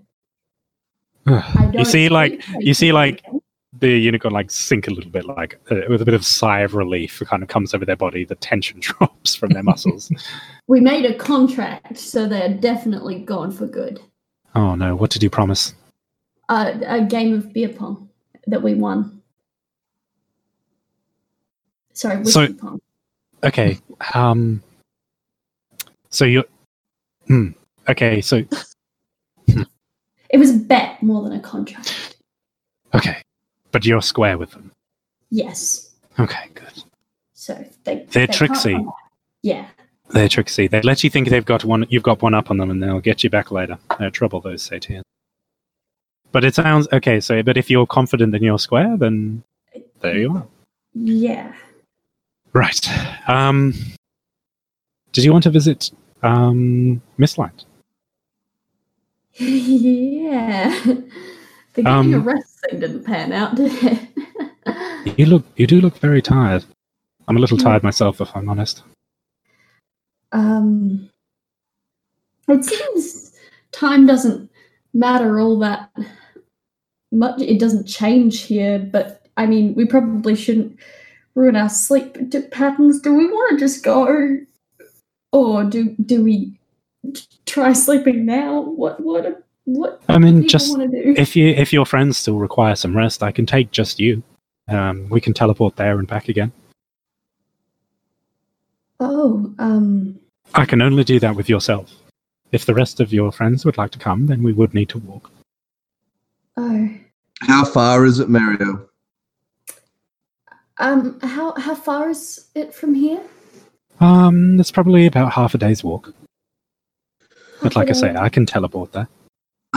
Speaker 6: (sighs) I
Speaker 2: you
Speaker 6: don't
Speaker 2: see, like, you see, like, the unicorn like sink a little bit, like uh, with a bit of sigh of relief. It kind of comes over their body. The tension (laughs) drops from their muscles. (laughs)
Speaker 6: we made a contract, so they're definitely gone for good.
Speaker 2: oh no! What did you promise?
Speaker 6: Uh, a game of beer pong that we won. Sorry, whiskey
Speaker 2: So-
Speaker 6: pong.
Speaker 2: Okay. Um. So you. Hmm. Okay. So (laughs)
Speaker 6: It was a bet more than a contract.
Speaker 2: okay, but you're square with them.
Speaker 6: Yes.
Speaker 2: Okay, good.
Speaker 6: So they
Speaker 2: They're
Speaker 6: they
Speaker 2: tricksy.
Speaker 6: Yeah.
Speaker 2: They're tricksy. They let you think they've got one. You've got one up on them, and they'll get you back later. They're trouble, those Satians. But it sounds okay. So, but if you're confident in your square, then there you are.
Speaker 6: Yeah.
Speaker 2: Right. Um. Did you want to visit um Mistlight? (laughs)
Speaker 6: yeah. The getting
Speaker 2: Um,
Speaker 6: a rest thing didn't pan out, did it?
Speaker 2: You look. You do look very tired. I'm a little tired myself, if I'm honest.
Speaker 6: um, it seems time doesn't matter all that much. It doesn't change here, but I mean, we probably shouldn't ruin our sleep patterns. Do we want to just go, or do do we try sleeping now? What what what?
Speaker 2: I mean, just
Speaker 6: want to do?
Speaker 2: if you if your friends still require some rest, I can take just you. Um, we can teleport there and back again.
Speaker 6: oh, um,
Speaker 2: I can only do that with yourself. If the rest of your friends would like to come, then we would need to walk.
Speaker 6: oh.
Speaker 3: How far is it, Mario?
Speaker 6: Um, how how far is it from here?
Speaker 2: Um, it's probably about half a day's walk. But like I say, I can teleport there.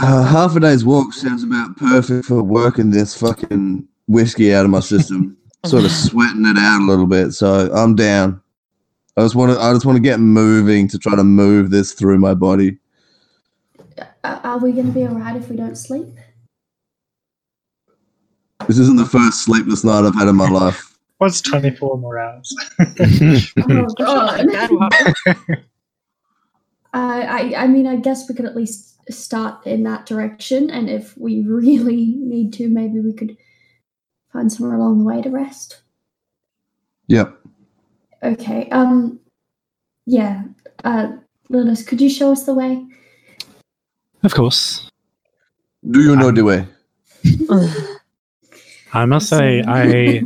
Speaker 3: Uh, half a day's walk sounds about perfect for working this fucking whiskey out of my system. (laughs) sort of sweating it out a little bit. So I'm down. I just want to. I just want to get moving to try to move this through my body.
Speaker 6: Are we going to be alright if we don't sleep?
Speaker 3: This isn't the first sleepless night I've had in my (laughs) life.
Speaker 8: What's 24 more hours? (laughs)
Speaker 6: Oh god.
Speaker 4: Bad one.
Speaker 6: I, I I mean, I guess we could at least start in that direction, and if we really (laughs) need to, maybe we could find somewhere along the way to rest.
Speaker 3: Yep.
Speaker 6: Okay. Um. Yeah. Uh, Linus, could you show us the way?
Speaker 2: Of course.
Speaker 3: Do you know
Speaker 2: Um,
Speaker 3: the way? (laughs)
Speaker 2: I must say, I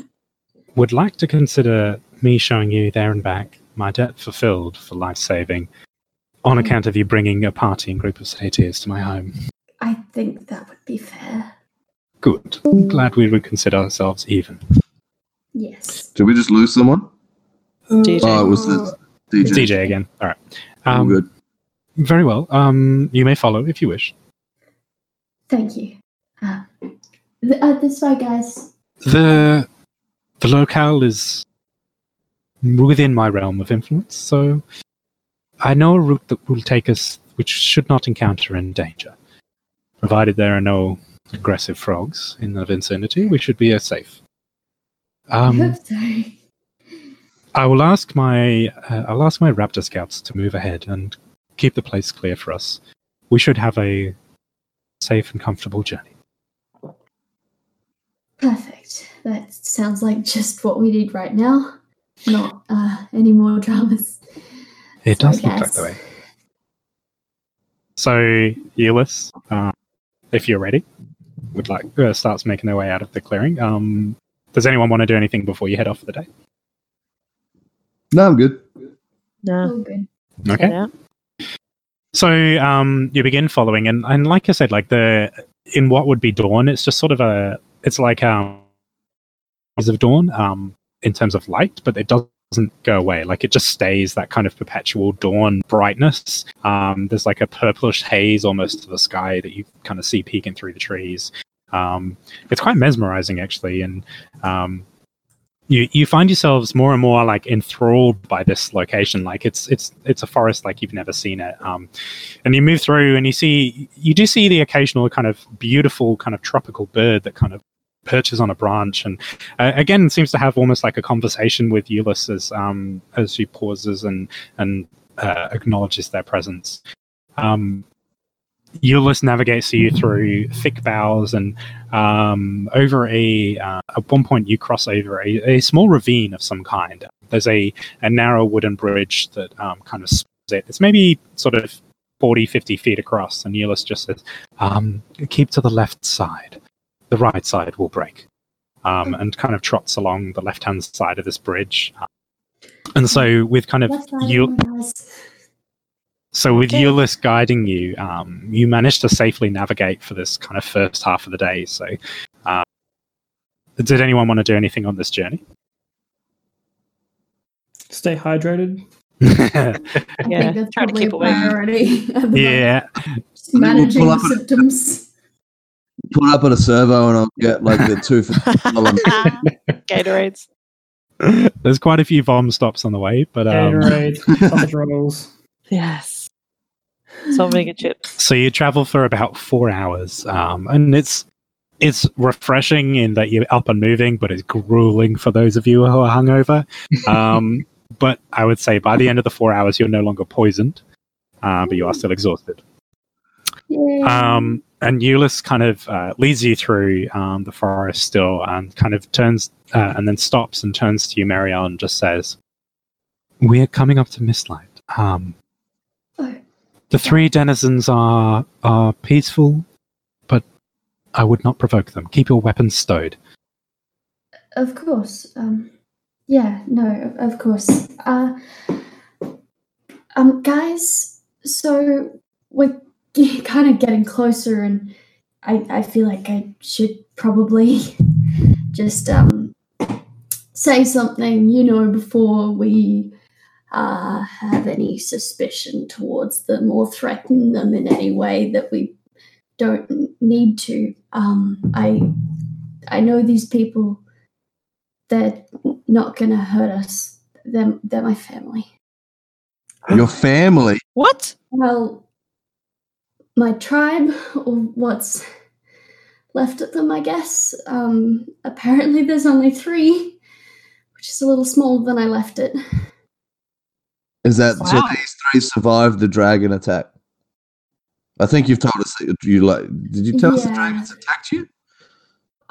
Speaker 2: (laughs) would like to consider me showing you there and back my debt fulfilled for life saving on account of you bringing a party and group of satyrs to my home.
Speaker 6: I think that would be fair.
Speaker 2: Good. I'm glad we would consider ourselves even.
Speaker 6: Yes.
Speaker 3: Did we just lose someone?
Speaker 4: DJ.
Speaker 3: Oh, it was the DJ.
Speaker 2: DJ again. All right.
Speaker 3: All
Speaker 2: Um,
Speaker 3: good.
Speaker 2: Very well. Um, you may follow if you wish.
Speaker 6: Thank you. Uh, th- uh, this way, guys.
Speaker 2: The the locale is within my realm of influence, so I know a route that will take us which should not encounter any danger. Provided there are no aggressive frogs in the vicinity, we should be uh, safe.
Speaker 6: I
Speaker 2: Um, (laughs)
Speaker 6: so.
Speaker 2: I will ask my uh, I'll ask my raptor scouts to move ahead and keep the place clear for us. We should have a safe and comfortable journey.
Speaker 6: Perfect. That sounds like just what we need right now. Not uh, any more dramas.
Speaker 2: It does look like
Speaker 6: yes.
Speaker 2: the way. So, Euless, uh, if you're ready, would like uh, starts making their way out of the clearing. Um, does anyone want to do anything before you head off for the day?
Speaker 3: No, I'm good.
Speaker 4: No.
Speaker 6: Oh, good.
Speaker 2: Okay.
Speaker 4: Yeah.
Speaker 2: So um, you begin following, and, and like I said, like the in what would be dawn, it's just sort of a it's like um of dawn um in terms of light, but it doesn't go away. Like it just stays that kind of perpetual dawn brightness. Um, there's like a purplish haze almost to the sky that you kind of see peeking through the trees. Um, it's quite mesmerizing actually, and um, you you find yourselves more and more like enthralled by this location. Like it's it's it's a forest like you've never seen it. Um, and you move through and you see you do see the occasional kind of beautiful kind of tropical bird that kind of perches on a branch and uh, again seems to have almost like a conversation with Euless as um as she pauses and and uh, acknowledges their presence. Um, Euless navigates you through thick boughs and um, over a uh, at one point you cross over a, a small ravine of some kind. There's a, a narrow wooden bridge that um, kind of splits it. It's maybe sort of 40, 50 feet across, and Euless just says, um, "Keep to the left side. The right side will break." Um, and kind of trots along the left-hand side of this bridge. And so, with kind of you,
Speaker 6: my guys.
Speaker 2: so with
Speaker 5: Okay.
Speaker 2: Euless guiding you, um, you managed to safely navigate for this kind of first half of the day. So, uh, did anyone want to do anything on this journey?
Speaker 7: Stay hydrated. (laughs)
Speaker 6: I
Speaker 5: Yeah,
Speaker 6: that's
Speaker 5: try to
Speaker 6: probably
Speaker 5: keep
Speaker 6: a
Speaker 5: awake.
Speaker 6: priority. at the moment.
Speaker 2: yeah,
Speaker 6: managing
Speaker 3: Pull
Speaker 6: the
Speaker 3: up
Speaker 6: symptoms.
Speaker 3: Put up at a servo and I'll get like the two for (laughs) (laughs)
Speaker 5: Gatorades.
Speaker 2: there's quite a few bomb stops on the way, but um,
Speaker 7: Gatorade, sausage (laughs) rolls.
Speaker 5: Yes. Salt vinegar chips.
Speaker 2: so you travel for about four hours, um, and it's it's refreshing in that you're up and moving, but it's grueling for those of you who are hungover. Um, but I would say by the end of the four hours, you're no longer poisoned, uh, but you are still exhausted.
Speaker 6: Yeah.
Speaker 2: Um, and Euless kind of uh, leads you through um, the forest still and kind of turns uh, and then stops and turns to you, Marielle, and just says, We're coming up to Mistlight. Um,
Speaker 6: Oh,
Speaker 2: the three denizens are, are peaceful, but I would not provoke them. Keep your weapons stowed.
Speaker 6: of course. Um, yeah, no, of course. Uh, um, guys, so we're (laughs) kind of getting closer, and I, I feel like I should probably (laughs) just um, say something, you know, before we uh, have any suspicion towards them or threaten them in any way that we don't need to. Um, I I know these people. They're not gonna hurt us. They're, they're my family.
Speaker 3: your family.
Speaker 5: What?
Speaker 6: Well, my tribe, or what's left of them, I guess. Um, apparently, there's only three, which is a little smaller than I left it.
Speaker 3: Is that so? These three survived the dragon attack. I think you've told us that you like. Did you tell us the dragons attacked you?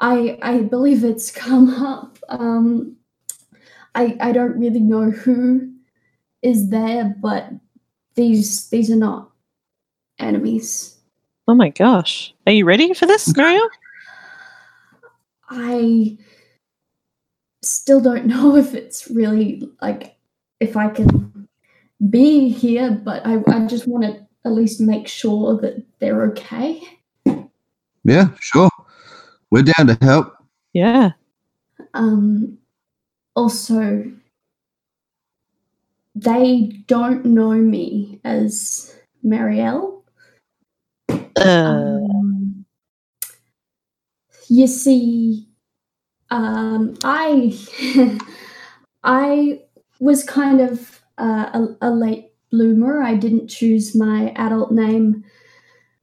Speaker 6: I I believe it's come up. Um, I I don't really know who is there, but these these are not enemies.
Speaker 5: Oh my gosh. Are you ready for this, Mario?
Speaker 6: I still don't (laughs) know if it's really like if I can be here, but I, I just want to at least make sure that they're okay.
Speaker 3: Yeah, sure. We're down to help.
Speaker 5: Yeah.
Speaker 6: Um, also, they don't know me as Marielle.
Speaker 5: Uh,
Speaker 6: Um, you see, um, I (laughs) I was kind of uh, a, a late bloomer. I didn't choose my adult name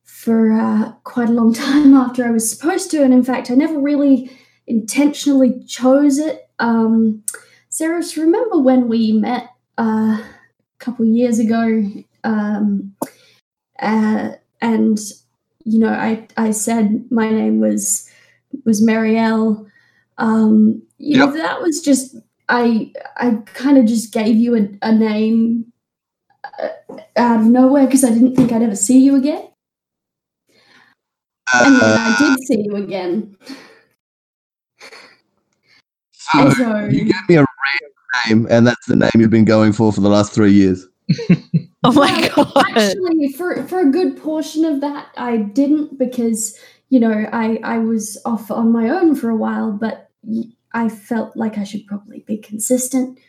Speaker 6: for uh, quite a long (laughs) time after I was supposed to, and in fact, I never really intentionally chose it. Um, Sarah, remember when we met uh, a couple years ago? Um, uh, and you know, I I said my name was was Marielle. Um, you know, that was just I I kind of just gave you a, a name uh, out of nowhere because I didn't think I'd ever see you again, and then I
Speaker 3: Uh,
Speaker 6: did see you again.
Speaker 3: so
Speaker 6: so
Speaker 3: you gave me a random name, and that's the name you've been going for for the last three years. (laughs)
Speaker 5: oh my
Speaker 6: Well,
Speaker 5: god.
Speaker 6: Actually, for for a good portion of that, I didn't because you know I I was off on my own for a while, but I felt like I should probably be consistent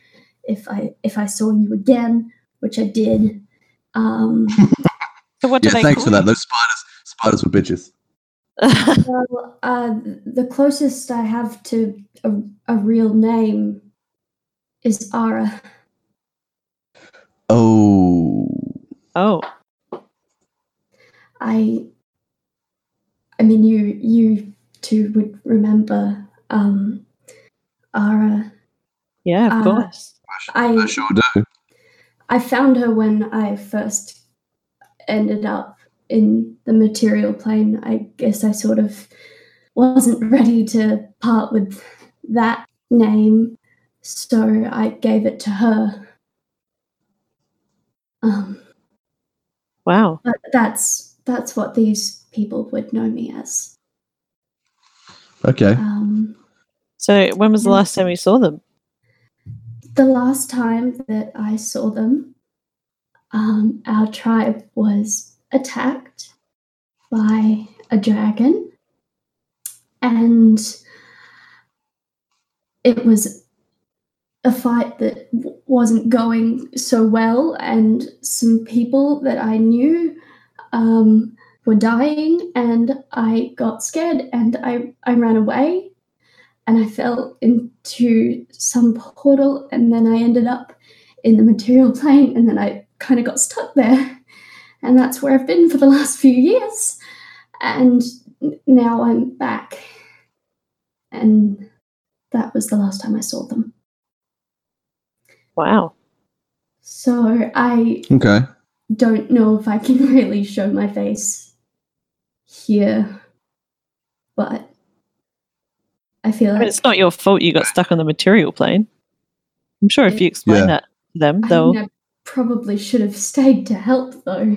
Speaker 6: if I if I saw you again, which I did. Um, (laughs)
Speaker 5: So what do
Speaker 3: Yeah,
Speaker 5: they
Speaker 3: thanks for that. Those spiders, spiders were bitches. (laughs)
Speaker 6: Well, uh, the closest I have to a, a real name is Ara.
Speaker 3: Oh,
Speaker 5: oh,
Speaker 6: I I mean you you two would remember um Ara.
Speaker 5: yeah, of
Speaker 6: Uh,
Speaker 5: course.
Speaker 3: I
Speaker 6: I
Speaker 3: sure do.
Speaker 6: I found her when I first ended up in the material plane. I guess I sort of wasn't ready to part with that name, so I gave it to her. Um,
Speaker 5: Wow.
Speaker 6: but that's that's what these people would know me as.
Speaker 3: Okay.
Speaker 6: Um,
Speaker 5: So when was the last time you saw them?
Speaker 6: the last time that I saw them, um, our tribe was attacked by a dragon, and it was a fight that w- wasn't going so well, and some people that I knew um, were dying, and I got scared and I, I ran away and I fell into some portal, and then I ended up in the material (laughs) plane, and then I kind of got stuck there. (laughs) And that's where I've been for the last few years. And now I'm back. And that was the last time I saw them.
Speaker 5: Wow.
Speaker 6: So I
Speaker 3: Okay.
Speaker 6: don't know if I can (laughs) really show my face here, but I feel
Speaker 5: I
Speaker 6: like
Speaker 5: mean, it's not your fault you got stuck on the material plane. I'm sure if you explain
Speaker 3: Yeah.
Speaker 5: that to them,
Speaker 6: I
Speaker 5: they'll.
Speaker 6: mean, I probably should have stayed to help, though.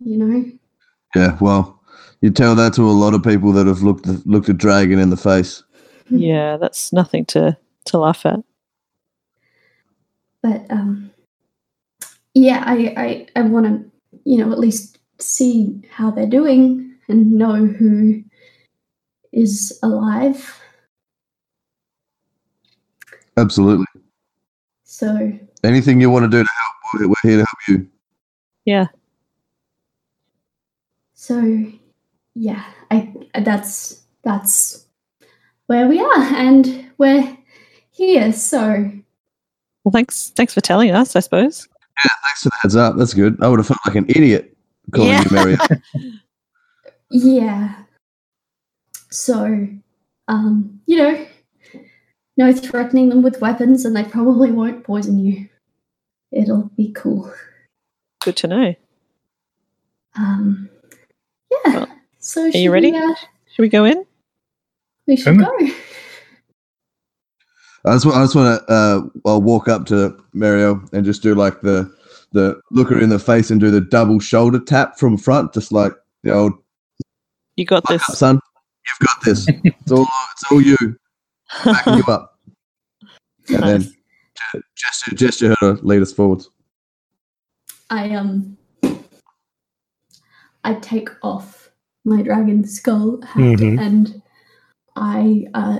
Speaker 6: You know?
Speaker 3: Yeah. Well, you tell that to a lot of people that have looked looked a dragon in the face.
Speaker 5: Yeah, that's nothing to to laugh at.
Speaker 6: But um, yeah, I I, I want to, you know, at least see how they're doing and know who is alive.
Speaker 3: Absolutely.
Speaker 6: So
Speaker 3: Anything you want to do to help, we're, we're here to help you.
Speaker 5: Yeah.
Speaker 6: so yeah, I that's that's where we are, and we're here. So
Speaker 5: Well, thanks. Thanks for telling us. I suppose.
Speaker 3: Yeah, thanks for the heads up. That's good. I would have felt like an idiot calling
Speaker 5: Yeah.
Speaker 3: you Mary. (laughs)
Speaker 6: Yeah. So, um, you know, no threatening them with weapons, and they probably won't poison you. It'll be cool.
Speaker 5: Good to know.
Speaker 6: Um, yeah.
Speaker 5: Well,
Speaker 6: so, are
Speaker 5: you ready?
Speaker 6: We, uh,
Speaker 5: Should we go in?
Speaker 6: we should
Speaker 8: Um,
Speaker 6: go.
Speaker 3: I just, wa- I just want to uh, I'll walk up to Mario and just do like the the look her in the face and do the double shoulder tap from front, just like the old
Speaker 5: You got this.
Speaker 3: up, son. You've got this. It's all it's all you. Backing you up. (laughs) And then
Speaker 5: Nice.
Speaker 3: ge- gesture gesture her to lead us forwards.
Speaker 6: I um, I take off my dragon skull hat
Speaker 2: Mhm.
Speaker 6: and I uh,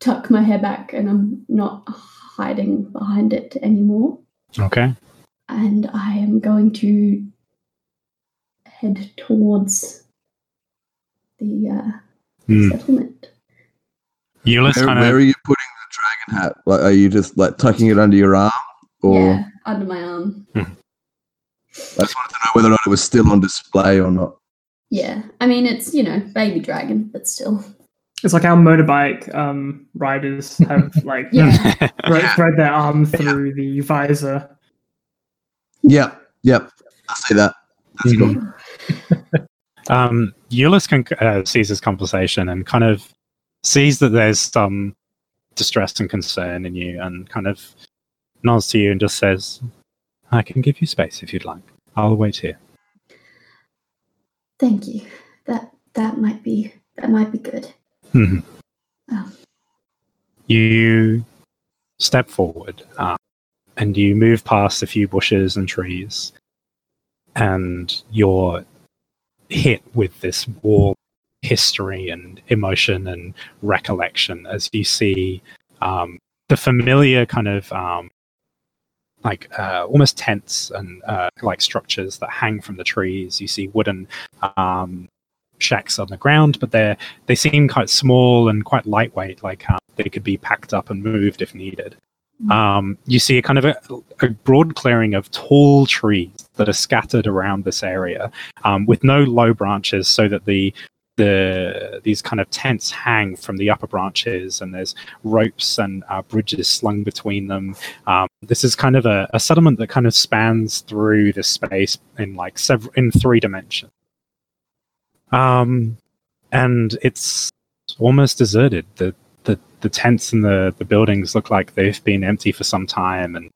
Speaker 6: tuck my hair back, and I'm not hiding behind it anymore.
Speaker 2: Okay.
Speaker 6: and I am going to head towards the uh,
Speaker 2: Hmm.
Speaker 6: settlement.
Speaker 2: Euless
Speaker 3: Where,
Speaker 2: kind
Speaker 3: where
Speaker 2: of
Speaker 3: are you putting the dragon hat? Like, are you just like tucking it under your arm, or
Speaker 6: yeah, under my arm.
Speaker 3: I just wanted to know whether or not it was still on display or not.
Speaker 6: Yeah, I mean it's you know baby dragon, but still.
Speaker 7: It's like our motorbike um, riders have (laughs) like
Speaker 6: Yeah,
Speaker 7: thread, thread their arm through the visor.
Speaker 3: Yep, yep. I see that. That's
Speaker 2: Mhm.
Speaker 3: cool. (laughs)
Speaker 2: um, Euless can, uh, sees this conversation and kind of sees that there's some distress and concern in you and kind of nods to you and just says, I can give you space if you'd like. I'll wait here.
Speaker 6: thank you. That that might be that might be good.
Speaker 2: Mhm.
Speaker 6: Oh.
Speaker 2: You step forward um, and you move past a few bushes and trees, and you're hit with this warm history and emotion and recollection as you see um, the familiar kind of um, like uh, almost tents and uh, like structures that hang from the trees. You see wooden um, shacks on the ground, but they're they seem quite small and quite lightweight, like um, they could be packed up and moved if needed. Um, you see a kind of a, a broad clearing of tall trees that are scattered around this area, um, with no low branches, so that the the these kind of tents hang from the upper branches, and there's ropes and uh, bridges slung between them. Um, this is kind of a, a settlement that kind of spans through the space in like several in three dimensions. Um, and it's almost deserted. The the the tents and the the buildings look like they've been empty for some time, and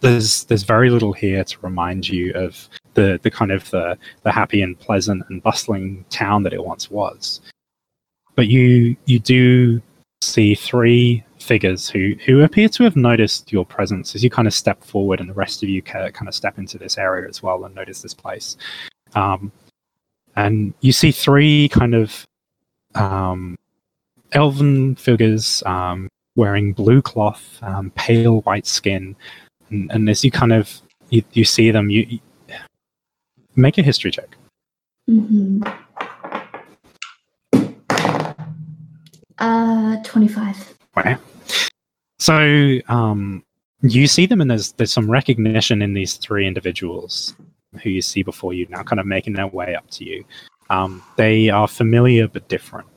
Speaker 2: there's there's very little here to remind you of the the kind of the the happy and pleasant and bustling town that it once was. But you you do see three figures who who appear to have noticed your presence as you kind of step forward, and the rest of you kind of step into this area as well and notice this place. Um, and you see three kind of um, elven figures um, wearing blue cloth, um, pale white skin, and, and as you kind of you, you see them, you, you make a history check.
Speaker 6: hmm Uh, 25.
Speaker 2: Wow. So um, you see them, and there's there's some recognition in these three individuals who you see before you now, kind of making their way up to you. Um, they are familiar but different.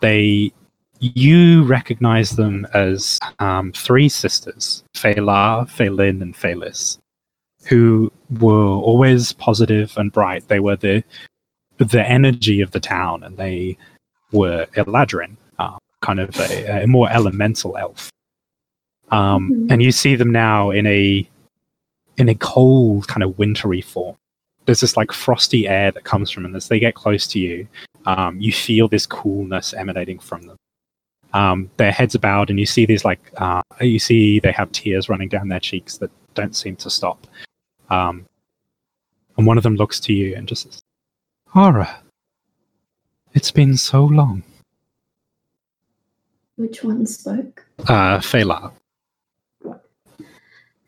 Speaker 2: They you recognize them as um, three sisters, Fela, Felin, and Felis, who were always positive and bright. They were the the energy of the town, and they were Eladrin, uh, kind of a, a more elemental elf. Um,
Speaker 6: Mhm.
Speaker 2: And you see them now in a in a cold, kind of wintry form. There's this like frosty air that comes from them. As they get close to you, um, you feel this coolness emanating from them. Um, their heads are bowed, and you see these like uh, you see they have tears running down their cheeks that don't seem to stop. Um, and one of them looks to you and just says, "Hara, it's been so long."
Speaker 6: Which one spoke?
Speaker 2: Uh, Fela,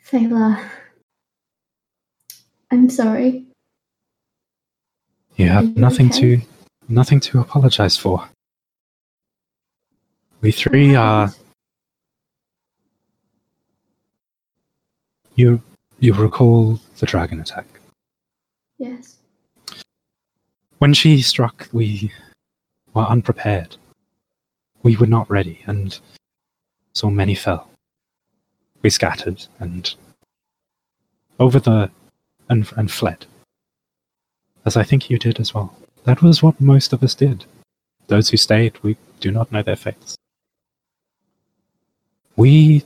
Speaker 6: Fela. I'm sorry.
Speaker 2: you have
Speaker 6: you
Speaker 2: nothing
Speaker 6: okay?
Speaker 2: to nothing to apologize for. We three are you. You recall the dragon attack.
Speaker 6: Yes.
Speaker 2: When she struck, we were unprepared. We were not ready, and so many fell. We scattered and over the and and fled. As I think you did as well. That was what most of us did. Those who stayed, we do not know their fates. We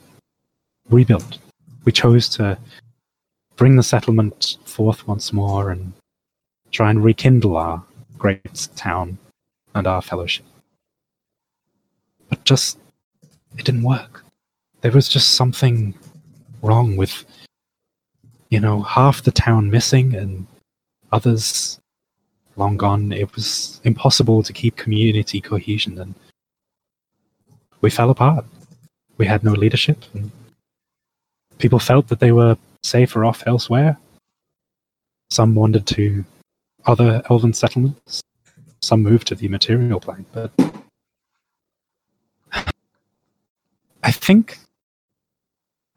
Speaker 2: rebuilt. We chose to bring the settlement forth once more and try and rekindle our great town and our fellowship. But just, it didn't work. There was just something wrong with, you know, half the town missing and others long gone. It was impossible to keep community cohesion and we fell apart. We had no leadership and people felt that they were safer off elsewhere. Some wandered to other elven settlements. Some moved to the material plane, but (sighs) I think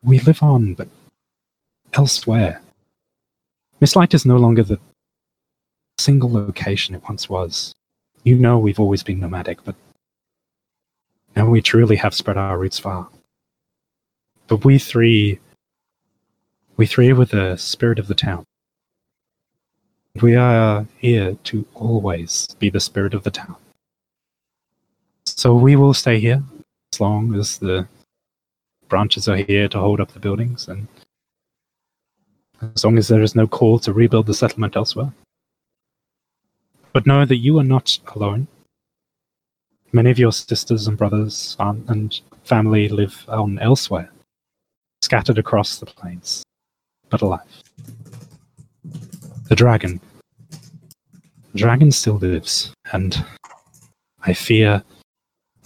Speaker 2: we live on, but elsewhere. Miss Light is no longer the single location it once was. You know we've always been nomadic, but now we truly have spread our roots far. But we three, we three were the spirit of the town. We are here to always be the spirit of the town. So we will stay here as long as the branches are here to hold up the buildings and as long as there is no call to rebuild the settlement elsewhere. But know that you are not alone. Many of your sisters and brothers and family live on elsewhere, scattered across the plains, but alive. The dragon. The dragon still lives, and I fear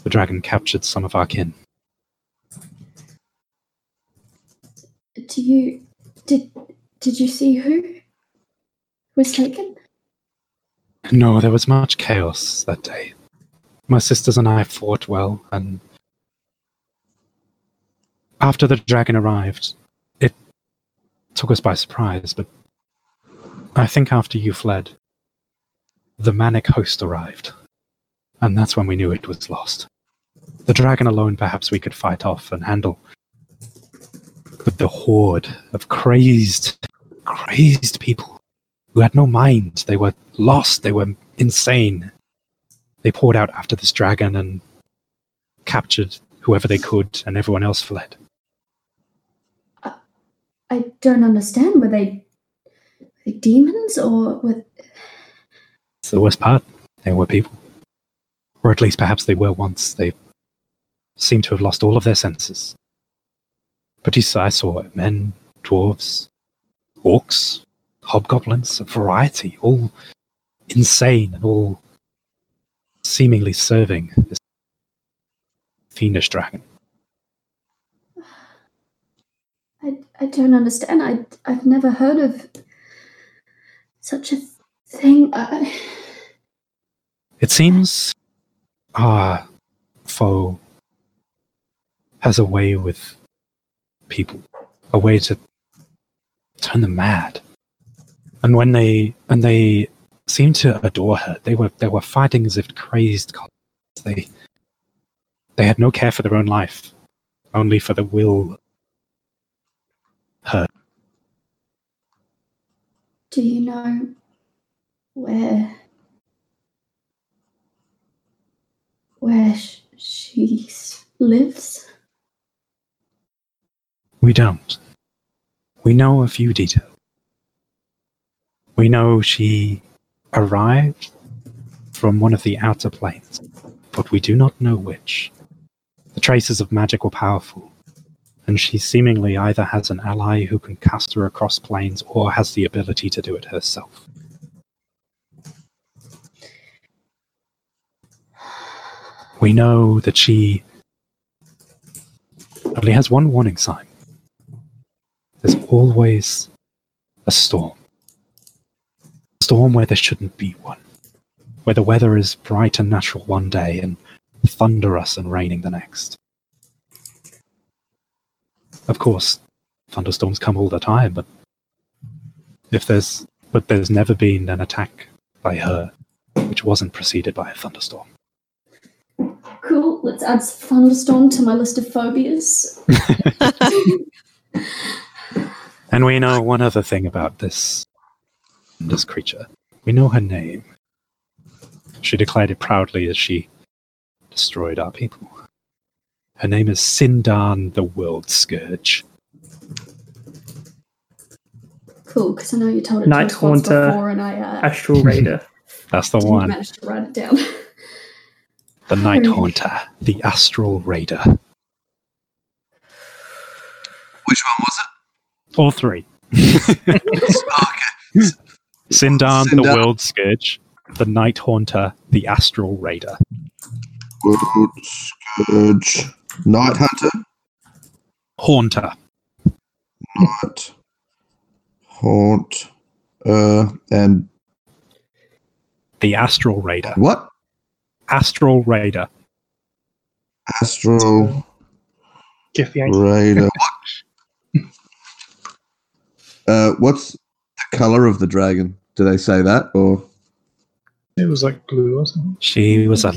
Speaker 2: the dragon captured some of our kin.
Speaker 6: Do you did did you see who was taken?
Speaker 2: No, there was much chaos that day. My sisters and I fought well, and after the dragon arrived, it took us by surprise, but I think after you fled, the manic host arrived, and that's when we knew it was lost. The dragon alone, perhaps we could fight off and handle. But the horde of crazed, crazed people who had no mind, they were lost, they were insane. They poured out after this dragon and captured whoever they could, and everyone else fled.
Speaker 6: I don't understand. Were they, were they demons or were
Speaker 2: It's the worst part. They were people. Or at least perhaps they were once. They seem to have lost all of their senses. But you saw, I saw men, dwarves, orcs, hobgoblins, a variety, all insane and all seemingly serving this fiendish dragon.
Speaker 6: I, I don't understand. I, I've never heard of such a thing. I,
Speaker 2: It seems ah, our foe has a way with people, a way to turn them mad. And when they and they seemed to adore her, they were they were fighting as if crazed. They they had no care for their own life, only for the will her.
Speaker 6: do you know where where sh- she lives?
Speaker 2: We don't. We know a few details. We know she arrived from one of the outer planes, but we do not know which. The traces of magic were powerful, and she seemingly either has an ally who can cast her across planes or has the ability to do it herself. We know that she only has one warning sign. There's always a storm. A storm where there shouldn't be one. Where the weather is bright and natural one day and thunderous and raining the next. Of course, thunderstorms come all the time, but if there's but there's never been an attack by her which wasn't preceded by a thunderstorm.
Speaker 6: Cool. Let's add thunderstorm to my list of phobias. (laughs) (laughs)
Speaker 2: And we know one other thing about this this creature. We know her name. She declared it proudly as she destroyed our people. Her name is Sindan the World Scourge.
Speaker 6: Cool, because I know you told it
Speaker 7: Night
Speaker 6: to us
Speaker 7: Haunter,
Speaker 6: before, and I uh,
Speaker 7: Astral (laughs) Raider.
Speaker 2: That's the
Speaker 6: didn't
Speaker 2: one.
Speaker 6: manage to write it down. (laughs)
Speaker 2: The Night Haunter, the Astral Raider.
Speaker 3: Which one was it?
Speaker 2: All three.
Speaker 3: okay. (laughs)
Speaker 2: Sindan, the World Scourge, the Night Haunter, the Astral Raider.
Speaker 3: World Scourge. Night Hunter.
Speaker 2: Haunter.
Speaker 3: Night. Haunt. Uh, and
Speaker 2: The Astral Raider.
Speaker 3: what?
Speaker 2: Astral Raider.
Speaker 3: Astral
Speaker 8: Giphy
Speaker 3: Raider. (laughs) uh, what's the color of the dragon? Do they say that or?
Speaker 8: It was like blue or something.
Speaker 2: She was a,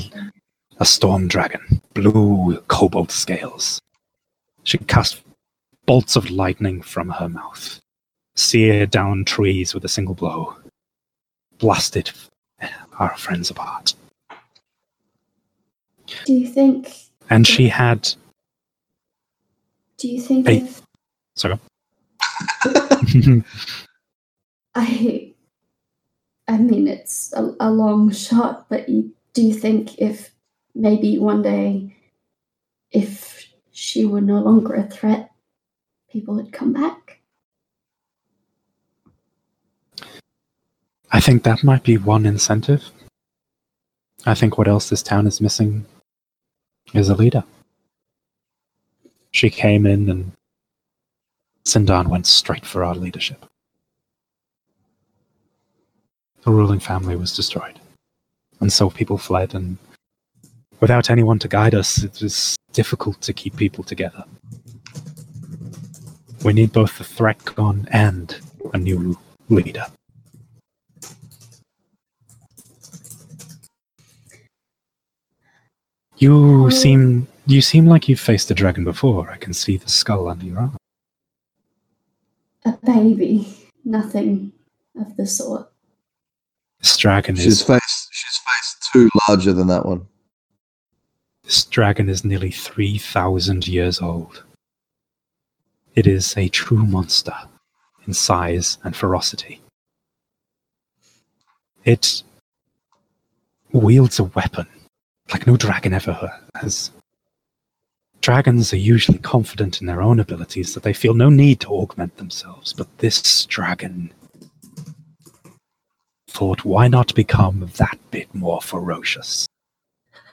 Speaker 2: a storm dragon, blue cobalt scales. She cast bolts of lightning from her mouth, seared down trees with a single blow, blasted our friends apart.
Speaker 6: do you think?
Speaker 2: And she had.
Speaker 6: Do you think
Speaker 2: Hey.
Speaker 6: if
Speaker 2: Sorry. (laughs)
Speaker 6: I? I mean, it's a, a long shot, but you, do you think if maybe one day, if she were no longer a threat, people would come back?
Speaker 2: I think that might be one incentive. I think what else this town is missing is a leader. She came in and Sindan went straight for our leadership. the ruling family was destroyed. And so people fled, and without anyone to guide us, it was difficult to keep people together. We need both the threat gone and a new leader. You
Speaker 6: Oh.
Speaker 2: seem you seem like you've faced a dragon before. I can see the skull under your arm.
Speaker 6: A baby. Nothing of the sort.
Speaker 2: This dragon
Speaker 3: She's
Speaker 2: is
Speaker 3: faced she's faced two larger than that one.
Speaker 2: this dragon is nearly three thousand years old. It is a true monster in size and ferocity. It wields a weapon like no dragon ever has. Dragons are usually confident in their own abilities that they feel no need to augment themselves, but this dragon thought, why not become that bit more ferocious?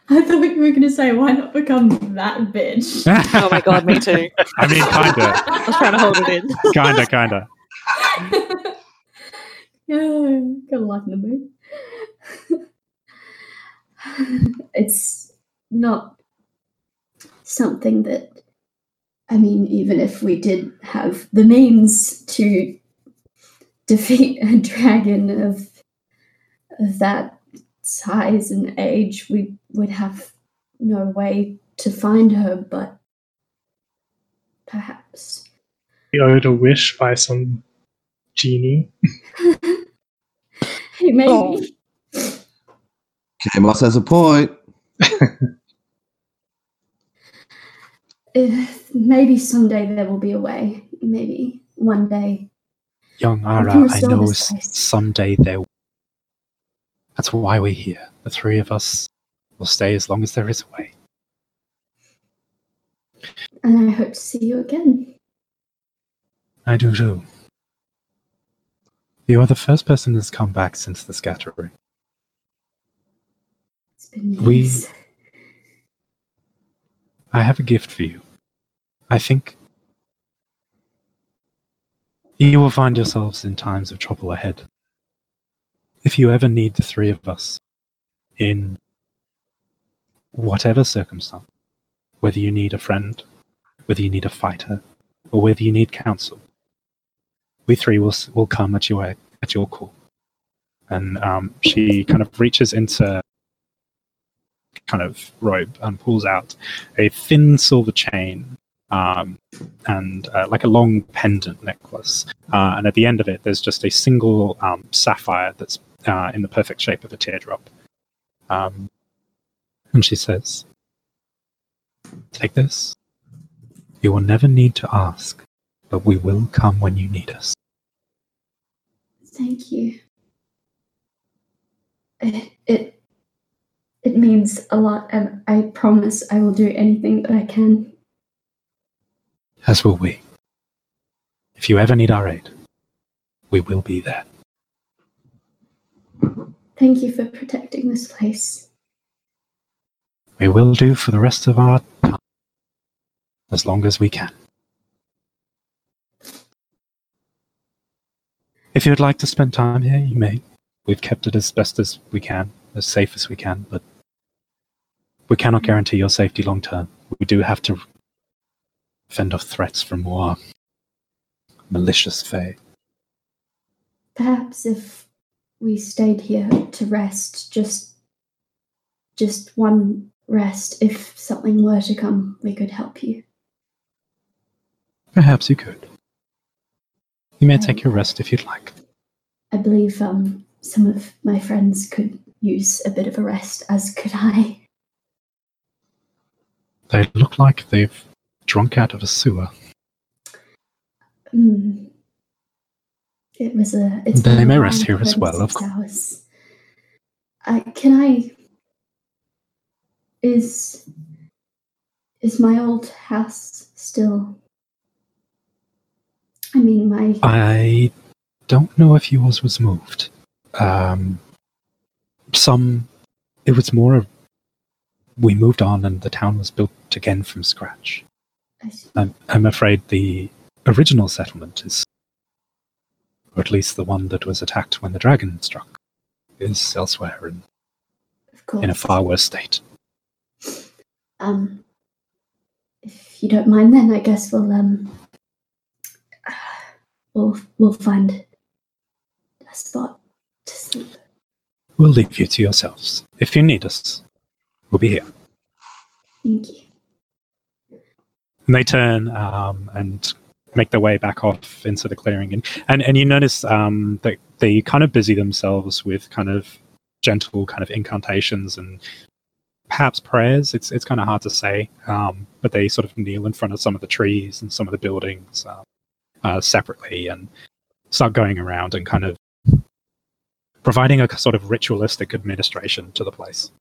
Speaker 6: I thought you were going to say, why not become that bitch? (laughs)
Speaker 5: Oh my god, me too. (laughs)
Speaker 2: I mean, kinda,
Speaker 5: I was trying to hold it in. (laughs)
Speaker 2: kinda, kinda.
Speaker 6: yeah, gotta lighten the mood. it's not something that, I mean, even if we did have the means to (laughs) defeat a dragon of, of that size and age, we would have no way to find her, but perhaps.
Speaker 8: Be owed a wish by some genie. (laughs)
Speaker 6: Hey, maybe.
Speaker 5: Oh.
Speaker 3: Kamos has a point. (laughs)
Speaker 6: If maybe someday there will be a way. Maybe one day.
Speaker 2: Young Ara, I know
Speaker 6: this
Speaker 2: s-
Speaker 6: place.
Speaker 2: someday there. Will. That's why we're here. The three of us will stay as long as there is a way.
Speaker 6: And I hope to see you again.
Speaker 2: I do too. You are the first person that's come back since the scattering.
Speaker 6: It's been
Speaker 2: We-
Speaker 6: years.
Speaker 2: I have a gift for you. I think you will find yourselves in times of trouble ahead. If you ever need the three of us in whatever circumstance, whether you need a friend, whether you need a fighter, or whether you need counsel, we three will will come at your at your call. And um, she kind of reaches into kind of robe and pulls out a thin silver chain um, and uh, like a long pendant necklace. Uh, and at the end of it, there's just a single um, sapphire that's uh, in the perfect shape of a teardrop. Um, and she says, Take this. You will never need to ask, but we will come when you need us.
Speaker 6: Thank you. It, it it means a lot, and I promise I will do anything that I can.
Speaker 2: As will we. If you ever need our aid, we will be there.
Speaker 6: Thank you for protecting this place.
Speaker 2: We will do for the rest of our time, as long as we can. If you'd like to spend time here, you may. We've kept it as best as we can, as safe as we can, but we cannot guarantee your safety long term. We do have to fend off threats from more malicious Fae.
Speaker 6: Perhaps if we stayed here to rest, just just one rest, if something were to come, we could help you.
Speaker 2: Perhaps you could. You may take your rest if you'd like.
Speaker 6: I believe um, some of my friends could use a bit of a rest, as could I.
Speaker 2: They look like they've drunk out of a sewer.
Speaker 6: Mm. It was a. It's
Speaker 2: They may rest here as well, of course.
Speaker 6: can I. Is. Is my old house still? I mean, my.
Speaker 2: I don't know if yours was moved. Um, some, it was more of we moved on and the town was built again from scratch. I'm, I'm afraid the original settlement is, or at least the one that was attacked when the dragon struck, is elsewhere in, in a far worse state.
Speaker 6: Um, if you don't mind, then I guess we'll um, we'll we'll find a spot to sleep.
Speaker 2: We'll leave you to yourselves. If you need us, we'll be here.
Speaker 6: Thank you.
Speaker 2: And they turn um, and make their way back off into the clearing, and and, and you notice um, that they kind of busy themselves with kind of gentle kind of incantations and perhaps prayers. It's it's kind of hard to say, um, but they sort of kneel in front of some of the trees and some of the buildings uh, uh, separately and start going around and kind of providing a sort of ritualistic administration to the place.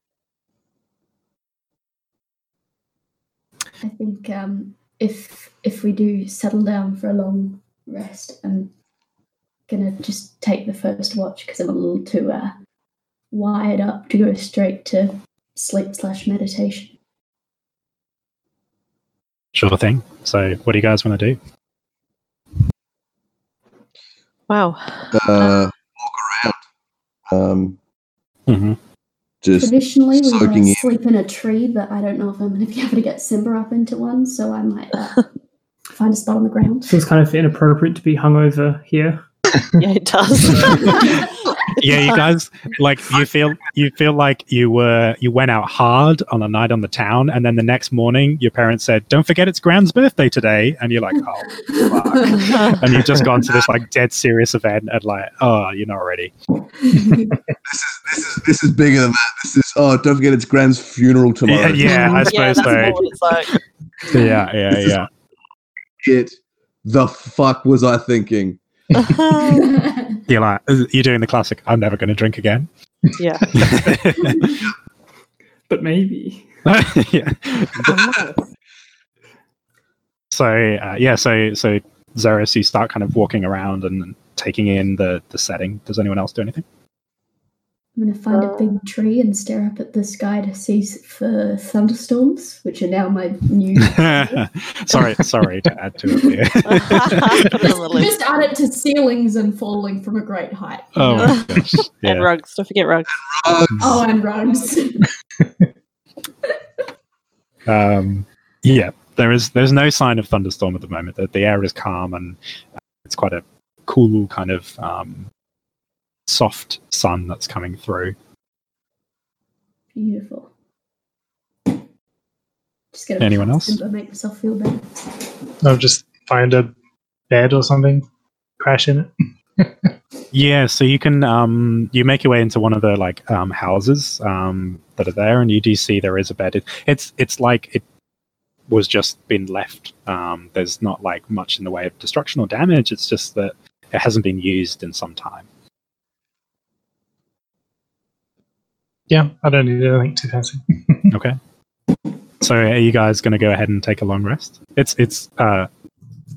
Speaker 6: I think um, if if we do settle down for a long rest, I'm gonna just take the first watch because I'm a little too uh, wired up to go straight to sleep slash meditation.
Speaker 2: Sure thing. So, what do you guys want to do?
Speaker 4: Wow.
Speaker 3: Uh, walk around. Um,
Speaker 2: Mm-hmm.
Speaker 3: Just
Speaker 6: Traditionally, we
Speaker 3: soaking
Speaker 6: would
Speaker 3: in.
Speaker 6: sleep in a tree, but I don't know if I'm going (laughs) to be able to get Simba up into one, so I might uh, (laughs) find a spot on the ground.
Speaker 7: Seems kind of inappropriate to be hungover here.
Speaker 4: Yeah, it does. (laughs)
Speaker 2: yeah, you guys like you feel you feel like you were you went out hard on a night on the town, and then the next morning your parents said, "Don't forget it's Grand's birthday today," and you're like, "Oh," fuck. (laughs) and you've just gone to this like dead serious event, and like, "Oh, you're not ready."
Speaker 3: this is this is this is bigger than that. This is oh, don't forget it's Grand's funeral tomorrow.
Speaker 2: Yeah, yeah, I
Speaker 4: yeah,
Speaker 2: suppose
Speaker 4: that's
Speaker 2: so.
Speaker 4: more what it's like.
Speaker 2: Yeah, yeah, yeah.
Speaker 3: It the fuck was I thinking? (laughs)
Speaker 2: You're like, you're doing the classic. I'm never going to drink again.
Speaker 4: yeah. (laughs)
Speaker 7: But maybe. (laughs)
Speaker 2: yeah. So uh, yeah, so so Zeris, you start kind of walking around and taking in the the setting. Does anyone else do anything?
Speaker 6: I'm going to find a big tree and stare up at the sky to see for thunderstorms, which are now my new. (laughs) (laughs)
Speaker 2: sorry, sorry to add to it. Here. (laughs)
Speaker 4: Put it on the list.
Speaker 6: Just add it to ceilings and falling from a great height.
Speaker 2: oh
Speaker 6: know?
Speaker 2: my gosh!
Speaker 4: And rugs. Don't forget rugs.
Speaker 6: Oh, and rugs.
Speaker 2: Um, yeah, there is there's no sign of thunderstorm at the moment. The, the air is calm and it's quite a cool kind of um, soft sun that's coming through.
Speaker 6: Beautiful. Just gonna
Speaker 2: Anyone else?
Speaker 6: Simba, make myself feel better.
Speaker 8: I'll just find a bed or something, crash in it.
Speaker 2: Yeah, so you can um, you make your way into one of the like um, houses um, that are there, and you do see there is a bed. It, it's it's like it was just been left. Um, there's not like much in the way of destruction or damage. It's just that it hasn't been used in some time.
Speaker 8: Yeah, I don't need anything too fancy. (laughs)
Speaker 2: Okay. So are you guys going to go ahead and take a long rest? It's it's uh,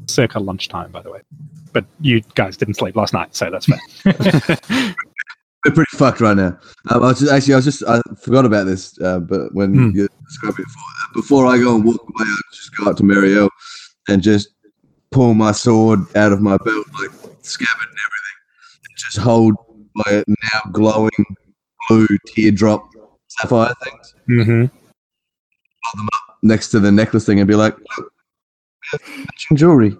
Speaker 2: circa lunchtime, by the way. But you guys didn't sleep last night, so that's fair. (laughs) (laughs)
Speaker 3: We're pretty fucked right now. Um, I was just, actually, I was just, I forgot about this, uh, but when
Speaker 2: Hmm.
Speaker 3: you described it before, before I go and walk away, I just go up to Marielle and just pull my sword out of my belt, like scabbard and everything, and just hold my now glowing blue teardrop sapphire things
Speaker 2: Mm-hmm.
Speaker 3: next to the necklace thing and be like, look, matching jewelry.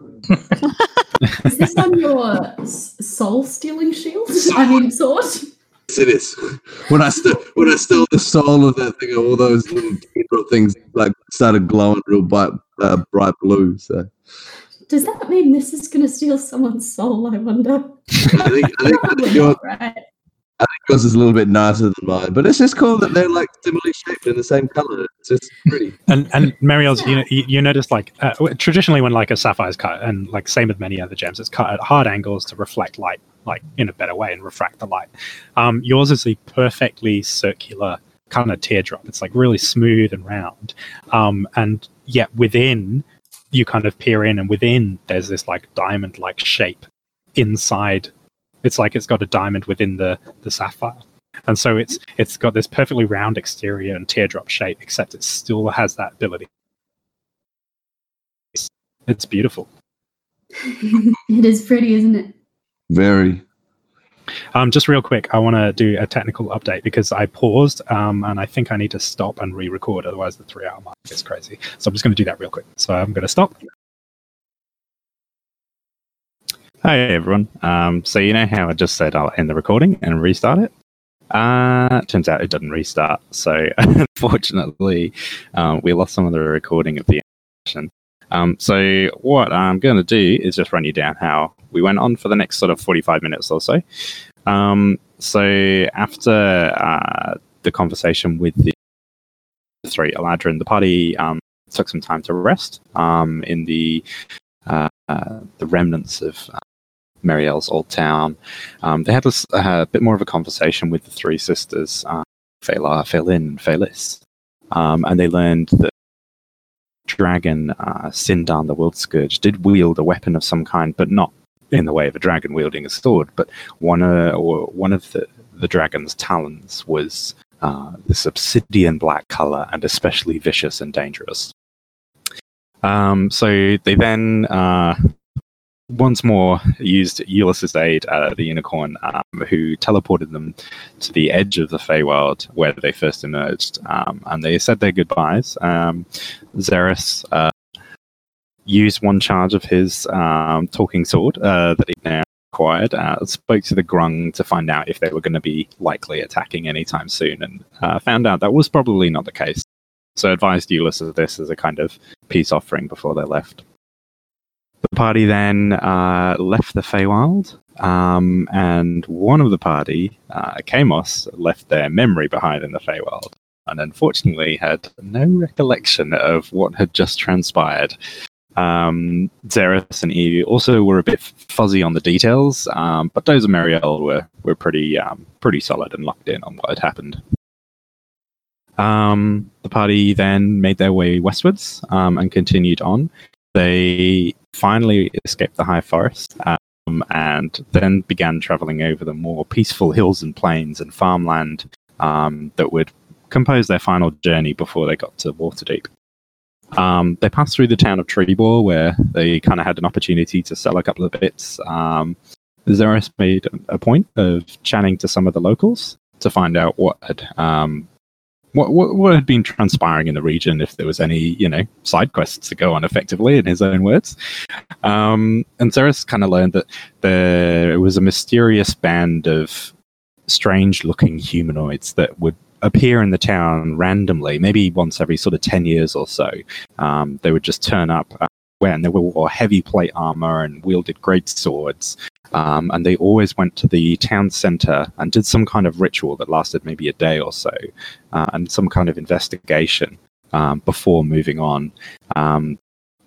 Speaker 6: Is this on your soul stealing shield? I mean, sword?
Speaker 3: Yes, it is. When I st- when I stole the soul of that thing, all those little teardrop things like started glowing real bright, uh, bright blue. So
Speaker 6: Does that mean this is going to steal someone's soul? I wonder.
Speaker 3: I think, I think, I think yours,
Speaker 6: not, right?
Speaker 3: I think yours is a little bit nicer than mine, but it's just cool that they're like similarly shaped in the same color. It's just pretty. (laughs)
Speaker 2: And and Marielle's, you know, you, you notice like uh, traditionally when like a sapphire is cut, and like same with many other gems, it's cut at hard angles to reflect light, like in a better way and refract the light. Um, yours is a perfectly circular kind of teardrop. It's like really smooth and round, um, and yet within you kind of peer in, and within there's this like diamond-like shape inside. It's like it's got a diamond within the the sapphire and so it's it's got this perfectly round exterior and teardrop shape except it still has that ability it's, it's beautiful (laughs)
Speaker 6: it is pretty, isn't it?
Speaker 3: Very.
Speaker 2: Um, just real quick, I want to do a technical update because I paused um, and I think I need to stop and re-record. Otherwise, the three-hour mark is crazy. So I'm just going to do that real quick. So I'm going to stop. Hi everyone. Um, so you know how I just said I'll end the recording and restart it. Uh, turns out it doesn't restart. So (laughs) unfortunately, um, we lost some of the recording of the session. Um, so what I'm going to do is just run you down how we went on for the next sort of 45 minutes or so. Um, so after uh, the conversation with the three Eladrin, the party um, took some time to rest um, in the uh, uh, the remnants of uh, Marielle's old town. Um, they had a bit more of a conversation with the three sisters, uh, Phelar, Phelin, and Phelis, um, and they learned that dragon uh, Sindan the World Scourge did wield a weapon of some kind, but not in the way of a dragon wielding a sword. But one uh, or one of the, the dragon's talons was uh, this obsidian black color and especially vicious and dangerous. Um, so they then uh, once more used Ulysses' aid, uh, the unicorn, um, who teleported them to the edge of the Feywild where they first emerged. Um, and they said their goodbyes. Um, uh, used one charge of his um, talking sword uh, that he now acquired, uh, spoke to the Grung to find out if they were going to be likely attacking anytime soon, and uh, found out that was probably not the case. So advised Ulysses of this as a kind of peace offering before they left. The party then uh, left the Feywild, um, and one of the party, uh, Kamos, left their memory behind in the Feywild, and unfortunately had no recollection of what had just transpired. Um, and Evie also were a bit fuzzy on the details, um, but those of Marielle were were pretty um, pretty solid and locked in on what had happened. Um, the party then made their way westwards um, and continued on. They finally escaped the high forest um, and then began traveling over the more peaceful hills and plains and farmland um, that would compose their final journey before they got to Waterdeep. Um, they passed through the town of Triboar, where they kind of had an opportunity to sell a couple of bits. Um, made a point of chatting to some of the locals to find out what had um, what, what what had been transpiring in the region, if there was any you know side quests to go on effectively, in his own words. Um, and Xeris kind of learned that there was a mysterious band of strange-looking humanoids that would appear in the town randomly, maybe once every sort of 10 years or so. Um, they would just turn up when they wore heavy plate armor and wielded great swords. Um, and they always went to the town center and did some kind of ritual that lasted maybe a day or so, uh, and some kind of investigation um, before moving on. Um,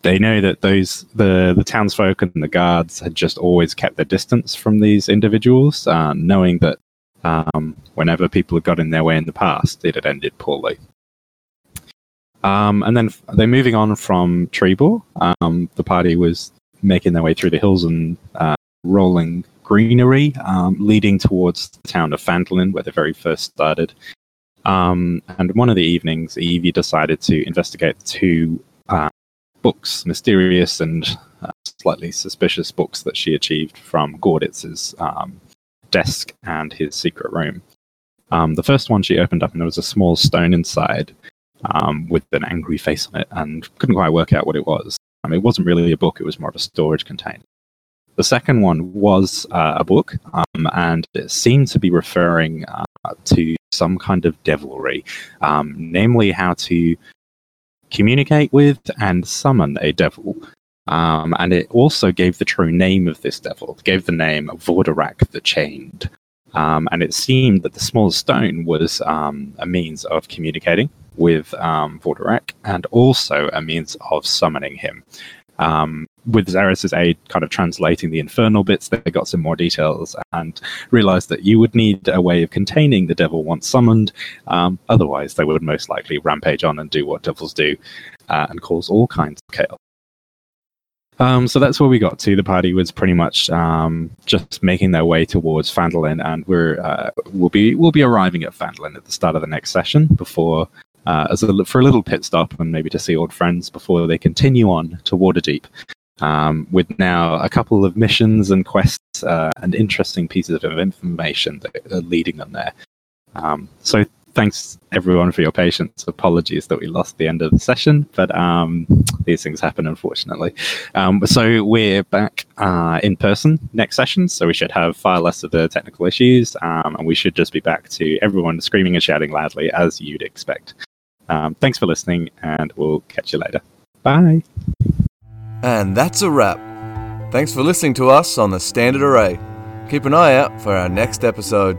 Speaker 2: they know that those the the townsfolk and the guards had just always kept their distance from these individuals, uh, knowing that um, whenever people had got in their way in the past, it had ended poorly. Um, and then they're moving on from Triboar. Um, the party was making their way through the hills and uh, rolling greenery, um, leading towards the town of Phandalin, where they very first started. Um, and one of the evenings, Evie decided to investigate two uh, books, mysterious and uh, slightly suspicious books that she achieved from Gorditz's um, desk and his secret room. Um, the first one she opened up, and there was a small stone inside um, with an angry face on it, and couldn't quite work out what it was. I mean, it wasn't really a book; it was more of a storage container. The second one was uh, a book, um, and it seemed to be referring uh, to some kind of devilry, um, namely how to communicate with and summon a devil. Um, and it also gave the true name of this devil. It gave the name Vordarak the Chained. Um, and it seemed that the small stone was um, a means of communicating with um, Vordarak and also a means of summoning him. Um, with Xeris' aid, kind of translating the infernal bits, they got some more details and realized that you would need a way of containing the devil once summoned. Um, otherwise, they would most likely rampage on and do what devils do uh, and cause all kinds of chaos. Um, so that's where we got to. The party was pretty much um, just making their way towards Phandalin, and we're uh, we'll be we'll be arriving at Phandalin at the start of the next session before uh, as a, for a little pit stop and maybe to see old friends before they continue on to Waterdeep. um, with now a couple of missions and quests uh, and interesting pieces of information that are leading them there. Um, so thanks everyone for your patience. Apologies that we lost the end of the session, but um, these things happen, unfortunately. Um, so we're back uh, in person next session, so we should have far less of the technical issues, um, and we should just be back to everyone screaming and shouting loudly as you'd expect. Um, thanks for listening, and we'll catch you later. Bye.
Speaker 1: And that's a wrap. Thanks for listening to us on the Standard Array. Keep an eye out for our next episode.